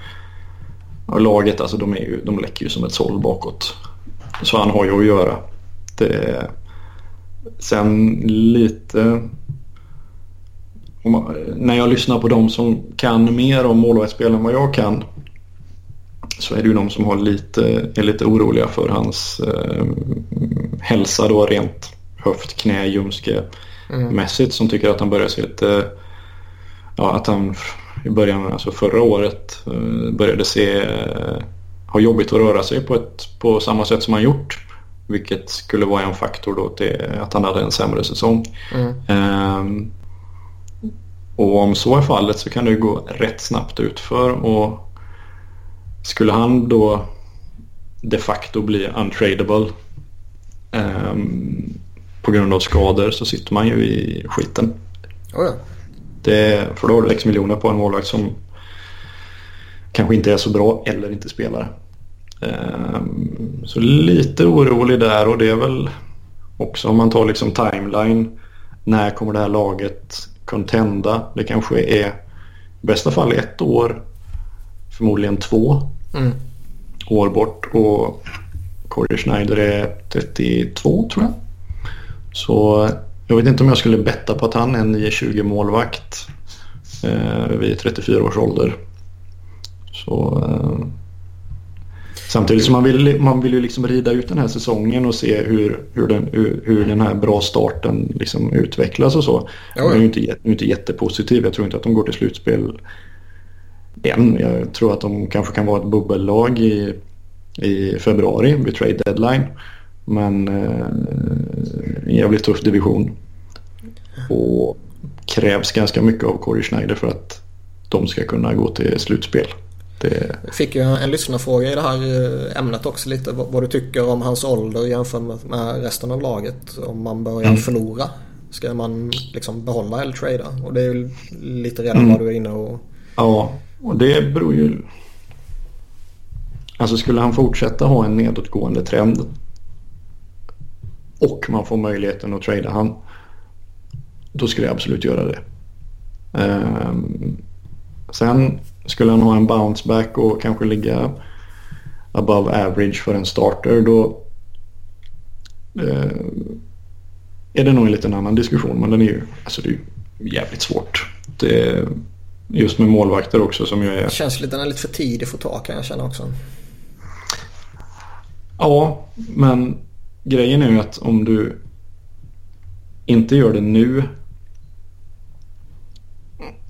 Speaker 2: och laget alltså de, är ju, de läcker ju som ett såll bakåt. Så han har ju att göra. Det, sen lite man, när jag lyssnar på de som kan mer om målvaktsspel än vad jag kan så är det ju de som har lite, är lite oroliga för hans eh, hälsa då rent höft, knä, ljumske mm. mässigt som tycker att han börjar se lite ja, att han i början, alltså förra året eh, började se eh, ha jobbigt att röra sig på, ett, på samma sätt som han gjort. Vilket skulle vara en faktor då till att han hade en sämre säsong. Mm. Um, och om så är fallet så kan det gå rätt snabbt utför och skulle han då de facto bli untradable um, på grund av skador så sitter man ju i skiten.
Speaker 1: Oh ja.
Speaker 2: det, för då har du X miljoner på en målvakt som kanske inte är så bra eller inte spelar. Um, så lite orolig där och det är väl också om man tar liksom timeline. När kommer det här laget contenda? Det kanske är i bästa fall ett år förmodligen två mm. år bort och Corey Schneider är 32 tror jag. Så jag vet inte om jag skulle betta på att han är en 9-20 målvakt eh, vid 34 års ålder. Så, eh, samtidigt som man vill, man vill ju liksom rida ut den här säsongen och se hur, hur, den, hur, hur den här bra starten liksom utvecklas och så. Jag är ju inte, inte jättepositiv. Jag tror inte att de går till slutspel än. Jag tror att de kanske kan vara ett bubbellag i, i februari vid trade deadline. Men eh, en jävligt tuff division. Och krävs ganska mycket av Corey Schneider för att de ska kunna gå till slutspel. Det...
Speaker 1: Jag fick ju en lyssnarfråga i det här eh, ämnet också lite. Vad, du tycker om hans ålder jämfört med resten av laget. Om man börjar mm. förlora. Ska man liksom behålla eller trada? Och det är ju lite redan mm. vad du är inne och...
Speaker 2: Ja, och det beror ju... Alltså skulle han fortsätta ha en nedåtgående trend och man får möjligheten att trada han. Då skulle jag absolut göra det. Um, sen skulle han ha en bounce back och kanske ligga above average för en starter då uh, är det nog en liten annan diskussion. Men den är ju, alltså det är ju jävligt svårt. Det, Just med målvakter också som ju är... Det
Speaker 1: känns lite, den är lite för tidig för att ta kan jag känna också.
Speaker 2: Ja, men grejen är ju att om du inte gör det nu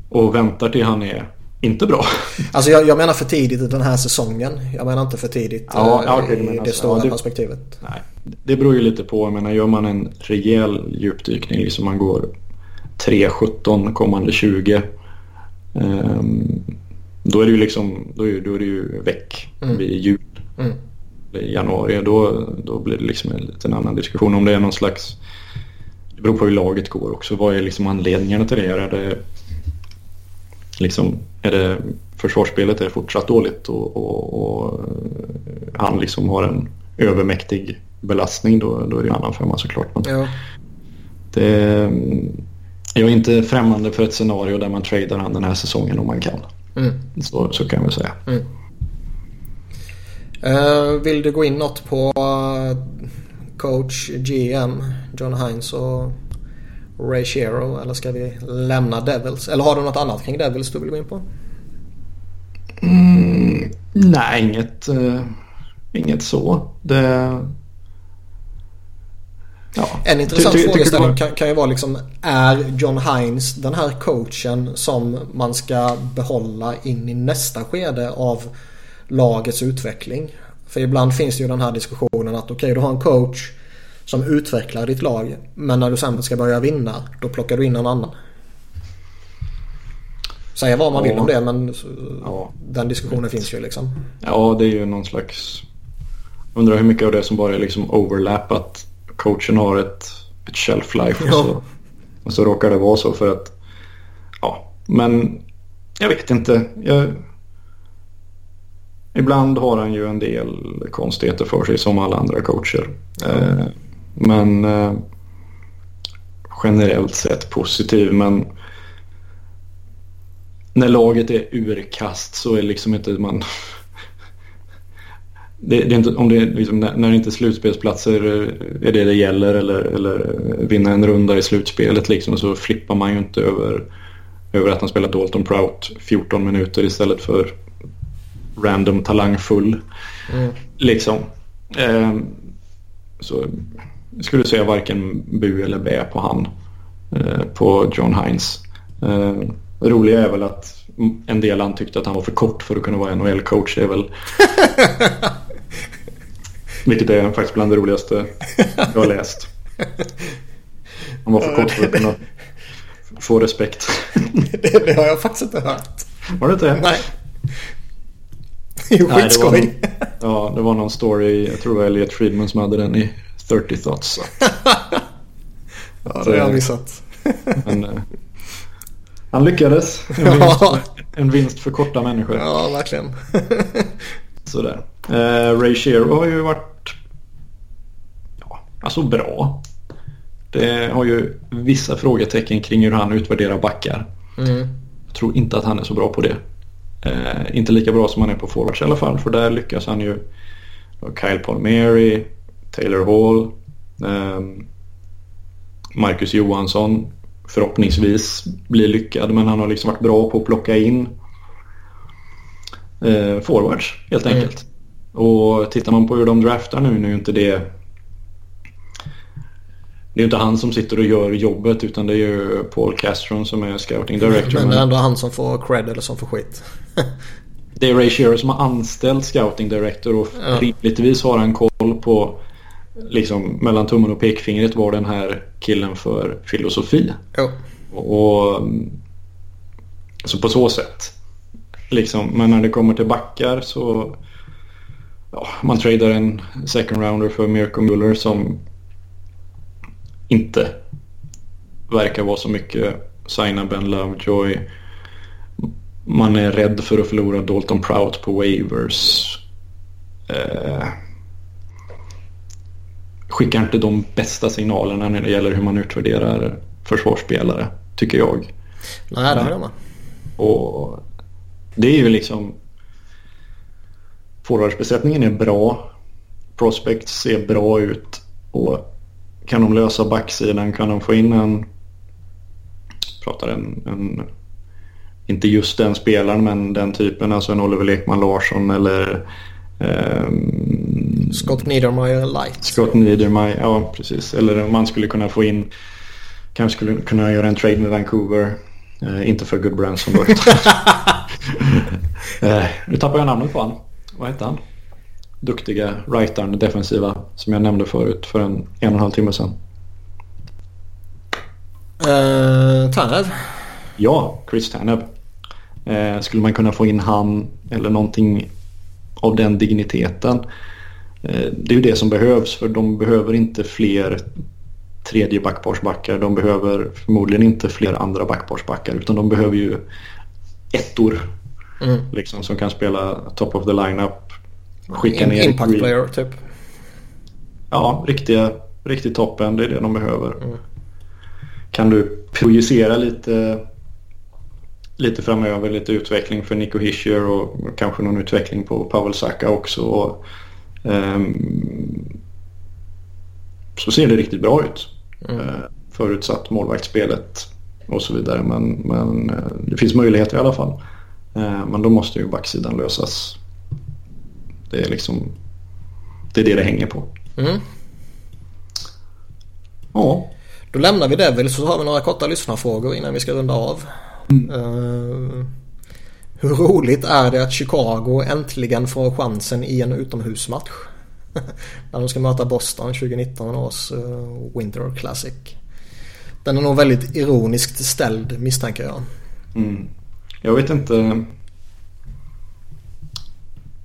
Speaker 2: och väntar till han är inte bra.
Speaker 1: Alltså jag, jag menar för tidigt i den här säsongen. Jag menar inte för tidigt ja, ja, okay, i det alltså, stora ja, det, perspektivet.
Speaker 2: Nej, det beror ju lite på. Jag menar gör man en rejäl djupdykning, liksom man går 3-17 kommande 20 Um, då är det ju liksom, då är, då är det ju väck mm. vid jul. Mm. I januari. Då, då blir det liksom en liten annan diskussion. Om det är någon slags, det beror på hur laget går också. Vad är liksom anledningarna till det? Är det, liksom, är det försvarsspelet är fortsatt dåligt och, och, och han liksom har en övermäktig belastning då, då är det ju en annan femma såklart. Men ja. det, jag är inte främmande för ett scenario där man tradar han den här säsongen om man kan. Mm. Så, så kan vi säga. Mm.
Speaker 1: Uh, vill du gå in något på uh, coach, GM, John Hines och Ray Shero? Eller ska vi lämna Devils? Eller har du något annat kring Devils du vill gå in på?
Speaker 2: Mm, nej, inget, uh, inget så. Det...
Speaker 1: Ja. En intressant ty, ty, frågeställning kan, kan ju vara liksom Är John Hines den här coachen som man ska behålla in i nästa skede av lagets utveckling? För ibland finns det ju den här diskussionen att okej okay, du har en coach som utvecklar ditt lag. Men när du sen ska börja vinna då plockar du in en annan. Säga vad man ja. vill om det men ja. den diskussionen finns ju liksom.
Speaker 2: Ja det är ju någon slags... Undrar hur mycket av det som bara är liksom overlap att coachen har ett, ett shelf life och, så, och så råkar det vara så för att... Ja men jag vet inte. Jag, ibland har han ju en del konstigheter för sig som alla andra coacher. Eh, men eh, generellt sett positiv. Men när laget är urkast så är liksom inte man... Det, det inte, om det liksom, när, när inte slutspelsplatser är det det gäller eller, eller vinna en runda i slutspelet liksom, så flippar man ju inte över, över att han spelar Dalton Prout 14 minuter istället för random talangfull. Mm. Liksom. Eh, så skulle säga varken bu eller bä på han. Eh, på John Hines. Eh, roliga är väl att en del han tyckte att han var för kort för att kunna vara NHL-coach. Det är väl... Vilket är faktiskt bland det roligaste jag har läst. Han var för kort för att kunna få respekt.
Speaker 1: det, det har jag faktiskt inte hört.
Speaker 2: Har du inte det?
Speaker 1: Nej. Jo, skitskoj.
Speaker 2: Ja, det var någon story. Jag tror det var Elliot Friedman som hade den i 30 thoughts.
Speaker 1: ja, det har jag missat.
Speaker 2: men, eh, han lyckades. En vinst, en vinst för korta människor.
Speaker 1: Ja, verkligen.
Speaker 2: Sådär. Eh, Ray Shero har ju varit alltså bra. Det har ju vissa frågetecken kring hur han utvärderar backar. Mm. Jag tror inte att han är så bra på det. Eh, inte lika bra som han är på forwards i alla fall. För där lyckas han ju. Kyle Palmieri, Taylor Hall, eh, Marcus Johansson förhoppningsvis blir lyckad. Men han har liksom varit bra på att plocka in eh, forwards helt mm. enkelt. Mm. Och tittar man på hur de draftar nu, nu är inte det det är inte han som sitter och gör jobbet utan det är ju Paul Castron som är scouting director.
Speaker 1: Men det är ändå han som får cred eller som får skit.
Speaker 2: det är Ray Shearer som har anställt scouting director och ja. rimligtvis har han koll på liksom mellan tummen och pekfingret var den här killen för filosofi.
Speaker 1: Ja.
Speaker 2: Och, så på så sätt. Liksom, men när det kommer till backar så ja, man tradar en second rounder för Mirko Muller som inte verkar vara så mycket signa Ben Lovejoy. Man är rädd för att förlora Dalton Prout på waivers. Eh, skickar inte de bästa signalerna när det gäller hur man utvärderar försvarsspelare, tycker jag.
Speaker 1: Nej, det har jag med.
Speaker 2: Och det är ju liksom... Forwardsbesättningen är bra. Prospects ser bra ut. Och kan de lösa backsidan, kan de få in en... Pratar en, en inte just den spelaren men den typen, alltså en Oliver Lekman Larsson eller
Speaker 1: Um, Scott Niedermayer light.
Speaker 2: Scott Niedermayer, ja precis. Eller man skulle kunna få in, kanske skulle kunna göra en trade med Vancouver. Uh, inte för Goodbranson då. uh, nu tappar jag namnet på han. Vad hette han? Duktiga rightaren, defensiva, som jag nämnde förut för en en och en halv timme sedan.
Speaker 1: Uh, Tanev?
Speaker 2: Ja, Chris Tanev. Uh, skulle man kunna få in han eller någonting av den digniteten. Eh, det är ju det som behövs för de behöver inte fler tredje backparsbackar. De behöver förmodligen inte fler andra backparsbackar utan de behöver ju ettor. Mm. Liksom, som kan spela top of the lineup.
Speaker 1: Skicka ner impact player typ.
Speaker 2: Ja, riktiga, riktigt toppen. Det är det de behöver. Mm. Kan du projicera lite lite framöver lite utveckling för Nico Hischier och kanske någon utveckling på Pavel Saka också. Och, um, så ser det riktigt bra ut. Mm. Förutsatt målvaktsspelet och så vidare. Men, men det finns möjligheter i alla fall. Men då måste ju backsidan lösas. Det är liksom det är det det hänger på. Mm.
Speaker 1: Ja. Då lämnar vi det väl så har vi några korta lyssnarfrågor innan vi ska runda av. Mm. Uh, hur roligt är det att Chicago äntligen får chansen i en utomhusmatch? När de ska möta Boston 2019 års uh, Winter Classic. Den är nog väldigt ironiskt ställd misstänker jag.
Speaker 2: Mm. Jag vet inte.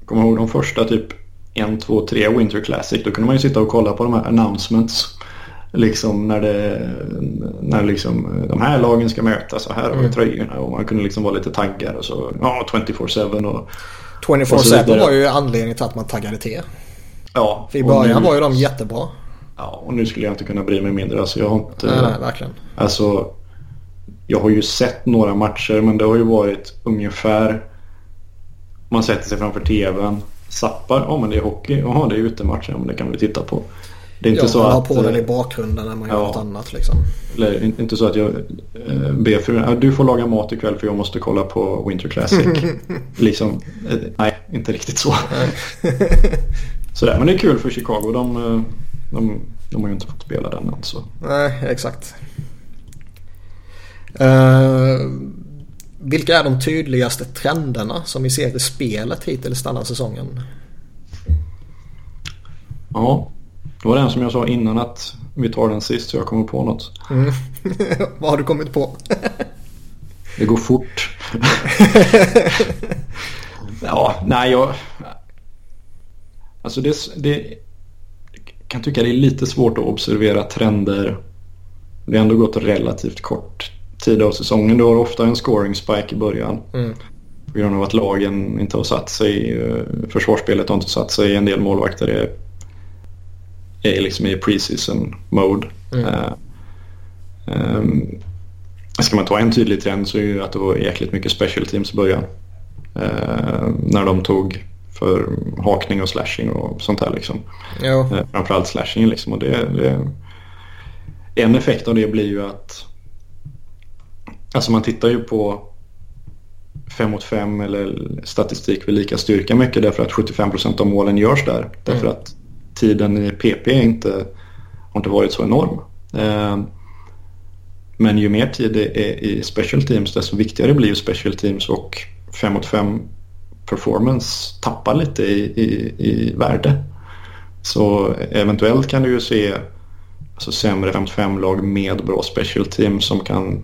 Speaker 2: Kommer ihåg de första typ en, två, tre Winter Classic. Då kunde man ju sitta och kolla på de här announcements. Liksom när, det, när liksom de här lagen ska mötas så här har mm. tröjorna och man kunde liksom vara lite taggad och så ja 24-7 och
Speaker 1: 24-7 var ju anledningen till att man taggade till. Ja. För i början nu, var ju de jättebra.
Speaker 2: Ja och nu skulle jag inte kunna bry mig mindre. Alltså jag har inte...
Speaker 1: Nej, nej, verkligen.
Speaker 2: Alltså jag har ju sett några matcher men det har ju varit ungefär man sätter sig framför tvn Zappar, ja men det är hockey, ja det är utematch, ja men det kan vi titta på.
Speaker 1: Det är inte ja, så man har på den i bakgrunden när man gör något annat liksom.
Speaker 2: Eller inte så att jag eh, ber ja, du får laga mat ikväll för jag måste kolla på Winter Classic. liksom, eh, nej, inte riktigt så. Sådär, men det är kul för Chicago. De, eh, de, de har ju inte fått spela den än så.
Speaker 1: Nej, exakt. Uh, vilka är de tydligaste trenderna som vi ser i spelet hittills denna säsongen?
Speaker 2: Ja, det var den som jag sa innan att vi tar den sist så jag kommer på något. Mm.
Speaker 1: Vad har du kommit på?
Speaker 2: det går fort. ja, nej jag... Alltså det, det kan tycka det är lite svårt att observera trender. Det har ändå gått relativt kort tid av säsongen. Du har ofta en scoring spike i början. Mm. På grund av att lagen inte har satt sig. Eh, försvarsspelet har inte satt sig. En del målvakter är, är liksom i preseason mode. Mm. Uh, um, ska man ta en tydlig trend så är det att det var jäkligt mycket special teams i början. Uh, när de tog för hakning och slashing och sånt där liksom. Uh, framförallt slashing liksom. Och det, det, en effekt av det blir ju att Alltså man tittar ju på 5 mot 5 eller statistik vid lika styrka mycket därför att 75% av målen görs där. Därför mm. att tiden i PP inte, har inte varit så enorm. Eh, men ju mer tid det är i special teams desto viktigare blir ju special teams och 5 mot 5 performance tappar lite i, i, i värde. Så eventuellt kan du ju se alltså sämre 5 mot 5 lag med bra special teams som kan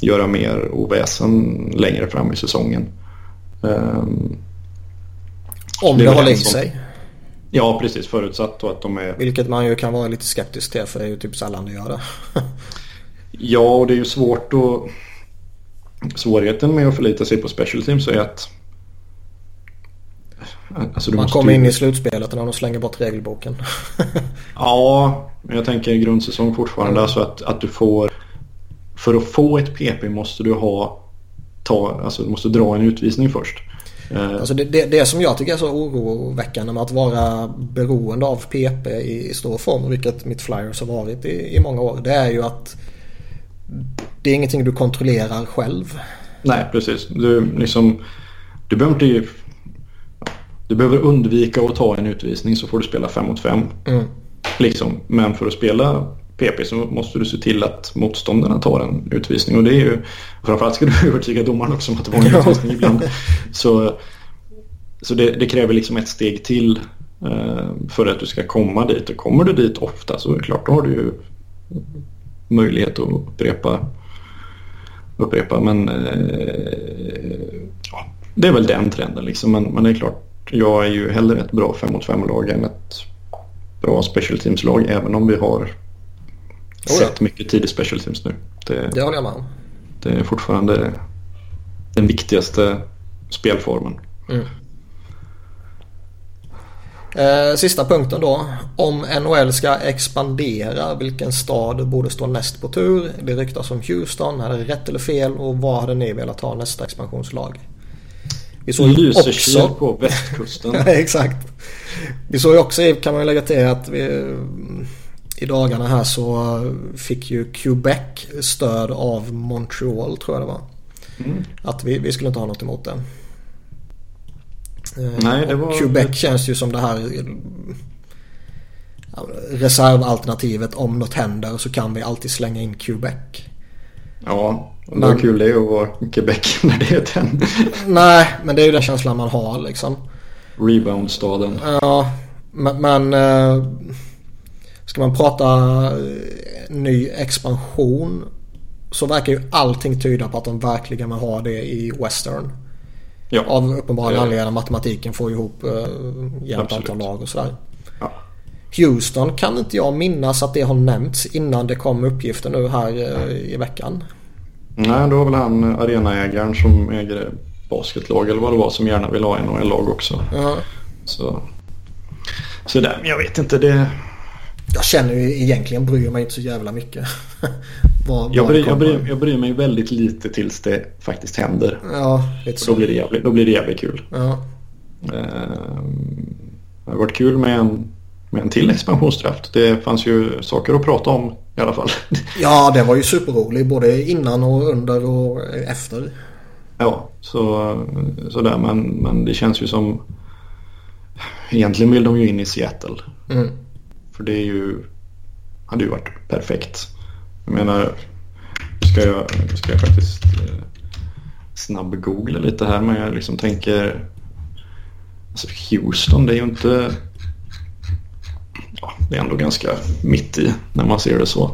Speaker 2: göra mer oväsen längre fram i säsongen. Um,
Speaker 1: Om det, det håller i sig.
Speaker 2: Ja, precis. Förutsatt att de är...
Speaker 1: Vilket man ju kan vara lite skeptisk till för det är ju typ sällan det gör det.
Speaker 2: ja, och det är ju svårt att... Svårigheten med att förlita sig på special teams är att...
Speaker 1: Alltså, man kommer in i slutspelet när de slänger bort regelboken.
Speaker 2: ja, men jag tänker grundsäsong fortfarande. Mm. Alltså att, att du får för att få ett PP måste du ha ta, alltså du måste dra en utvisning först.
Speaker 1: Eh, alltså det, det, det som jag tycker är så oroväckande med att vara beroende av PP i, i stor form, vilket mitt Flyers har varit i, i många år, det är ju att det är ingenting du kontrollerar själv.
Speaker 2: Nej, precis. Du, liksom, du behöver inte... Du behöver undvika att ta en utvisning så får du spela 5 mot 5. Mm. Liksom. Men för att spela PP så måste du se till att motståndarna tar en utvisning. Och det är ju, framförallt ska du övertyga domaren också om att det var en utvisning ibland. Så, så det, det, kräver liksom ett steg till eh, för att du ska komma dit. Och kommer du dit ofta så är det klart, då har du ju möjlighet att upprepa. upprepa. Men eh, ja, det är väl den trenden liksom. Men, men det är klart, jag är ju hellre ett bra 5 mot 5-lag än ett bra special teams-lag även om vi har Oh ja. Sett mycket tid i special teams nu.
Speaker 1: Det, det håller jag med om.
Speaker 2: Det är fortfarande den viktigaste spelformen. Mm.
Speaker 1: Eh, sista punkten då. Om NHL ska expandera, vilken stad borde stå näst på tur? Det ryktas om Houston. Är det rätt eller fel? Och vad hade ni velat ha nästa expansionslag?
Speaker 2: Vi såg Lysekil också... på västkusten.
Speaker 1: Exakt. Vi såg ju också, kan man lägga till att vi i dagarna här så fick ju Quebec stöd av Montreal tror jag det var. Mm. Att vi, vi skulle inte ha något emot det.
Speaker 2: Nej, det var...
Speaker 1: Quebec känns ju som det här reservalternativet. Om något händer så kan vi alltid slänga in Quebec.
Speaker 2: Ja, och men... kul det är att vara Quebec när det är den.
Speaker 1: Nej, men det är ju den känslan man har liksom.
Speaker 2: Rebound-staden.
Speaker 1: Ja, men, men eh, ska man prata eh, ny expansion så verkar ju allting tyda på att de verkligen vill ha det i Western. Ja. Av uppenbara anledningar. Matematiken får ihop uh, jämnt antal lag och sådär. Ja. Houston kan inte jag minnas att det har nämnts innan det kom uppgifter nu här uh, i veckan.
Speaker 2: Nej, det var väl han arenaägaren som äger basketlag eller vad det var som gärna vill ha NHL-lag också. Ja. Så, så där, jag vet inte. det...
Speaker 1: Jag känner ju egentligen bryr mig inte så jävla mycket.
Speaker 2: Var, jag, bryr, jag, bryr, jag, bryr, mig väldigt lite tills det faktiskt händer.
Speaker 1: Ja, lite.
Speaker 2: Då blir det jävligt, då blir det jävligt kul. Ja. Ehm, det har varit kul med en, med en till expansionsdraft. Det fanns ju saker att prata om i alla fall.
Speaker 1: Ja, det var ju superrolig både innan och under och efter.
Speaker 2: Ja, så, sådär. Men, men det känns ju som... Egentligen vill de ju in i Seattle. Mm. För det är ju... hade ju varit perfekt. Jag menar, ska jag, ska jag faktiskt eh, snabb-googla lite här men jag liksom tänker alltså Houston det är ju inte ja, det är ändå ganska mitt i när man ser det så.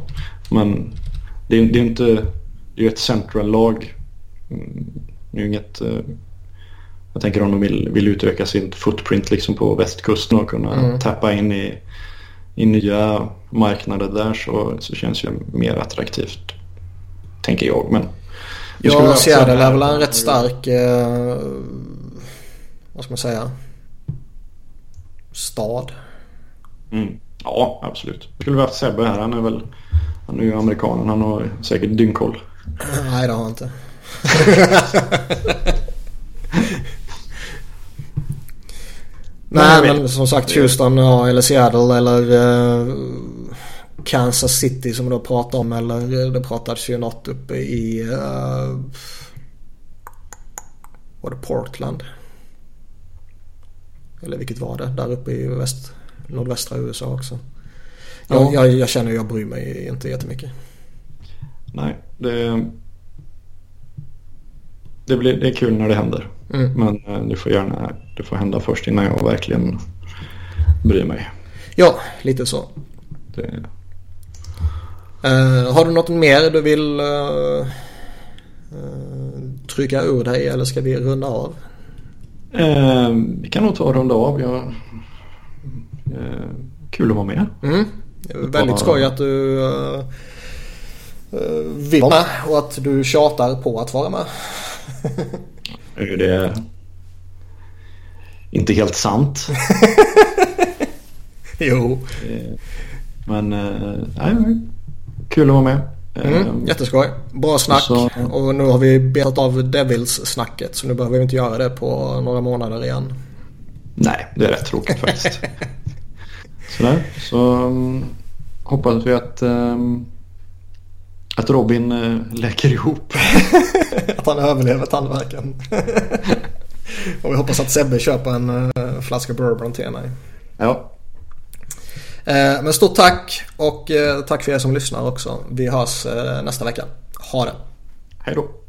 Speaker 2: Men det är, det är inte det är ett central-lag. Mm, det är ju inget eh, jag tänker om de vill, vill utöka sin footprint liksom på västkusten och kunna mm. tappa in i i nya marknader där så, så känns det mer attraktivt. Tänker jag. Men
Speaker 1: ja, Seattle är väl en rätt stark, eh, vad ska man säga, stad.
Speaker 2: Mm. Ja, absolut. Jag skulle vi haft Sebbe här. Han är väl, han är ju amerikanen. Han har säkert dyngkoll.
Speaker 1: Nej, det har han inte. Nej men som sagt Houston ja, eller Seattle eller uh, Kansas City som du pratar om eller eh, det pratades ju något uppe i uh, var det Portland? Eller vilket var det? Där uppe i väst, nordvästra USA också. Jag, ja. jag, jag känner jag bryr mig inte jättemycket.
Speaker 2: Nej, det, det, blir, det är kul när det händer. Mm. Men eh, det får gärna det får hända först innan jag verkligen bryr mig.
Speaker 1: Ja, lite så. Det... Uh, har du något mer du vill uh, uh, trycka ur dig eller ska vi runda av?
Speaker 2: vi kan nog ta och runda av. Jag, kul att vara med.
Speaker 1: Mm. Väldigt skoj att du vill med och att du tjatar på att vara med.
Speaker 2: Det är inte helt sant.
Speaker 1: jo.
Speaker 2: Eh, men eh, nej, kul att vara med.
Speaker 1: Mm, eh, jätteskoj. Bra snack. Så... Och nu har vi betat av Devils-snacket. Så nu behöver vi inte göra det på några månader igen.
Speaker 2: Nej, det är rätt tråkigt faktiskt. Sådär. Så um, hoppas vi att um, att Robin uh, läker ihop.
Speaker 1: att han överlever tandvärken. Och vi hoppas att Sebbe köper en uh, flaska bourbon till mig.
Speaker 2: Ja.
Speaker 1: Uh, men stort tack och uh, tack för er som lyssnar också. Vi hörs nästa vecka. Ha det.
Speaker 2: Hej då.